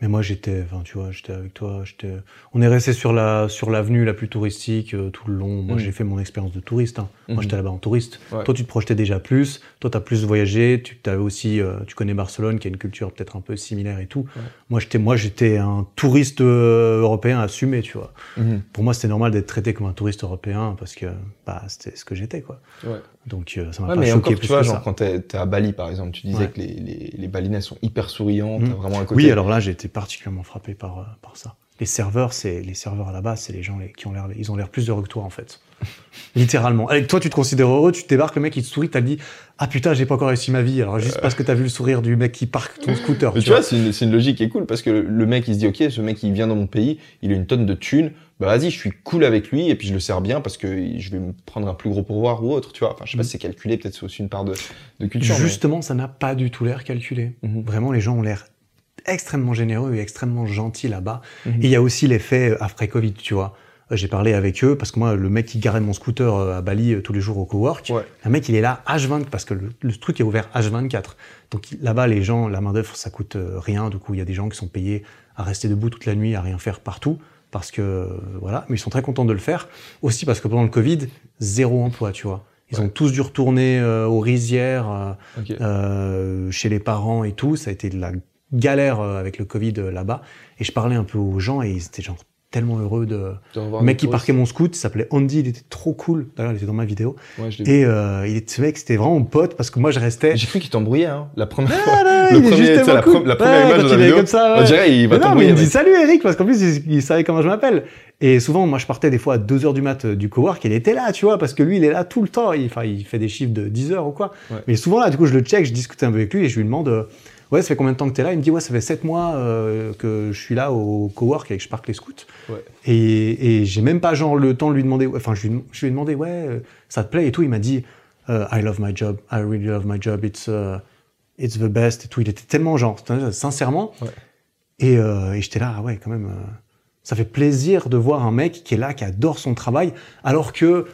Mais moi j'étais, enfin, tu vois, j'étais avec toi. J'étais. On est resté sur la sur l'avenue la plus touristique euh, tout le long. Moi, Mhm. j'ai fait mon expérience de touriste. hein. Moi, j'étais là-bas en touriste. Ouais. Toi, tu te projetais déjà plus. Toi, t'as plus voyagé. Tu t'avais aussi, euh, tu connais Barcelone, qui a une culture peut-être un peu similaire et tout. Ouais. Moi, j'étais, moi, j'étais un touriste euh, européen assumé, tu vois. Pour moi, c'était normal d'être traité comme un touriste européen parce que, bah, c'était ce que j'étais, quoi. Ouais. Donc, ça m'a pas mais choqué encore, plus tu vois, que genre ça. quand t'es t'es à Bali, par exemple, tu disais que les, les, les Balinais sont hyper souriants, Mm. t'as vraiment un côté... Oui, alors là, j'ai été particulièrement frappé par, euh, par ça. Les serveurs, c'est les serveurs à la base, c'est les gens les- qui ont l'air, ils ont l'air plus heureux que toi en fait. Littéralement. Avec toi, tu te considères heureux, tu te débarques, le mec il te sourit, t'as dit ah putain, j'ai pas encore réussi ma vie. Alors juste parce que t'as vu le sourire du mec qui parque ton scooter. Mais tu tu vois, c'est une, logique qui est cool parce que le, mec il se dit ok, ce mec il vient dans mon pays, il a une tonne de thunes, bah vas-y, je suis cool avec lui et puis je le sers bien parce que je vais me prendre un plus gros pourvoir ou autre, tu vois. Enfin, je sais pas Mm. si c'est calculé, peut-être c'est aussi une part de, de culture. mais- Justement, ça n'a pas du tout l'air calculé. Mhm. Vraiment, les gens ont l'air extrêmement généreux et extrêmement gentils là-bas. Mhm. Et il y a aussi l'effet euh, après Covid, tu vois. Euh, J'ai parlé avec eux parce que moi, le mec qui garait mon scooter euh, à Bali tous les jours au cowork, Ouais. un mec il est là H20 parce que le, le truc est ouvert H24. Donc là-bas, les gens, la main d'œuvre, ça coûte rien. Du coup, il y a des gens qui sont payés à rester debout toute la nuit, à rien faire partout parce que voilà. Mais ils sont très contents de le faire aussi parce que pendant le Covid, zéro emploi, tu vois. Ils Ouais. ont tous dû retourner euh, aux rizières. euh, euh, chez les parents et tout. Ça a été de la galère euh, avec le Covid euh, là-bas. Et je parlais un peu aux gens et ils étaient genre tellement heureux de... Le mec qui parquait mon scoot, s'appelait Andy, il était trop cool. D'ailleurs, il était dans ma vidéo. Ouais, je. Et euh, il était, ce mec, c'était vraiment mon pote parce que moi, je restais... J'ai cru qu'il t'embrouillait, hein. La première Ah, fois. le il est premier, tu sais, la, pre- la cool. première Ouais, image de la il est vidéo. comme ça, On dirait, il va Mais non, mais il me dit salut Eric parce qu'en plus il, il savait comment je m'appelle. Et souvent moi je partais des fois à 2h du mat du cowork, il était là, tu vois, parce que lui il est là tout le temps, il, enfin il fait des chiffres de 10 heures ou quoi. Mais souvent là du coup je le check, je discute un peu avec lui et je lui demande euh, Ouais, ça fait combien de temps que tu es là? Il me dit Ouais, ça fait 7 mois euh, que je suis là au cowork avec Spark les Scouts. Ouais. Et, et j'ai même pas genre le temps de lui demander. Enfin, je lui, je lui ai demandé Ouais, euh, ça te plaît et tout. Il m'a dit euh, I love my job. I really love my job. It's, uh, it's the best et tout. Il était tellement genre, sincèrement. Ouais. Et, euh, et j'étais là, ah ouais, quand même. euh, ça fait plaisir de voir un mec qui est là, qui adore son travail, alors que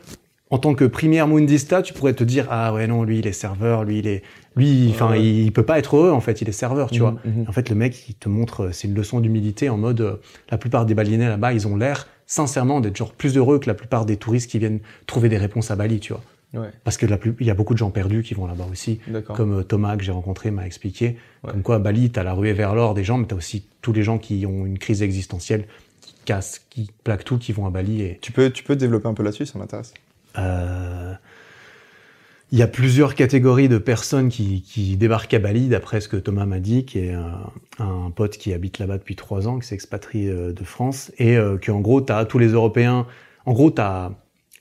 en tant que première mundista, tu pourrais te dire ah ouais non, lui il est serveur, lui il est lui enfin Ouais. il, il peut pas être heureux en fait, il est serveur, tu Mhm, vois. mhm. En fait, le mec il te montre euh, c'est une leçon d'humilité en mode euh, la plupart des balienais là-bas, ils ont l'air sincèrement d'être genre plus heureux que la plupart des touristes qui viennent trouver des réponses à Bali, tu vois. Ouais, Parce que la plus- il y a beaucoup de gens perdus qui vont là-bas aussi. Comme euh, Thomas que j'ai rencontré m'a expliqué. Ouais. Comme quoi, à Bali, t'as la ruée vers l'or des gens, mais t'as aussi tous les gens qui ont une crise existentielle, qui cassent, qui plaquent tout, qui vont à Bali. Et Tu peux, tu peux développer un peu là-dessus, ça m'intéresse. euh, il y a plusieurs catégories de personnes qui, qui débarquent à Bali, d'après ce que Thomas m'a dit, qui est un, un pote qui habite là-bas depuis trois ans, qui s'est expatrié euh, de France, et euh, que en gros, t'as tous les Européens. En gros, t'as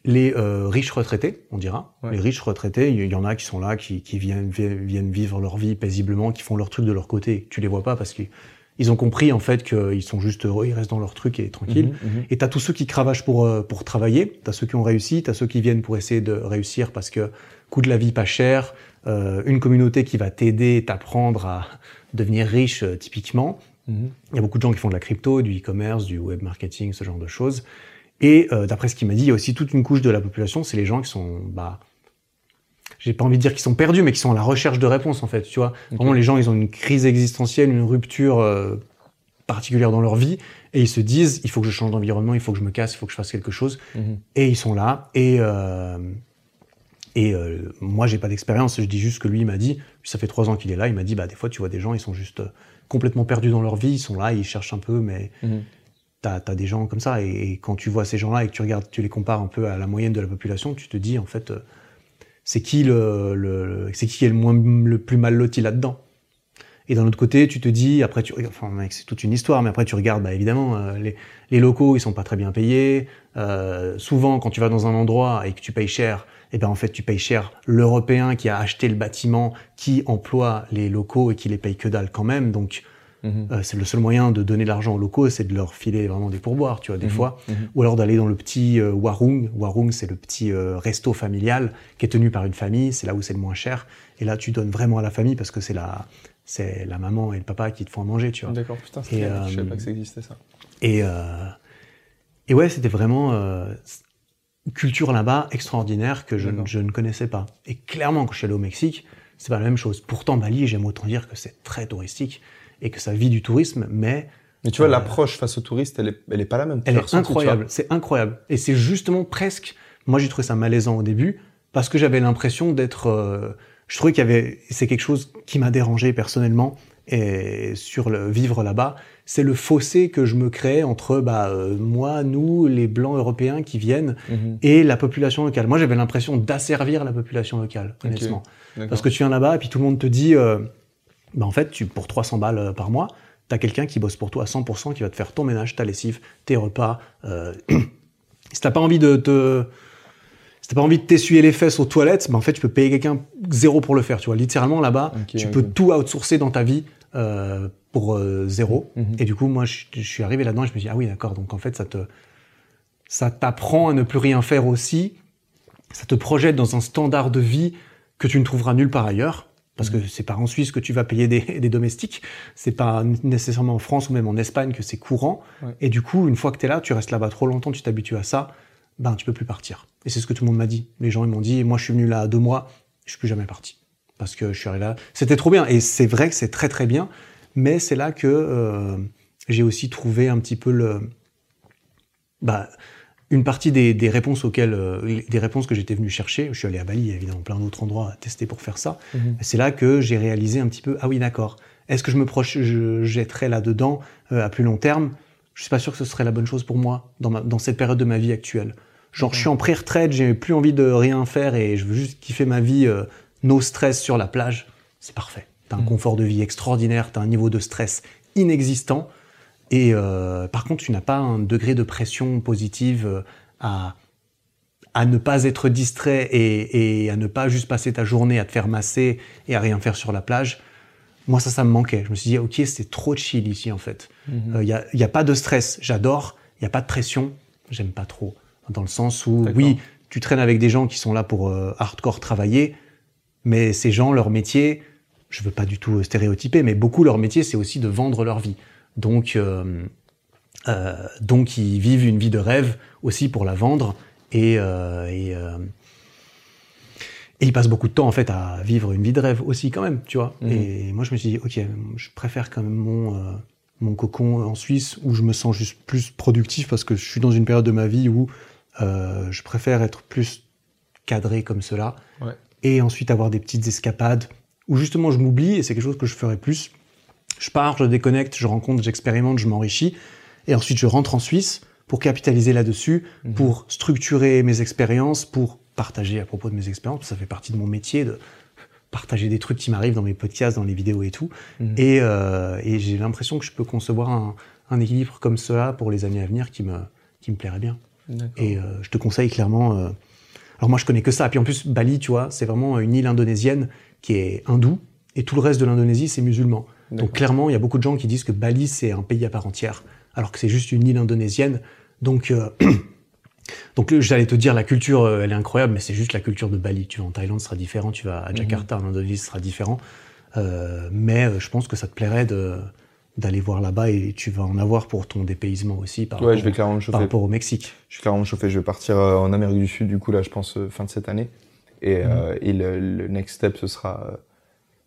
les euh, riches retraités, on dira. Ouais. Les riches retraités, il y en a qui sont là, qui, qui viennent, vi- viennent vivre leur vie paisiblement, qui font leur truc de leur côté. Tu les vois pas parce qu'ils ils ont compris en fait qu'ils sont juste heureux, ils restent dans leur truc et tranquilles. Mhm, mhm. Et t'as tous ceux qui cravachent pour, euh, pour travailler, t'as ceux qui ont réussi, t'as ceux qui viennent pour essayer de réussir parce que coût de la vie pas cher, euh, une communauté qui va t'aider, t'apprendre à devenir riche euh, typiquement. Mhm. Il y a beaucoup de gens qui font de la crypto, du e-commerce, du web marketing, ce genre de choses. Et euh, d'après ce qu'il m'a dit, il y a aussi toute une couche de la population, c'est les gens qui sont, bah, j'ai pas envie de dire qu'ils sont perdus, mais qui sont à la recherche de réponses en fait. Tu vois, vraiment les gens, ils ont une crise existentielle, une rupture euh, particulière dans leur vie, et ils se disent, il faut que je change d'environnement, il faut que je me casse, il faut que je fasse quelque chose. Mhm. Et ils sont là. Et euh, et euh, moi, j'ai pas d'expérience. Je dis juste que lui, il m'a dit, ça fait trois ans qu'il est là. Il m'a dit, bah des fois, tu vois des gens, ils sont juste euh, complètement perdus dans leur vie. Ils sont là, ils cherchent un peu, mais Mhm. t'as as des gens comme ça. Et, et quand tu vois ces gens-là et que tu regardes, tu les compares un peu à la moyenne de la population, tu te dis en fait, euh, c'est qui le, c'est qui est le moins le plus mal loti là-dedans? Et d'un autre côté, tu te dis, après, tu, enfin, c'est toute une histoire, mais après, tu regardes, bah, évidemment, euh, les, les locaux, ils sont pas très bien payés. Souvent, quand tu vas dans un endroit et que tu payes cher, eh ben, en fait, tu payes cher l'Européen qui a acheté le bâtiment, qui emploie les locaux et qui les paye que dalle quand même. Donc, Mhm. euh, c'est le seul moyen de donner de l'argent aux locaux, c'est de leur filer vraiment des pourboires, tu vois, des Mhm. fois. Mhm. Ou alors d'aller dans le petit euh, Warung. Warung, c'est le petit euh, resto familial qui est tenu par une famille. C'est là où c'est le moins cher. Et là, tu donnes vraiment à la famille parce que c'est la, c'est la maman et le papa qui te font à manger, tu vois. D'accord, putain, c'est je savais pas que ça existait ça. Et, et ouais, c'était vraiment culture là-bas extraordinaire que je, je ne connaissais pas. Et clairement, quand je suis allé au Mexique, c'est pas la même chose. Pourtant, Bali, j'aime autant dire que c'est très touristique et que ça vit du tourisme, mais Mais tu vois, euh, l'approche face aux touristes, elle est, elle est pas la même. Elle est incroyable. C'est incroyable. Et c'est justement presque. Moi, j'ai trouvé ça malaisant au début parce que j'avais l'impression d'être. euh, je trouvais qu'il y avait. C'est quelque chose qui m'a dérangé personnellement et sur le vivre là-bas. C'est le fossé que je me créais entre bah, euh, moi, nous, les blancs européens qui viennent Mhm. et la population locale. Moi, j'avais l'impression d'asservir la population locale, honnêtement. Parce que tu viens là-bas et puis tout le monde te dit, euh, bah en fait, tu, pour 300 balles euh, par mois, tu as quelqu'un qui bosse pour toi à 100%, qui va te faire ton ménage, ta lessive, tes repas. euh, si t'as pas envie de te... Si t'as pas envie de t'essuyer les fesses aux toilettes, bah en fait, tu peux payer quelqu'un zéro pour le faire. Tu vois, littéralement là-bas, tu peux tout outsourcer dans ta vie euh, pour euh, zéro. Mhm. Et du coup, moi, je, je suis arrivé là-dedans et je me dis, ah oui, d'accord, donc en fait, ça te, ça t'apprend à ne plus rien faire aussi. Ça te projette dans un standard de vie que tu ne trouveras nulle part ailleurs. Parce que c'est pas en Suisse que tu vas payer des, des domestiques. C'est pas nécessairement en France ou même en Espagne que c'est courant. Ouais. Et du coup, une fois que tu es là, tu restes là-bas trop longtemps, tu t'habitues à ça, ben tu peux plus partir. Et c'est ce que tout le monde m'a dit. Les gens ils m'ont dit, moi je suis venu là deux mois, je suis plus jamais parti. Parce que je suis arrivé là. C'était trop bien. Et c'est vrai que c'est très très bien. Mais c'est là que euh, j'ai aussi trouvé un petit peu le, bah, une partie des, des réponses auxquelles, euh, des réponses que j'étais venu chercher. Je suis allé à Bali, évidemment, plein d'autres endroits à tester pour faire ça. Mhm. C'est là que j'ai réalisé un petit peu, ah oui, d'accord. Est-ce que je me proche, je jetterais là-dedans euh, à plus long terme? Je suis pas sûr que ce serait la bonne chose pour moi dans, ma, dans cette période de ma vie actuelle. Genre, je suis en pré-retraite, j'ai plus envie de rien faire et je veux juste kiffer ma vie, euh, no stress sur la plage. C'est parfait. T'as un Mhm. confort de vie extraordinaire, t'as un niveau de stress inexistant. Et euh, par contre, tu n'as pas un degré de pression positive euh, à, à ne pas être distrait et, et à ne pas juste passer ta journée à te faire masser et à rien faire sur la plage. moi, ça, ça me manquait. Je me suis dit, ok, c'est trop chill ici, en fait. Il Mhm. n'y a, y a pas de stress. J'adore. Il n'y a pas de pression. J'aime pas trop. Dans le sens où, oui, tu traînes avec des gens qui sont là pour euh, hardcore travailler, mais ces gens, leur métier, je veux pas du tout stéréotyper, mais beaucoup leur métier, c'est aussi de vendre leur vie. Donc, euh, euh, donc ils vivent une vie de rêve aussi pour la vendre et, euh, et, et ils passent beaucoup de temps en fait à vivre une vie de rêve aussi quand même, tu vois. Mhm. Et moi je me suis dit ok, je préfère quand même mon mon cocon en Suisse où je me sens juste plus productif parce que je suis dans une période de ma vie où je préfère être plus cadré comme cela Ouais. Et ensuite avoir des petites escapades où justement je m'oublie et c'est quelque chose que je ferai plus. Je pars, je déconnecte, je rencontre, j'expérimente, je m'enrichis et ensuite je rentre en Suisse pour capitaliser là-dessus, Mhm. pour structurer mes expériences, pour partager à propos de mes expériences, ça fait partie de mon métier de partager des trucs qui m'arrivent dans mes podcasts, dans les vidéos et tout. Mhm. Et, euh, et j'ai l'impression que je peux concevoir un, un équilibre comme cela pour les années à venir qui me, qui me plairait bien. Et euh, je te conseille clairement. euh, Alors moi, je connais que ça. Puis en plus, Bali, tu vois, c'est vraiment une île indonésienne qui est hindoue, et tout le reste de l'Indonésie, c'est musulman. Donc clairement, il y a beaucoup de gens qui disent que Bali, c'est un pays à part entière, alors que c'est juste une île indonésienne. Donc, euh, donc j'allais te dire, la culture, euh, elle est incroyable, mais c'est juste la culture de Bali. Tu vas en Thaïlande, ce sera différent. Tu vas à Jakarta, en Indonésie, ce sera différent. Euh, mais je pense que ça te plairait de d'aller voir là-bas et tu vas en avoir pour ton dépaysement aussi par, Ouais, rapport, je vais clairement me par chauffer. rapport au Mexique. Je clairement vais partir euh, en Amérique du Sud, du coup, là, je pense, euh, fin de cette année. Et, euh, et le, le next step, ce sera,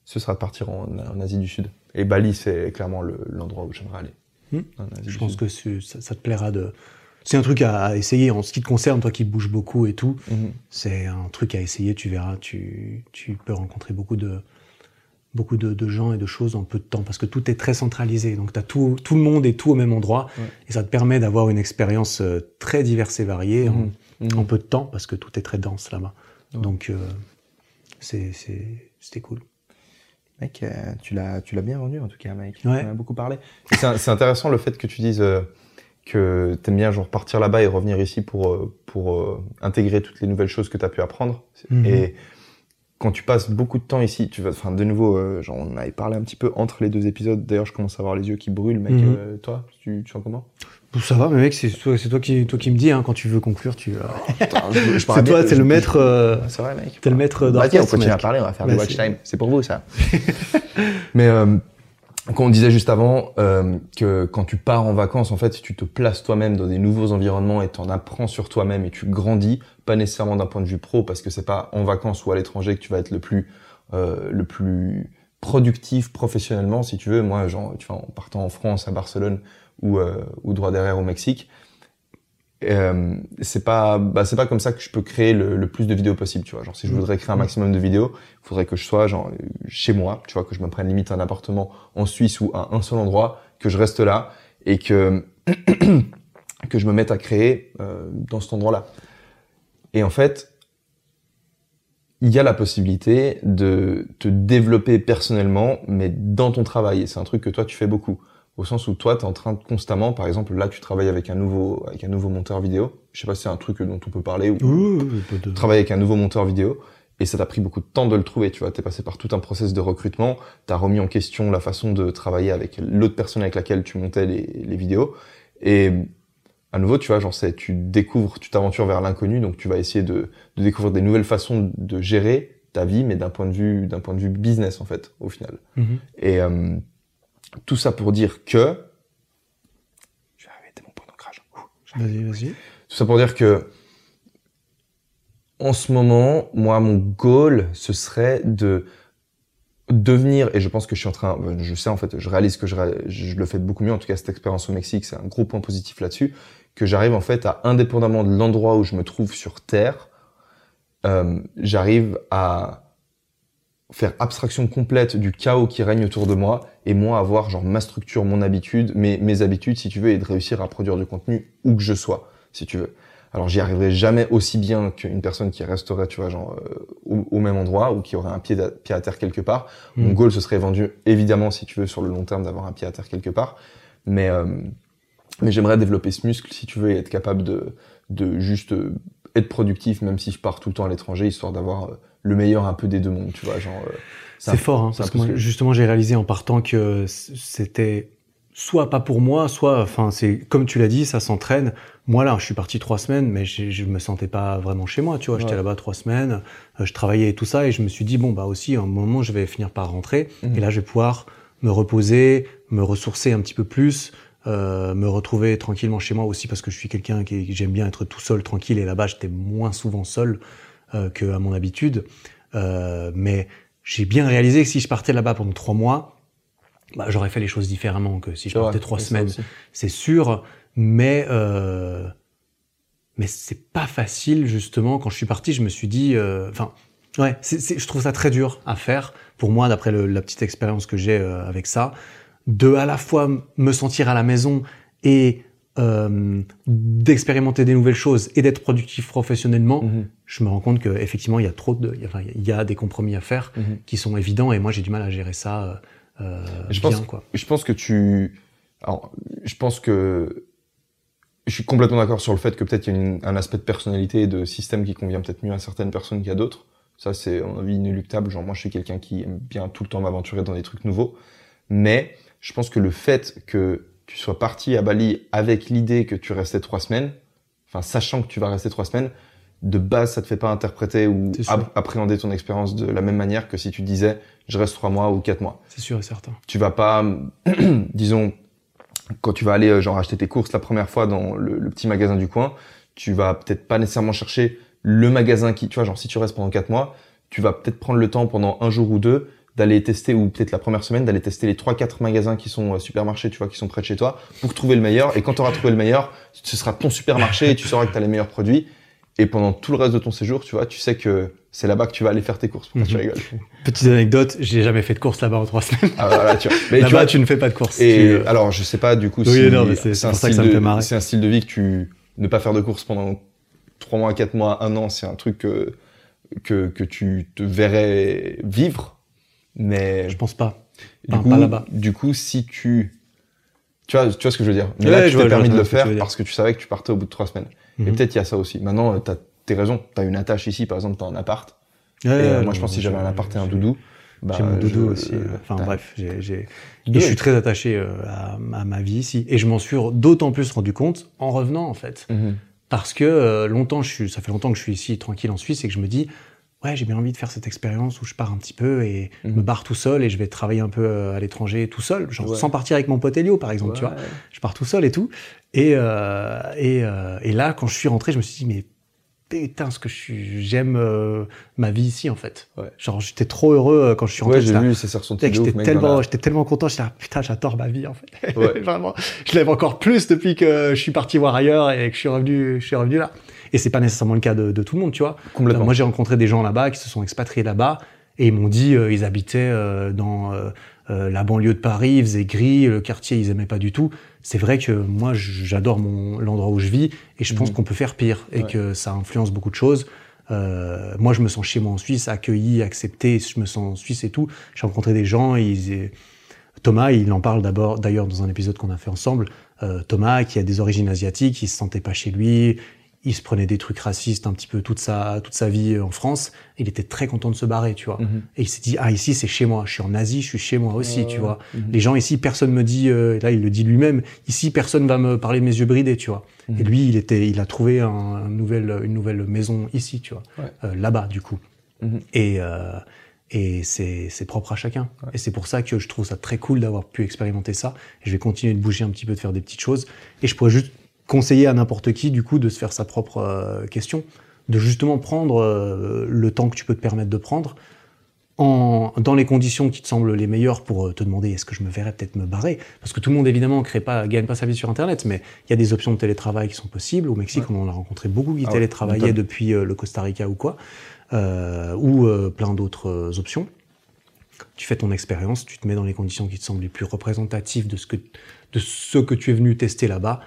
ce sera de partir en, en Asie du Sud. Et Bali, c'est clairement le- l'endroit où j'aimerais aller. Asie Je pense que ça, ça te plaira de. C'est un truc à, à essayer en ce qui te concerne, toi qui bouges beaucoup et tout. Mhm. C'est un truc à essayer, tu verras. Tu, tu peux rencontrer beaucoup de beaucoup de, de gens et de choses en peu de temps parce que tout est très centralisé. Donc tu as tout, tout le monde et tout au même endroit Ouais. et ça te permet d'avoir une expérience euh, très diverse et variée en- Mhm. Mhm. en, peu de temps parce que tout est très dense là-bas. Ouais. Donc euh, c'était cool. Mec, euh, tu l'as, tu bien vendu en tout cas, mec. Ouais. On a beaucoup parlé. C'est intéressant le fait que tu dises euh, que t'aimes bien genre partir là-bas et revenir ici pour pour euh, intégrer toutes les nouvelles choses que t'as pu apprendre. Mhm. Et quand tu passes beaucoup de temps ici, tu vas, enfin de nouveau, euh, genre on avait parlé un petit peu entre les deux épisodes. D'ailleurs, je commence à avoir les yeux qui brûlent, mec. Mhm. Euh, toi, tu, tu sens comment? Ça va, mais mec, c'est toi, qui toi qui me dis hein, quand tu veux conclure, tu. euh, c'est toi, t'es le maître. euh, C'est vrai, mec. T'es le maître Bah, tiens, on continue à parler, on va faire Bah, du watch time. C'est pour vous, ça. Mais euh, quand on disait juste avant euh, que quand tu pars en vacances, en fait, tu te places toi-même dans des nouveaux environnements et t'en apprends sur toi-même et tu grandis, pas nécessairement d'un point de vue pro, parce que c'est pas en vacances ou à l'étranger que tu vas être le plus euh, le plus productif professionnellement, si tu veux. Moi, genre, tu vois, en partant en France, à Barcelone ou euh, ou droit derrière au Mexique. Euh, c'est pas bah, c'est pas comme ça que je peux créer le, le plus de vidéos possible tu vois genre si je voudrais créer un maximum de vidéos il faudrait que je sois genre chez moi tu vois que je me prenne limite un appartement en Suisse ou à un seul endroit que je reste là et que que je me mette à créer euh, dans cet endroit là et en fait il y a la possibilité de te développer personnellement mais dans ton travail et c'est un truc que toi tu fais beaucoup au sens où toi, tu es en train de constamment, par exemple, là, tu travailles avec un nouveau, avec un nouveau monteur vidéo. Je sais pas si c'est un truc dont on peut parler ou de- travailler avec un nouveau monteur vidéo. Et ça t'a pris beaucoup de temps de le trouver, tu vois. T'es passé par tout un process de recrutement. T'as remis en question la façon de travailler avec l'autre personne avec laquelle tu montais les, les vidéos. Et à nouveau, tu vois, genre, c'est, tu découvres, tu t'aventures vers l'inconnu, donc tu vas essayer de, de découvrir des nouvelles façons de gérer ta vie, mais d'un point de vue, d'un point de vue business, en fait, au final. Mhm. Et euh, tout ça pour dire que, je vais arrêter mon point d'ancrage. Vas-y, vas-y. Tout ça pour dire que, en ce moment, moi, mon goal, ce serait de devenir, et je pense que je suis en train, je sais en fait, je réalise que je le fais beaucoup mieux, en tout cas cette expérience au Mexique, c'est un gros point positif là-dessus, que j'arrive en fait à, indépendamment de l'endroit où je me trouve sur Terre, euh, j'arrive à faire abstraction complète du chaos qui règne autour de moi et moi avoir genre ma structure, mon habitude, mes, mes habitudes si tu veux et de réussir à produire du contenu où que je sois si tu veux. Alors j'y arriverai jamais aussi bien qu'une personne qui resterait tu vois genre euh, au, au même endroit ou qui aurait un pied, à- pied à terre quelque part. Mon Mm. goal ce serait vendu évidemment si tu veux sur le long terme d'avoir un pied à terre quelque part, mais euh, mais j'aimerais développer ce muscle si tu veux et être capable de de juste euh, être productif même si je pars tout le temps à l'étranger histoire d'avoir euh, le meilleur un peu des deux mondes, tu vois, genre. euh, C'est fort, hein, parce que justement, j'ai réalisé en partant que c'était soit pas pour moi, soit, enfin, c'est comme tu l'as dit, ça s'entraîne. Moi là, je suis parti trois semaines, mais j'ai- je me sentais pas vraiment chez moi, tu vois. J'étais là-bas trois semaines, je travaillais et tout ça, et je me suis dit bon bah aussi, à un moment, je vais finir par rentrer, Mhm. et là, je vais pouvoir me reposer, me ressourcer un petit peu plus. Euh, me retrouver tranquillement chez moi aussi parce que je suis quelqu'un qui j'aime bien être tout seul tranquille et là-bas j'étais moins souvent seul euh, que à mon habitude euh, mais j'ai bien réalisé que si je partais là-bas pendant trois mois, bah, j'aurais fait les choses différemment que si je partais trois semaines. C'est sûr, mais euh, mais c'est pas facile justement. Quand je suis parti, je me suis dit, euh, enfin, ouais, c'est, c'est- je trouve ça très dur à faire pour moi, d'après la petite expérience que j'ai euh, avec ça, de à la fois me sentir à la maison et euh, d'expérimenter des nouvelles choses et d'être productif professionnellement Mhm. je me rends compte qu'effectivement, il y a trop de, il y a- enfin, il y a des compromis à faire Mhm. qui sont évidents et moi, j'ai du mal à gérer ça euh, euh, Je bien, pense, quoi. je pense que tu. Alors, je pense que. Je suis complètement d'accord sur le fait que peut-être il y a une- un aspect de personnalité et de système qui convient peut-être mieux à certaines personnes qu'à d'autres. Ça, c'est, mon avis, inéluctable. Genre, moi, je suis quelqu'un qui aime bien tout le temps m'aventurer dans des trucs nouveaux. Mais je pense que le fait que tu sois parti à Bali avec l'idée que tu restais trois semaines, enfin, sachant que tu vas rester trois semaines, de base, ça te fait pas interpréter ou appréhender ton expérience de la même manière que si tu disais, je reste trois mois ou quatre mois C'est sûr et certain. tu vas pas, disons, quand tu vas aller euh, genre acheter tes courses la première fois dans le, le petit magasin du coin, tu vas peut-être pas nécessairement chercher le magasin qui, tu vois, genre si tu restes pendant quatre mois, tu vas peut-être prendre le temps pendant un jour ou deux d'aller tester ou peut-être la première semaine d'aller tester les trois quatre magasins qui sont euh, supermarchés, tu vois, qui sont près de chez toi pour trouver le meilleur. Et quand tu auras trouvé le meilleur, ce sera ton supermarché et tu sauras que tu as les meilleurs produits. Et pendant tout le reste de ton séjour, tu vois, tu sais que c'est là-bas que tu vas aller faire tes courses. Pourquoi tu Mhm. rigoles? Petite anecdote, j'ai jamais fait de course là-bas en trois semaines. ah, voilà, tu vois. Mais tu Là-bas, vois, tu ne fais pas de course. et Tu, euh, alors, je sais pas du coup Oui, si non, mais c'est- c'est un pour ça que style ça me de- fait marrer. C'est un style de vie que tu ne pas faire de course pendant trois mois, quatre mois, un an, c'est un truc que, que que tu te verrais vivre. Mais je pense pas. du Enfin, coup, pas là-bas. du coup, si tu tu vois, tu vois ce que je veux dire. Mais Ouais, là, je tu t'es permis de le que faire parce que tu savais que tu partais au bout de trois semaines. Et Mhm. peut-être il y a ça aussi. Maintenant, t'as t'es raison. T'as une attache ici, par exemple, t'as un appart. Ouais, et euh, ouais, moi, je pense que si j'avais un appart et un doudou, bah, J'ai mon doudou je- aussi. euh, Enfin bref, j'ai. Et je suis très attaché euh, à, à ma vie ici. Et je m'en suis d'autant plus rendu compte en revenant en fait. Mhm. Parce que euh, longtemps, je suis, ça fait longtemps que je suis ici tranquille en Suisse et que je me dis, ouais, j'ai bien envie de faire cette expérience où je pars un petit peu et Mhm. me barre tout seul et je vais travailler un peu euh, à l'étranger tout seul, genre Ouais. sans partir avec mon pote Elio par exemple, tu vois. Je pars tout seul et tout. Et, euh, et, euh, et là, quand je suis rentré, je me suis dit, mais putain, ce que je suis, j'aime euh, ma vie ici en fait. Ouais. Genre, j'étais trop heureux euh, quand je suis rentré. Ouais, j'ai vu, ça s'est ressenti Mec, de ouf, J'étais tellement, la- j'étais tellement content. J'étais là, putain, j'adore ma vie en fait. Ouais. Vraiment, je l'aime encore plus depuis que je suis parti voir ailleurs et que je suis revenu, je suis revenu là. Et c'est pas nécessairement le cas de, de tout le monde, tu vois. Complètement. Moi, j'ai rencontré des gens là-bas qui se sont expatriés là-bas et ils m'ont dit, euh, ils habitaient euh, dans euh, euh, la banlieue de Paris, il faisait gris, le quartier, ils aimaient pas du tout. C'est vrai que moi, j'adore mon l'endroit où je vis et je pense Mhm. qu'on peut faire pire et Ouais. que ça influence beaucoup de choses. Euh, moi, je me sens chez moi en Suisse, accueilli, accepté. Je me sens en Suisse et tout. J'ai rencontré des gens. Ils, Thomas, il en parle d'abord, d'ailleurs, dans un épisode qu'on a fait ensemble. Euh, Thomas, qui a des origines asiatiques, il se sentait pas chez lui. Il se prenait des trucs racistes un petit peu toute sa toute sa vie en France. Il était très content de se barrer, tu vois. Mhm. Et il s'est dit ah ici c'est chez moi. Je suis en Asie, je suis chez moi aussi, Ouais, tu ouais. vois. Mhm. Les gens ici, personne me dit. euh, là, il le dit lui-même. Ici, personne va me parler de mes yeux bridés, tu vois. Mhm. Et lui, il était, il a trouvé un, un nouvel, une nouvelle maison ici, tu vois, Ouais. Euh, là-bas du coup. Et euh, et c'est c'est propre à chacun. Et c'est pour ça que je trouve ça très cool d'avoir pu expérimenter ça. Et je vais continuer de bouger un petit peu, de faire des petites choses. Et je pourrais juste conseiller à n'importe qui, du coup, de se faire sa propre euh, question, de justement prendre euh, le temps que tu peux te permettre de prendre. En, dans les conditions qui te semblent les meilleures pour euh, te demander est-ce que je me verrais peut-être me barrer. Parce que tout le monde évidemment crée pas gagne pas sa vie sur internet mais il y a des options de télétravail qui sont possibles. Au Mexique on en a rencontré beaucoup qui Ah ouais, télétravaillaient depuis euh, le Costa Rica ou quoi ou plein d'autres options. Tu fais ton expérience, tu te mets dans les conditions qui te semblent les plus représentatives de ce que, de ce que tu es venu tester là-bas,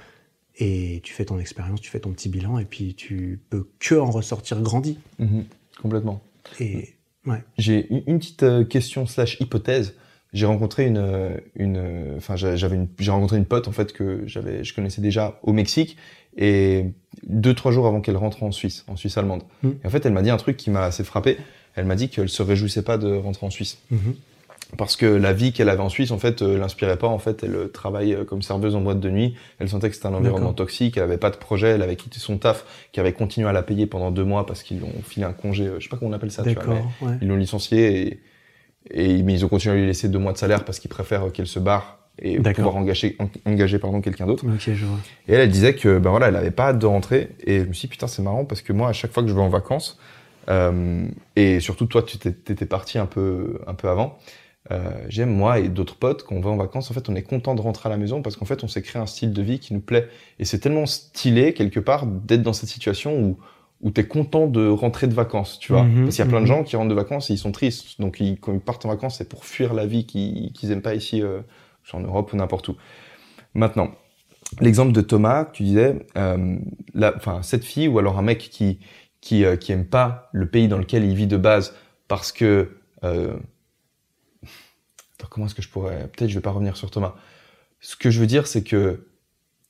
et tu fais ton expérience, tu fais ton petit bilan, et puis tu peux que en ressortir grandi. Mhm. Complètement. Et ouais, J'ai une petite euh, question slash hypothèse. J'ai rencontré une, euh, une, euh, enfin j'a- j'avais une, j'ai rencontré une pote en fait que j'avais, je connaissais déjà au Mexique et deux trois jours avant qu'elle rentre en Suisse, en Suisse allemande. Mm. Et en fait, elle m'a dit un truc qui m'a assez frappé. Elle m'a dit qu'elle se réjouissait pas de rentrer en Suisse Mhm. Parce que la vie qu'elle avait en Suisse, en fait, euh, l'inspirait pas. En fait, elle euh, travaille euh, comme serveuse en boîte de nuit. Elle sentait que c'était un environnement toxique. Elle avait pas de projet. Elle avait quitté son taf, qui avait continué à la payer pendant deux mois parce qu'ils lui ont filé un congé. euh, Je sais pas comment on appelle ça. Tu vois, mais D'accord. ouais. ils l'ont licencié et, et mais ils ont continué à lui laisser deux mois de salaire parce qu'ils préfèrent qu'elle se barre et pouvoir engager, en- engager pardon quelqu'un d'autre. Ok, je vois. Et elle, elle disait que ben voilà, elle avait pas hâte de rentrer. Et je me suis dit, putain, c'est marrant parce que moi, à chaque fois que je vais en vacances, euh, et surtout toi, tu t'étais parti un peu, un peu avant. Euh, J'aime moi et d'autres potes quand on va en vacances. En fait, on est content de rentrer à la maison parce qu'en fait, on s'est créé un style de vie qui nous plaît. Et c'est tellement stylé quelque part d'être dans cette situation où où t'es content de rentrer de vacances, tu vois. Mhm, Parce qu'il y a plein de mhm. gens qui rentrent de vacances et ils sont tristes. Donc ils, quand ils partent en vacances, c'est pour fuir la vie qu'ils aiment pas ici, euh, en Europe ou n'importe où. Maintenant, l'exemple de Thomas, tu disais, euh, la, enfin cette fille ou alors un mec qui qui euh, qui aime pas le pays dans lequel il vit de base parce que euh, comment est-ce que je pourrais peut-être je vais pas revenir sur Thomas. Ce que je veux dire c'est que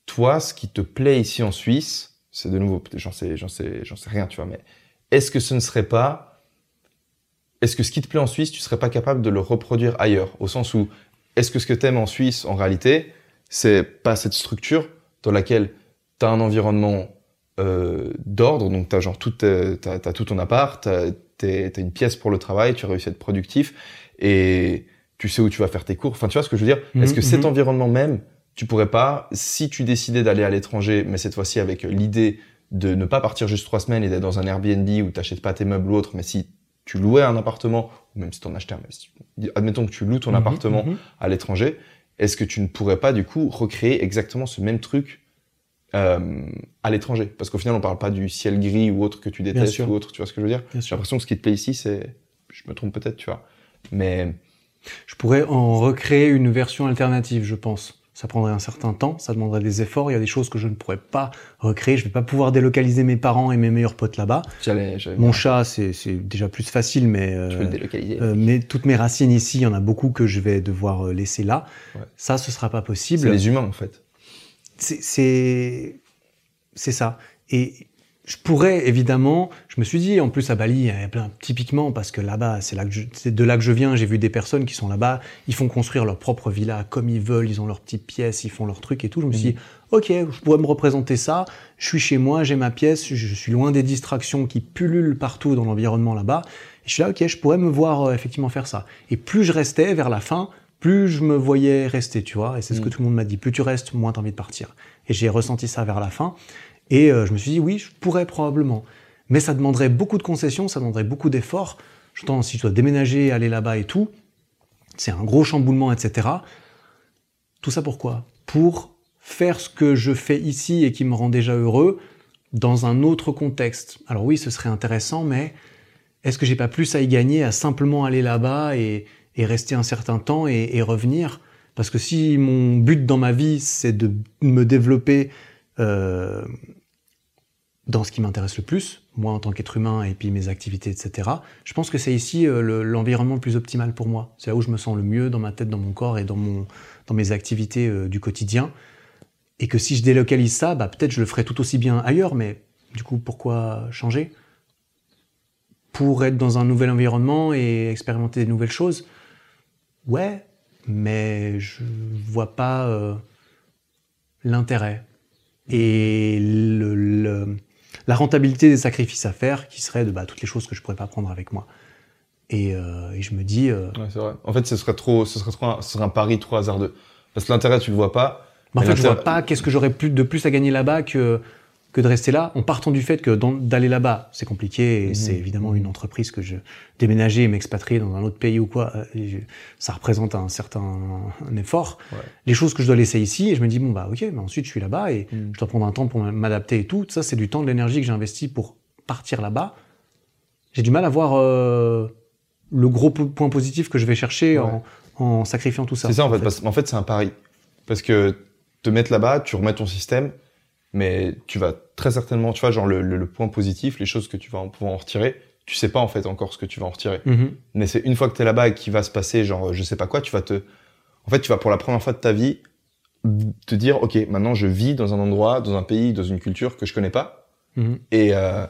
toi ce qui te plaît ici en Suisse, c'est de nouveau j'en sais j'en sais j'en sais rien tu vois mais est-ce que ce ne serait pas est-ce que ce qui te plaît en Suisse, tu serais pas capable de le reproduire ailleurs? Au sens où, est-ce que ce que t'aimes en Suisse, en réalité, c'est pas cette structure dans laquelle t'as un environnement euh, d'ordre, donc t'as genre tout, t'as, tout ton appart, t'as, t'as une pièce pour le travail, tu as réussi à être productif, et tu sais où tu vas faire tes cours. Enfin, tu vois ce que je veux dire? Mhm, Est-ce que cet mhm. environnement même, tu pourrais pas, si tu décidais d'aller à l'étranger, mais cette fois-ci avec l'idée de ne pas partir juste trois semaines et d'être dans un Airbnb où t'achètes pas tes meubles ou autre, mais si tu louais un appartement, ou même si t'en achetais un, mais si- admettons que tu loues ton Mhm, appartement mhm. à l'étranger, est-ce que tu ne pourrais pas du coup recréer exactement ce même truc euh, à l'étranger? Parce qu'au final, on parle pas du ciel gris ou autre que tu détestes ou autre, tu vois ce que je veux dire? J'ai l'impression que ce qui te plaît ici, c'est... Je me trompe peut-être, tu vois. Mais Je pourrais en recréer une version alternative, je pense. Ça prendrait un certain temps, ça demanderait des efforts. Il y a des choses que je ne pourrais pas recréer. Je vais pas pouvoir délocaliser mes parents et mes meilleurs potes là-bas. j'allais... j'allais- Mon chat, c'est c'est déjà plus facile, mais euh, Tu peux le délocaliser. euh, mais toutes mes racines ici, il y en a beaucoup que je vais devoir euh, laisser là. Ouais. Ça, ce sera pas c'est possible. les humains, en fait. C'est- c'est c'est ça. Et je pourrais évidemment, je me suis dit, en plus à Bali, typiquement parce que là-bas, c'est là que je- de là que je viens. J'ai vu des personnes qui sont là-bas, ils font construire leur propre villa comme ils veulent, ils ont leurs petites pièces, ils font leurs trucs et tout. Je me suis dit, ok, je pourrais me représenter ça. Je suis chez moi, j'ai ma pièce, je, suis loin des distractions qui pullulent partout dans l'environnement là-bas. Et je suis là, ok, je pourrais me voir euh, effectivement faire ça. Et plus je restais vers la fin, plus je me voyais rester, tu vois. Et c'est ce que Mm. tout le monde m'a dit. Plus tu restes, moins t'as envie de partir. Et j'ai ressenti ça vers la fin. Et euh, je me suis dit, oui, je pourrais probablement. Mais ça demanderait beaucoup de concessions, ça demanderait beaucoup d'efforts. J'entends, si tu dois déménager, aller là-bas et tout, c'est un gros chamboulement, etc. Tout ça pourquoi? Pour faire ce que je fais ici et qui me rend déjà heureux dans un autre contexte. Alors oui, ce serait intéressant, mais est-ce que j'ai pas plus à y gagner à simplement aller là-bas et, rester un certain temps et, et revenir? Parce que si mon but dans ma vie, c'est de me développer euh, dans ce qui m'intéresse le plus, moi en tant qu'être humain et puis mes activités, etc., je pense que c'est ici euh, le- l'environnement le plus optimal pour moi. C'est là où je me sens le mieux dans ma tête, dans mon corps et dans, mon, dans mes activités euh, du quotidien. Et que si je délocalise ça, bah, peut-être je le ferai tout aussi bien ailleurs, mais du coup, pourquoi changer? Pour être dans un nouvel environnement et expérimenter des nouvelles choses? Ouais, mais je vois pas euh, l'intérêt et le- la rentabilité des sacrifices à faire qui serait de bah, toutes les choses que je pourrais pas prendre avec moi. Et, euh, et je me dis, euh, Ouais, c'est vrai. En fait, ce serait trop, ce serait trop, un, ce serait un pari trop hasardeux. Parce que l'intérêt, tu le vois pas. bah, en Mais fait, je vois pas qu'est-ce que j'aurais plus de plus à gagner là-bas que que de rester là, en partant du fait que d'aller là-bas, c'est compliqué et Mhm. c'est évidemment une entreprise que je déménager et m'expatrier dans un autre pays ou quoi, euh, je- ça représente un certain un effort. Ouais. Les choses que je dois laisser ici et je me dis bon bah ok, mais ensuite je suis là-bas et Mhm. je dois prendre un temps pour m'adapter et tout. Ça c'est du temps, de l'énergie que j'ai investi pour partir là-bas. J'ai du mal à voir euh, le gros po- point positif que je vais chercher en, en sacrifiant tout ça. C'est ça en fait, parce qu'en fait c'est un pari. Parce que te mettre là-bas, tu remets ton système, mais tu vas très certainement, tu vois, genre le, le- le point positif, les choses que tu vas en pouvoir en retirer, tu sais pas en fait encore ce que tu vas en retirer. Mhm. Mais c'est une fois que t'es là-bas et qu'il va se passer, genre je sais pas quoi, tu vas te, en fait tu vas pour la première fois de ta vie te dire, ok, maintenant je vis dans un endroit, dans un pays, dans une culture que je connais pas, Mhm. et euh,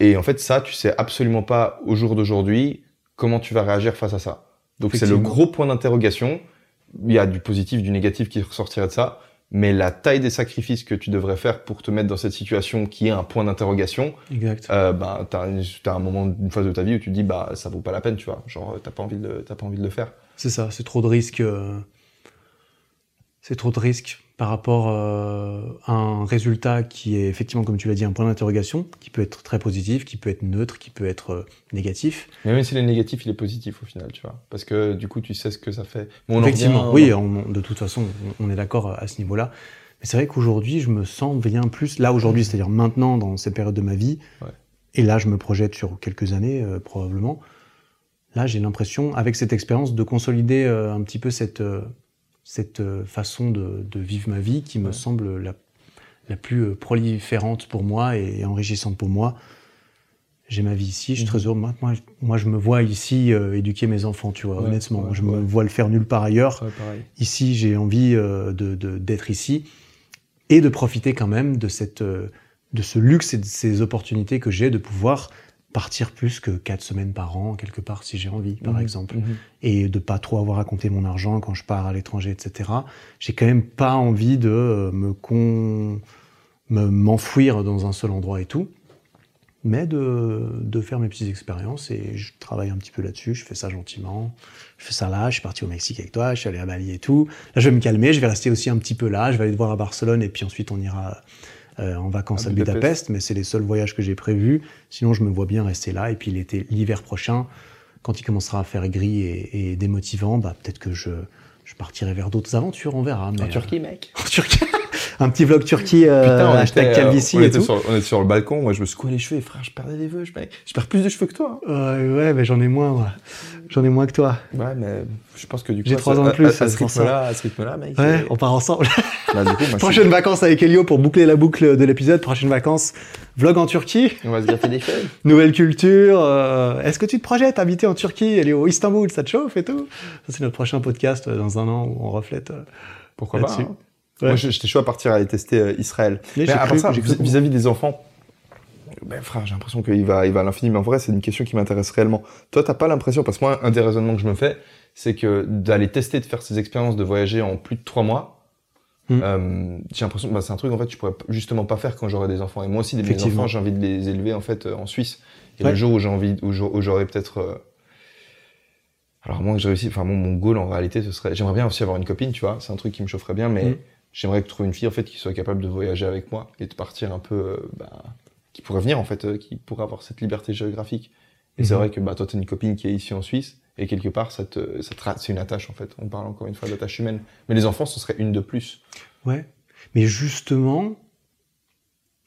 Et en fait, ça, tu sais absolument pas au jour d'aujourd'hui comment tu vas réagir face à ça. Donc c'est le gros point d'interrogation. Il y a du positif, du négatif qui ressortirait de ça. Mais la taille des sacrifices que tu devrais faire pour te mettre dans cette situation qui est un point d'interrogation, euh, bah, t'as, un moment, une phase de ta vie où tu te dis, bah, ça vaut pas la peine, tu vois. Genre, t'as pas envie de, t'as pas envie de le faire. C'est ça, c'est trop de risques. euh, C'est trop de risques par rapport euh, à un résultat qui est effectivement, comme tu l'as dit, un point d'interrogation, qui peut être très positif, qui peut être neutre, qui peut être euh, négatif. Mais même s'il est négatif, il est positif au final, tu vois. Parce que du coup, tu sais ce que ça fait. Effectivement, revient- oui, on- de toute façon, on on est d'accord à ce niveau-là. Mais c'est vrai qu'aujourd'hui, je me sens bien plus, là aujourd'hui, c'est-à-dire maintenant, dans cette période de ma vie, Ouais. et là, je me projette sur quelques années, euh, probablement. Là, j'ai l'impression, avec cette expérience, de consolider euh, un petit peu cette, euh, cette euh, façon de, de vivre ma vie qui me Ouais. semble la, la plus euh, proliférante pour moi et, enrichissante pour moi. J'ai ma vie ici, je suis Mhm. très heureux. Moi, moi, je me vois ici euh, éduquer mes enfants, tu vois, Ouais, honnêtement. ouais, je me vois le faire nulle part ailleurs. Ici, j'ai envie euh, de- d'être ici et de profiter quand même de, cette, de ce luxe et de ces opportunités que j'ai de pouvoir partir plus que quatre semaines par an, quelque part, si j'ai envie, par Mhm, exemple. mhm. Et de pas trop avoir à compter mon argent quand je pars à l'étranger, etc. J'ai quand même pas envie de euh, me con... me- m'enfouir dans un seul endroit et tout, mais de, de faire mes petites expériences et je travaille un petit peu là-dessus, je fais ça gentiment. Je fais ça là, je suis parti au Mexique avec toi, je suis allé à Bali et tout. Là, je vais me calmer, je vais rester aussi un petit peu là, je vais aller te voir à Barcelone et puis ensuite on ira euh, en vacances À à, Budapest. Budapest, mais c'est les seuls voyages que j'ai prévus. Sinon, je me vois bien rester là et puis l'été, l'hiver prochain, quand il commencera à faire gris et, et démotivant, bah peut-être que je, je partirai vers d'autres aventures, on verra. Mais, En Turquie, mec. euh, en Turquie. un petit vlog Turquie, euh, Putain, on hashtag était, euh, calvitie on et était tout. Sur, on était sur le balcon, moi je me secouais les cheveux et frère, je perdais des cheveux, je, mec. je perds plus de cheveux que toi. hein. Euh, ouais, mais j'en ai moins, moi. J'en ai moins que toi. Ouais, mais je pense que du coup, J'ai à trois ans de à- plus, à, c'est ce rythme-là, à ce rythme-là, mec. Ouais, et- on part ensemble. Bah, du coup, moi, je Prochaine vacances avec Elio pour boucler la boucle de l'épisode. Prochaine vacances, vlog en Turquie, on va se gratter des cheveux. nouvelle culture. euh, Est-ce que tu te projettes habiter en Turquie, Elio, Istanbul, ça te chauffe et tout? Ça, c'est notre prochain podcast euh, dans un an où on reflète. euh, Pourquoi pas hein. Ouais. Moi, je- j'étais chaud à partir à aller tester euh, Israël. Mais à part ça, cru vis- vis-à-vis des enfants, ben, frère, j'ai l'impression qu'il va, il va à l'infini. Mais en vrai, c'est une question qui m'intéresse réellement. Toi, t'as pas l'impression, parce que moi, un des raisonnements que je me fais, c'est que d'aller tester, de faire ces expériences, de voyager en plus de trois mois, Mm. euh, j'ai l'impression que bah, c'est un truc en fait je pourrais justement pas faire quand j'aurai des enfants. Et moi aussi, Effectivement. enfants, j'ai envie de les élever en fait euh, en Suisse. Et Ouais. le jour où j'ai envie, où j'au- où j'aurai peut-être euh, alors moi que je réussis, enfin mon, mon goal en réalité ce serait, j'aimerais bien aussi avoir une copine, tu vois, c'est un truc qui me chaufferait bien, mais Mm. j'aimerais trouver une fille en fait qui soit capable de voyager avec moi et de partir un peu, euh, bah, qui pourrait venir en fait, qui pourrait avoir cette liberté géographique. Et c'est Mhm. vrai que bah toi t'as une copine qui est ici en Suisse et quelque part ça te, ça te ra- c'est une attache en fait. On parle encore une fois d'attache humaine, mais les enfants ce serait une de plus. Ouais. Mais justement,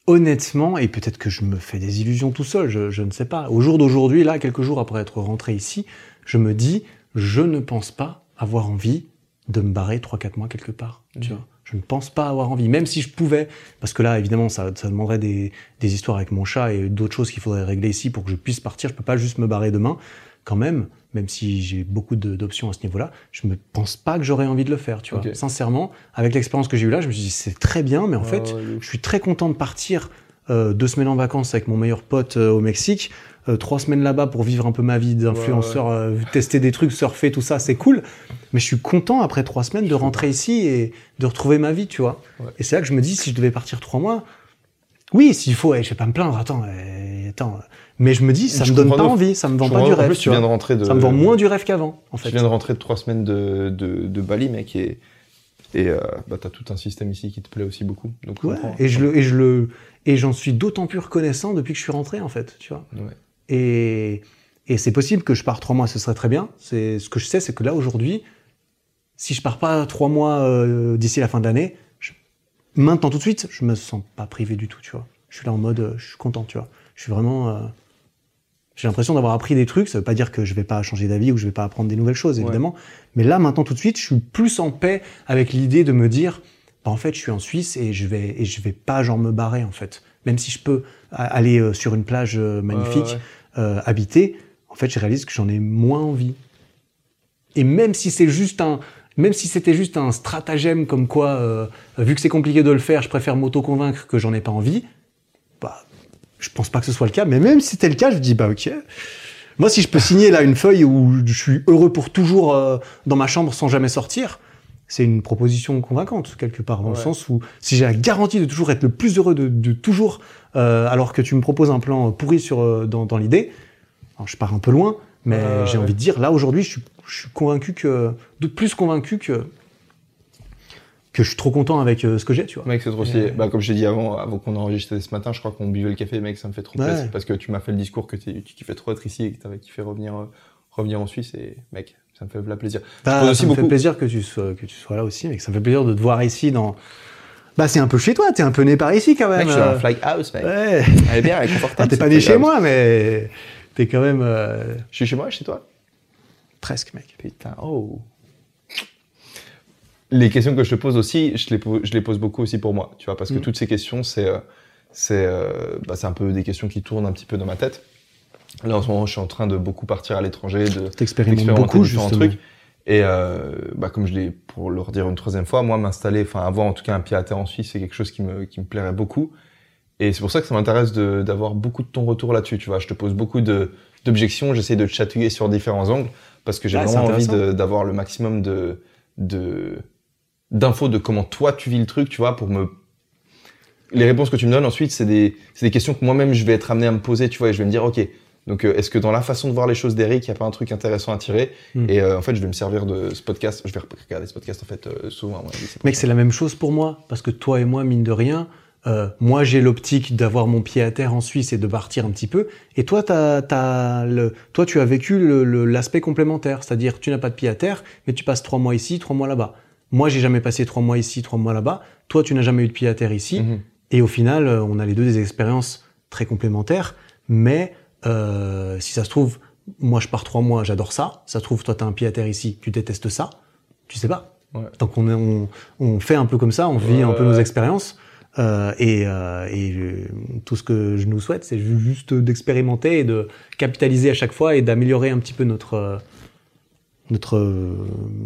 honnêtement, et peut-être que je me fais des illusions tout seul, je, je ne sais pas. Au jour d'aujourd'hui, là, quelques jours après être rentré ici, je me dis, je ne pense pas avoir envie de me barrer 3-4 mois quelque part. Tu Mhm. vois je ne pense pas avoir envie, même si je pouvais, parce que là, évidemment, ça, ça demanderait des, des histoires avec mon chat et d'autres choses qu'il faudrait régler ici pour que je puisse partir. Je peux pas juste me barrer demain, quand même, même si j'ai beaucoup de- d'options à ce niveau-là. Je ne pense pas que j'aurais envie de le faire, tu vois. Sincèrement, avec l'expérience que j'ai eue là, je me suis dit, c'est très bien, mais en Ah fait, je suis très content de partir euh, deux semaines en vacances avec mon meilleur pote euh, au Mexique, euh, trois semaines là-bas pour vivre un peu ma vie d'influenceur, euh, tester des trucs, surfer, tout ça, c'est cool. Mais je suis content après trois semaines de rentrer ici et de retrouver ma vie, tu vois. Ouais. Et c'est là que je me dis, si je devais partir trois mois, oui, s'il faut, eh, je vais pas me plaindre, attends, eh, attends. Mais je me dis, ça Je me donne pas envie, ça me vend Je pas du en rêve, plus, tu viens de rentrer de. Ça me vend moins du rêve qu'avant, en fait. Tu viens de rentrer de trois semaines de, de, de Bali, mec, et, et euh, bah, t'as tout un système ici qui te plaît aussi beaucoup. Donc, Ouais, et je le, et je le, et j'en suis d'autant plus reconnaissant depuis que je suis rentré, en fait, tu vois. Ouais. Et, et c'est possible que je parte trois mois, ce serait très bien. C'est ce que je sais, c'est que là aujourd'hui, si je pars pas trois mois euh, d'ici la fin de l'année, maintenant tout de suite, je me sens pas privé du tout, tu vois. Je suis là en mode, euh, je suis content, tu vois. Je suis vraiment, euh, j'ai l'impression d'avoir appris des trucs. Ça veut pas dire que je vais pas changer d'avis ou que je vais pas apprendre des nouvelles choses, évidemment. Mais là, maintenant tout de suite, je suis plus en paix avec l'idée de me dire, bah, en fait, je suis en Suisse et je vais et je vais pas genre me barrer en fait. Même si je peux a- aller sur une plage magnifique, Ouais, ouais. Euh, habiter, en fait, je réalise que j'en ai moins envie. Et même si c'est juste un, même si c'était juste un stratagème comme quoi, euh, vu que c'est compliqué de le faire, je préfère m'auto-convaincre que j'en ai pas envie, bah, Je pense pas que ce soit le cas, mais même si c'était le cas, je dis bah ok. Moi, si je peux signer là une feuille où je suis heureux pour toujours euh, dans ma chambre sans jamais sortir, c'est une proposition convaincante quelque part, dans le sens où si j'ai la garantie de toujours être le plus heureux de, de toujours, euh, alors que tu me proposes un plan pourri sur euh, dans, dans l'idée, alors je pars un peu loin, mais j'ai ouais. envie de dire là aujourd'hui, je suis, je suis convaincu que de plus convaincu que que je suis trop content avec euh, ce que j'ai, tu vois. Mec, c'est trop stylé. Bah, comme je t'ai dit avant, avant qu'on enregistre ce matin, je crois qu'on buvait le café, mec, ça me fait trop Ouais. plaisir. Parce que tu m'as fait le discours que tu kiffais trop être ici et que t'avais kiffé revenir, euh, revenir en Suisse. Et mec, ça me fait la plaisir. Bah, ça aussi me beaucoup- fait plaisir que tu sois que tu sois là aussi, mais ça me fait plaisir de te voir ici dans. Bah c'est un peu chez toi, t'es un peu né par ici quand même. Mec, je suis dans un fly house, mec. Ouais. Elle est bien, elle est confortable. Ah, t'es pas né chez house. moi, mais t'es quand même euh, Je suis chez moi, chez toi? Presque, mec. Putain, oh. Les questions que je te pose aussi, je les, po- je les pose beaucoup aussi pour moi, tu vois, parce que Mm. toutes ces questions, c'est euh, c'est euh, bah, c'est un peu des questions qui tournent un petit peu dans ma tête. Là, en ce moment, je suis en train de beaucoup partir à l'étranger, de d'expérimenter beaucoup différents justement. trucs. Et euh, bah, comme je l'ai, pour le redire une troisième fois, moi, m'installer, enfin, avoir en tout cas un pied à terre en Suisse, c'est quelque chose qui me, qui me plairait beaucoup. Et c'est pour ça que ça m'intéresse de- d'avoir beaucoup de ton retour là-dessus, tu vois. Je te pose beaucoup de- d'objections, j'essaie de te chatouiller sur différents angles, parce que j'ai Ah, vraiment envie d'avoir le maximum de de d'infos de comment toi tu vis le truc, tu vois, pour me les réponses que tu me donnes ensuite, c'est des c'est des questions que moi-même je vais être amené à me poser, tu vois, et je vais me dire ok. Donc, euh, est-ce que dans la façon de voir les choses d'Eric, il n'y a pas un truc intéressant à tirer Mm. Et euh, en fait, je vais me servir de ce podcast. Je vais regarder ce podcast en fait euh, souvent. Mec, c'est la même chose pour moi, parce que toi et moi, mine de rien, euh, moi j'ai l'optique d'avoir mon pied à terre en Suisse et de partir un petit peu, et toi, t'as, t'as le, toi tu as vécu le- le- l'aspect complémentaire, c'est-à-dire tu n'as pas de pied à terre, mais tu passes trois mois ici, trois mois là-bas. Moi, j'ai jamais passé trois mois ici, trois mois là-bas. Toi, tu n'as jamais eu de pied à terre ici. Mhm. Et au final, on a les deux des expériences très complémentaires. Mais euh, si ça se trouve, moi je pars trois mois, j'adore ça. Ça se trouve, toi, tu as un pied à terre ici, tu détestes ça. Tu sais pas. Ouais. Donc on, est- on, on fait un peu comme ça, on vit Ouais, un peu ouais, nos expériences. Euh, et euh, et tout ce que je nous souhaite, c'est ju- juste d'expérimenter et de capitaliser à chaque fois et d'améliorer un petit peu notre notre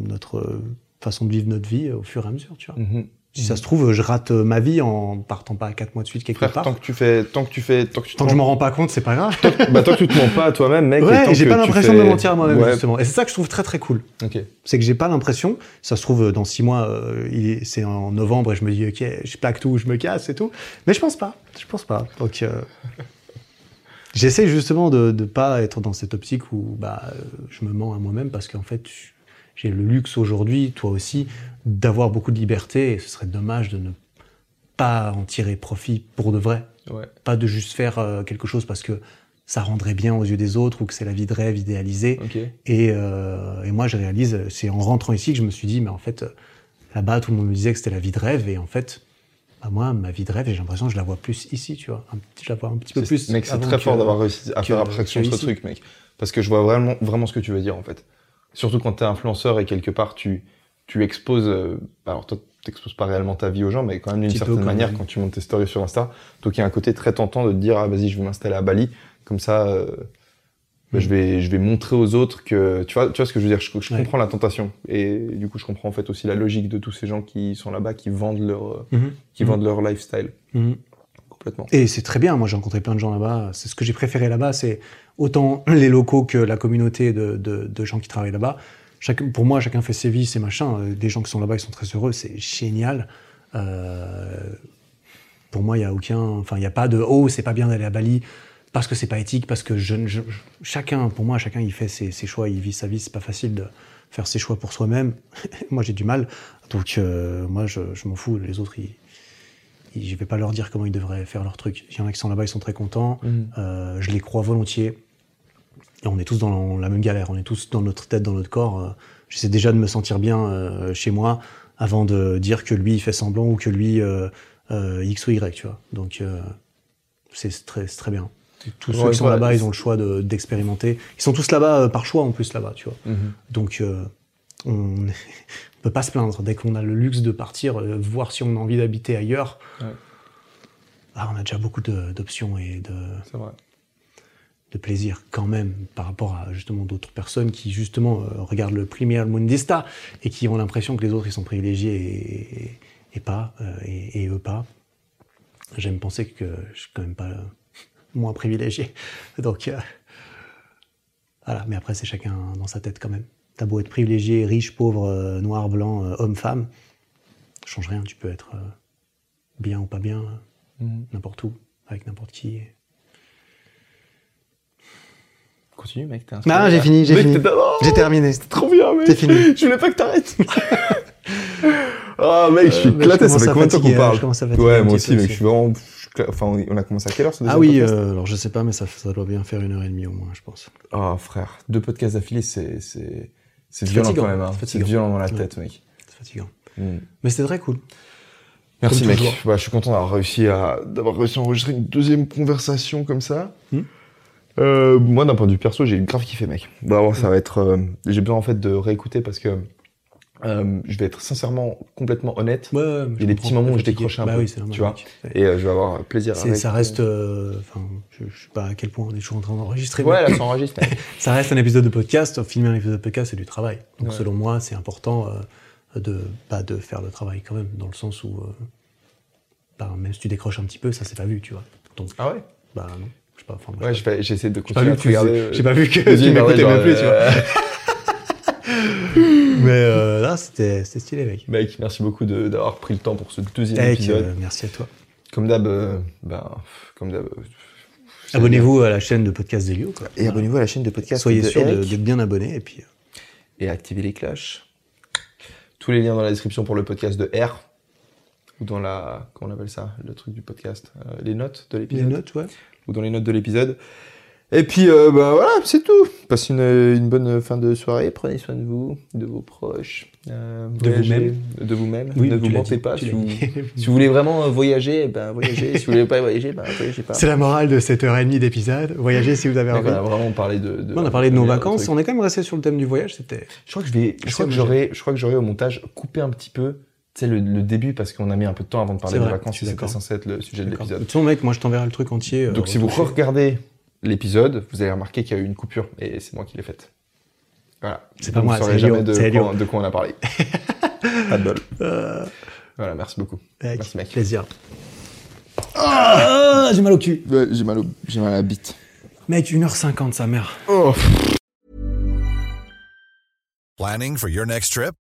notre façon de vivre notre vie au fur et à mesure. Tu vois. Mhm. Si ça se trouve, je rate euh, ma vie en partant pas quatre mois de suite quelque Frère, part. tant que tu fais, tant que tu fais, tant que tu Tant que je mens- m'en rends pas compte, c'est pas grave. bah, tant que tu te ments pas à toi-même, mec. Ouais, et j'ai pas l'impression fais- de me mentir à moi-même Ouais. justement. Et c'est ça que je trouve très très cool. Ok. C'est que j'ai pas l'impression. Ça se trouve dans six mois, euh, c'est en novembre et je me dis ok, je plaque tout, je me casse et tout. Mais je pense pas. Je pense pas. Donc euh, j'essaie justement de de pas être dans cette optique où bah euh, je me mens à moi-même parce qu'en fait j'ai le luxe aujourd'hui, toi aussi, d'avoir beaucoup de liberté et ce serait dommage de ne pas en tirer profit pour de vrai. Ouais. Pas de juste faire euh, quelque chose parce que ça rendrait bien aux yeux des autres ou que c'est la vie de rêve idéalisée. Ok. Et, euh, et moi, je réalise, c'est en rentrant ici que je me suis dit, mais en fait, euh, là-bas, tout le monde me disait que c'était la vie de rêve. Et en fait, bah, moi, ma vie de rêve, j'ai l'impression que je la vois plus ici, tu vois. Un je la vois un petit peu plus. Mec, c'est très fort d'avoir réussi à faire abstraction de ce truc, mec. Parce que je vois vraiment, vraiment ce que tu veux dire, en fait. Surtout quand t'es influenceur et quelque part tu, tu exposes, euh, alors toi, t'exposes pas réellement ta vie aux gens, mais quand même d'une peu, certaine manière même. quand tu montes tes stories sur Insta. Donc il y a un côté très tentant de te dire, ah, vas-y, je vais m'installer à Bali. Comme ça, euh, bah, Mm. je vais, je vais montrer aux autres que, tu vois, tu vois ce que je veux dire? Je, je Ouais. comprends la tentation. Et du coup, je comprends en fait aussi la logique de tous ces gens qui sont là-bas, qui vendent leur, euh, Mhm. qui Mhm. vendent leur lifestyle. Mhm. Complètement. Et c'est très bien. Moi, j'ai rencontré plein de gens là-bas. C'est ce que j'ai préféré là-bas. C'est autant les locaux que la communauté de, de, de gens qui travaillent là-bas. Chacun, pour moi, chacun fait ses vies, ses machins. Euh, Des gens qui sont là-bas, ils sont très heureux. C'est génial. Euh, pour moi, il y a aucun, enfin, il n'y a pas de oh, c'est pas bien d'aller à Bali parce que c'est pas éthique, parce que je, je- chacun, pour moi, chacun, il fait ses, ses choix, il vit sa vie. C'est pas facile de faire ses choix pour soi-même. moi, j'ai du mal. Donc, euh, moi, je, je m'en fous. Les autres, ils, ils- je vais pas leur dire comment ils devraient faire leur truc. Il y en a qui sont là-bas, ils sont très contents. Euh, je les crois volontiers. Et on est tous dans la même galère. On est tous dans notre tête, dans notre corps. Euh, J'essaie déjà de me sentir bien euh, chez moi avant de dire que lui il fait semblant ou que lui euh, X ou Y, tu vois. Donc c'est très, bien. Tous ceux qui sont là-bas, ils ont le choix de- d'expérimenter. ils sont tous là-bas par choix en plus là-bas, tu vois. Mhm. Donc on ne peut pas se plaindre dès qu'on a le luxe de partir, euh, voir si on a envie d'habiter ailleurs. Ouais. Ah, on a déjà beaucoup d'options et de, C'est vrai. De plaisir quand même par rapport à justement d'autres personnes qui justement euh, regardent le Premier Mundista et qui ont l'impression que les autres ils sont privilégiés et, et- et pas euh, et, et eux pas. J'aime penser que je suis quand même pas moins privilégié. Donc, euh, voilà. Mais après, c'est chacun dans sa tête quand même. T'as beau être privilégié, riche, pauvre, euh, noir, blanc, euh, homme, femme, change rien. Tu peux être euh, bien ou pas bien, euh, Mhm. n'importe où, avec n'importe qui. Continue, mec. t'es Non, Ah, j'ai fini, j'ai Mec, fini. t'es- Oh, J'ai terminé. Trop bien, mec. C'est fini. Je voulais pas que t'arrêtes. Ah, mec, je suis Euh, éclaté. je Ça fait combien de temps qu'on parle Ouais, moi aussi, mec. Je suis vraiment. Enfin, on a commencé à quelle heure ce Ah deuxième oui, podcast euh, alors je sais pas, mais ça, ça doit bien faire une heure et demie au moins, je pense. Oh, frère. Deux podcasts d'affilée, c'est. C'est violent fatigant, quand même. hein. c'est violent dans la Ouais. tête, mec. C'est fatigant. Mm. Mais c'était très cool. Merci mec. Bah, je suis content d'avoir réussi à d'avoir réussi à enregistrer une deuxième conversation comme ça. Hmm. Euh, moi d'un point de vue perso, j'ai grave kiffé mec. Vraiment ça va être euh, j'ai besoin en fait de réécouter parce que euh, je vais être sincèrement complètement honnête Ouais, Il y a des petits moments où je décrochais un bah peu, Oui, tu vois. et euh, je vais avoir plaisir à C'est- ça reste. euh, Enfin, je, je sais pas à quel point on est toujours en train d'enregistrer. Ouais là ça enregistre. ça reste un épisode de podcast. Filmer un épisode de podcast, c'est du travail. Donc, selon moi, c'est important euh, de pas de faire le travail quand même, dans le sens où, euh, bah, même si tu décroches un petit peu, ça c'est pas vu, tu vois. Donc, ah ouais? bah non, sais pas. Enfin, Ouais j'essaie de continuer à te regarder. euh, j'ai pas vu que les yeux tu m'écoutais même plus, tu vois. euh, Mais euh, là, c'était stylé, mec. Mec, merci beaucoup d'avoir pris le temps pour ce deuxième Mec, épisode. euh, merci à toi. Comme d'hab, euh, ben, comme d'hab. euh, Abonnez-vous à la chaîne de podcast d'Elio. Et abonnez-vous à la chaîne de podcast Soyez de sûr de- bien abonné. Et puis, euh, et activez les cloches. Tous les liens dans la description pour le podcast de R. Ou dans la. Comment on appelle ça Le truc du podcast. euh, les notes de les l'épisode. notes, ouais. Ou dans les notes de l'épisode. Et puis, euh, bah voilà, c'est tout. Passez une, une bonne fin de soirée. Prenez soin de vous, de vos proches. euh, De vous-même. De vous-même. Oui, ne vous mentez pas. Si vous, dit. si vous voulez vraiment euh, voyager, eh ben voyagez. si vous voulez pas voyager, ben voyagez pas. C'est la morale de cette heure et demie d'épisode. Voyagez si vous avez envie. on a vraiment parlé de. de- on a parlé de nos vacances. On est quand même resté sur le thème du voyage. C'était. Je crois que je vais, je crois que obligé. j'aurai, je crois que j'aurai au montage coupé un petit peu, sais, le, le début parce qu'on a mis un peu de temps avant de parler des vacances. C'était censé être le sujet de De l'épisode. toute façon, mec, moi je t'enverrai le truc entier. euh, Donc si vous regardez l'épisode, vous allez remarquer qu'il y a eu une coupure et c'est moi qui l'ai faite. Voilà. C'est pas Vous moi, c'est jamais de c'est quoi, de quoi on a parlé. pas de bol. Euh, Voilà, merci beaucoup. mec, Merci mec. Plaisir. Ah, j'ai mal au cul. j'ai mal, j'ai mal à la bite. Mec, 1h50, sa mère. Oh. Planning for your next trip?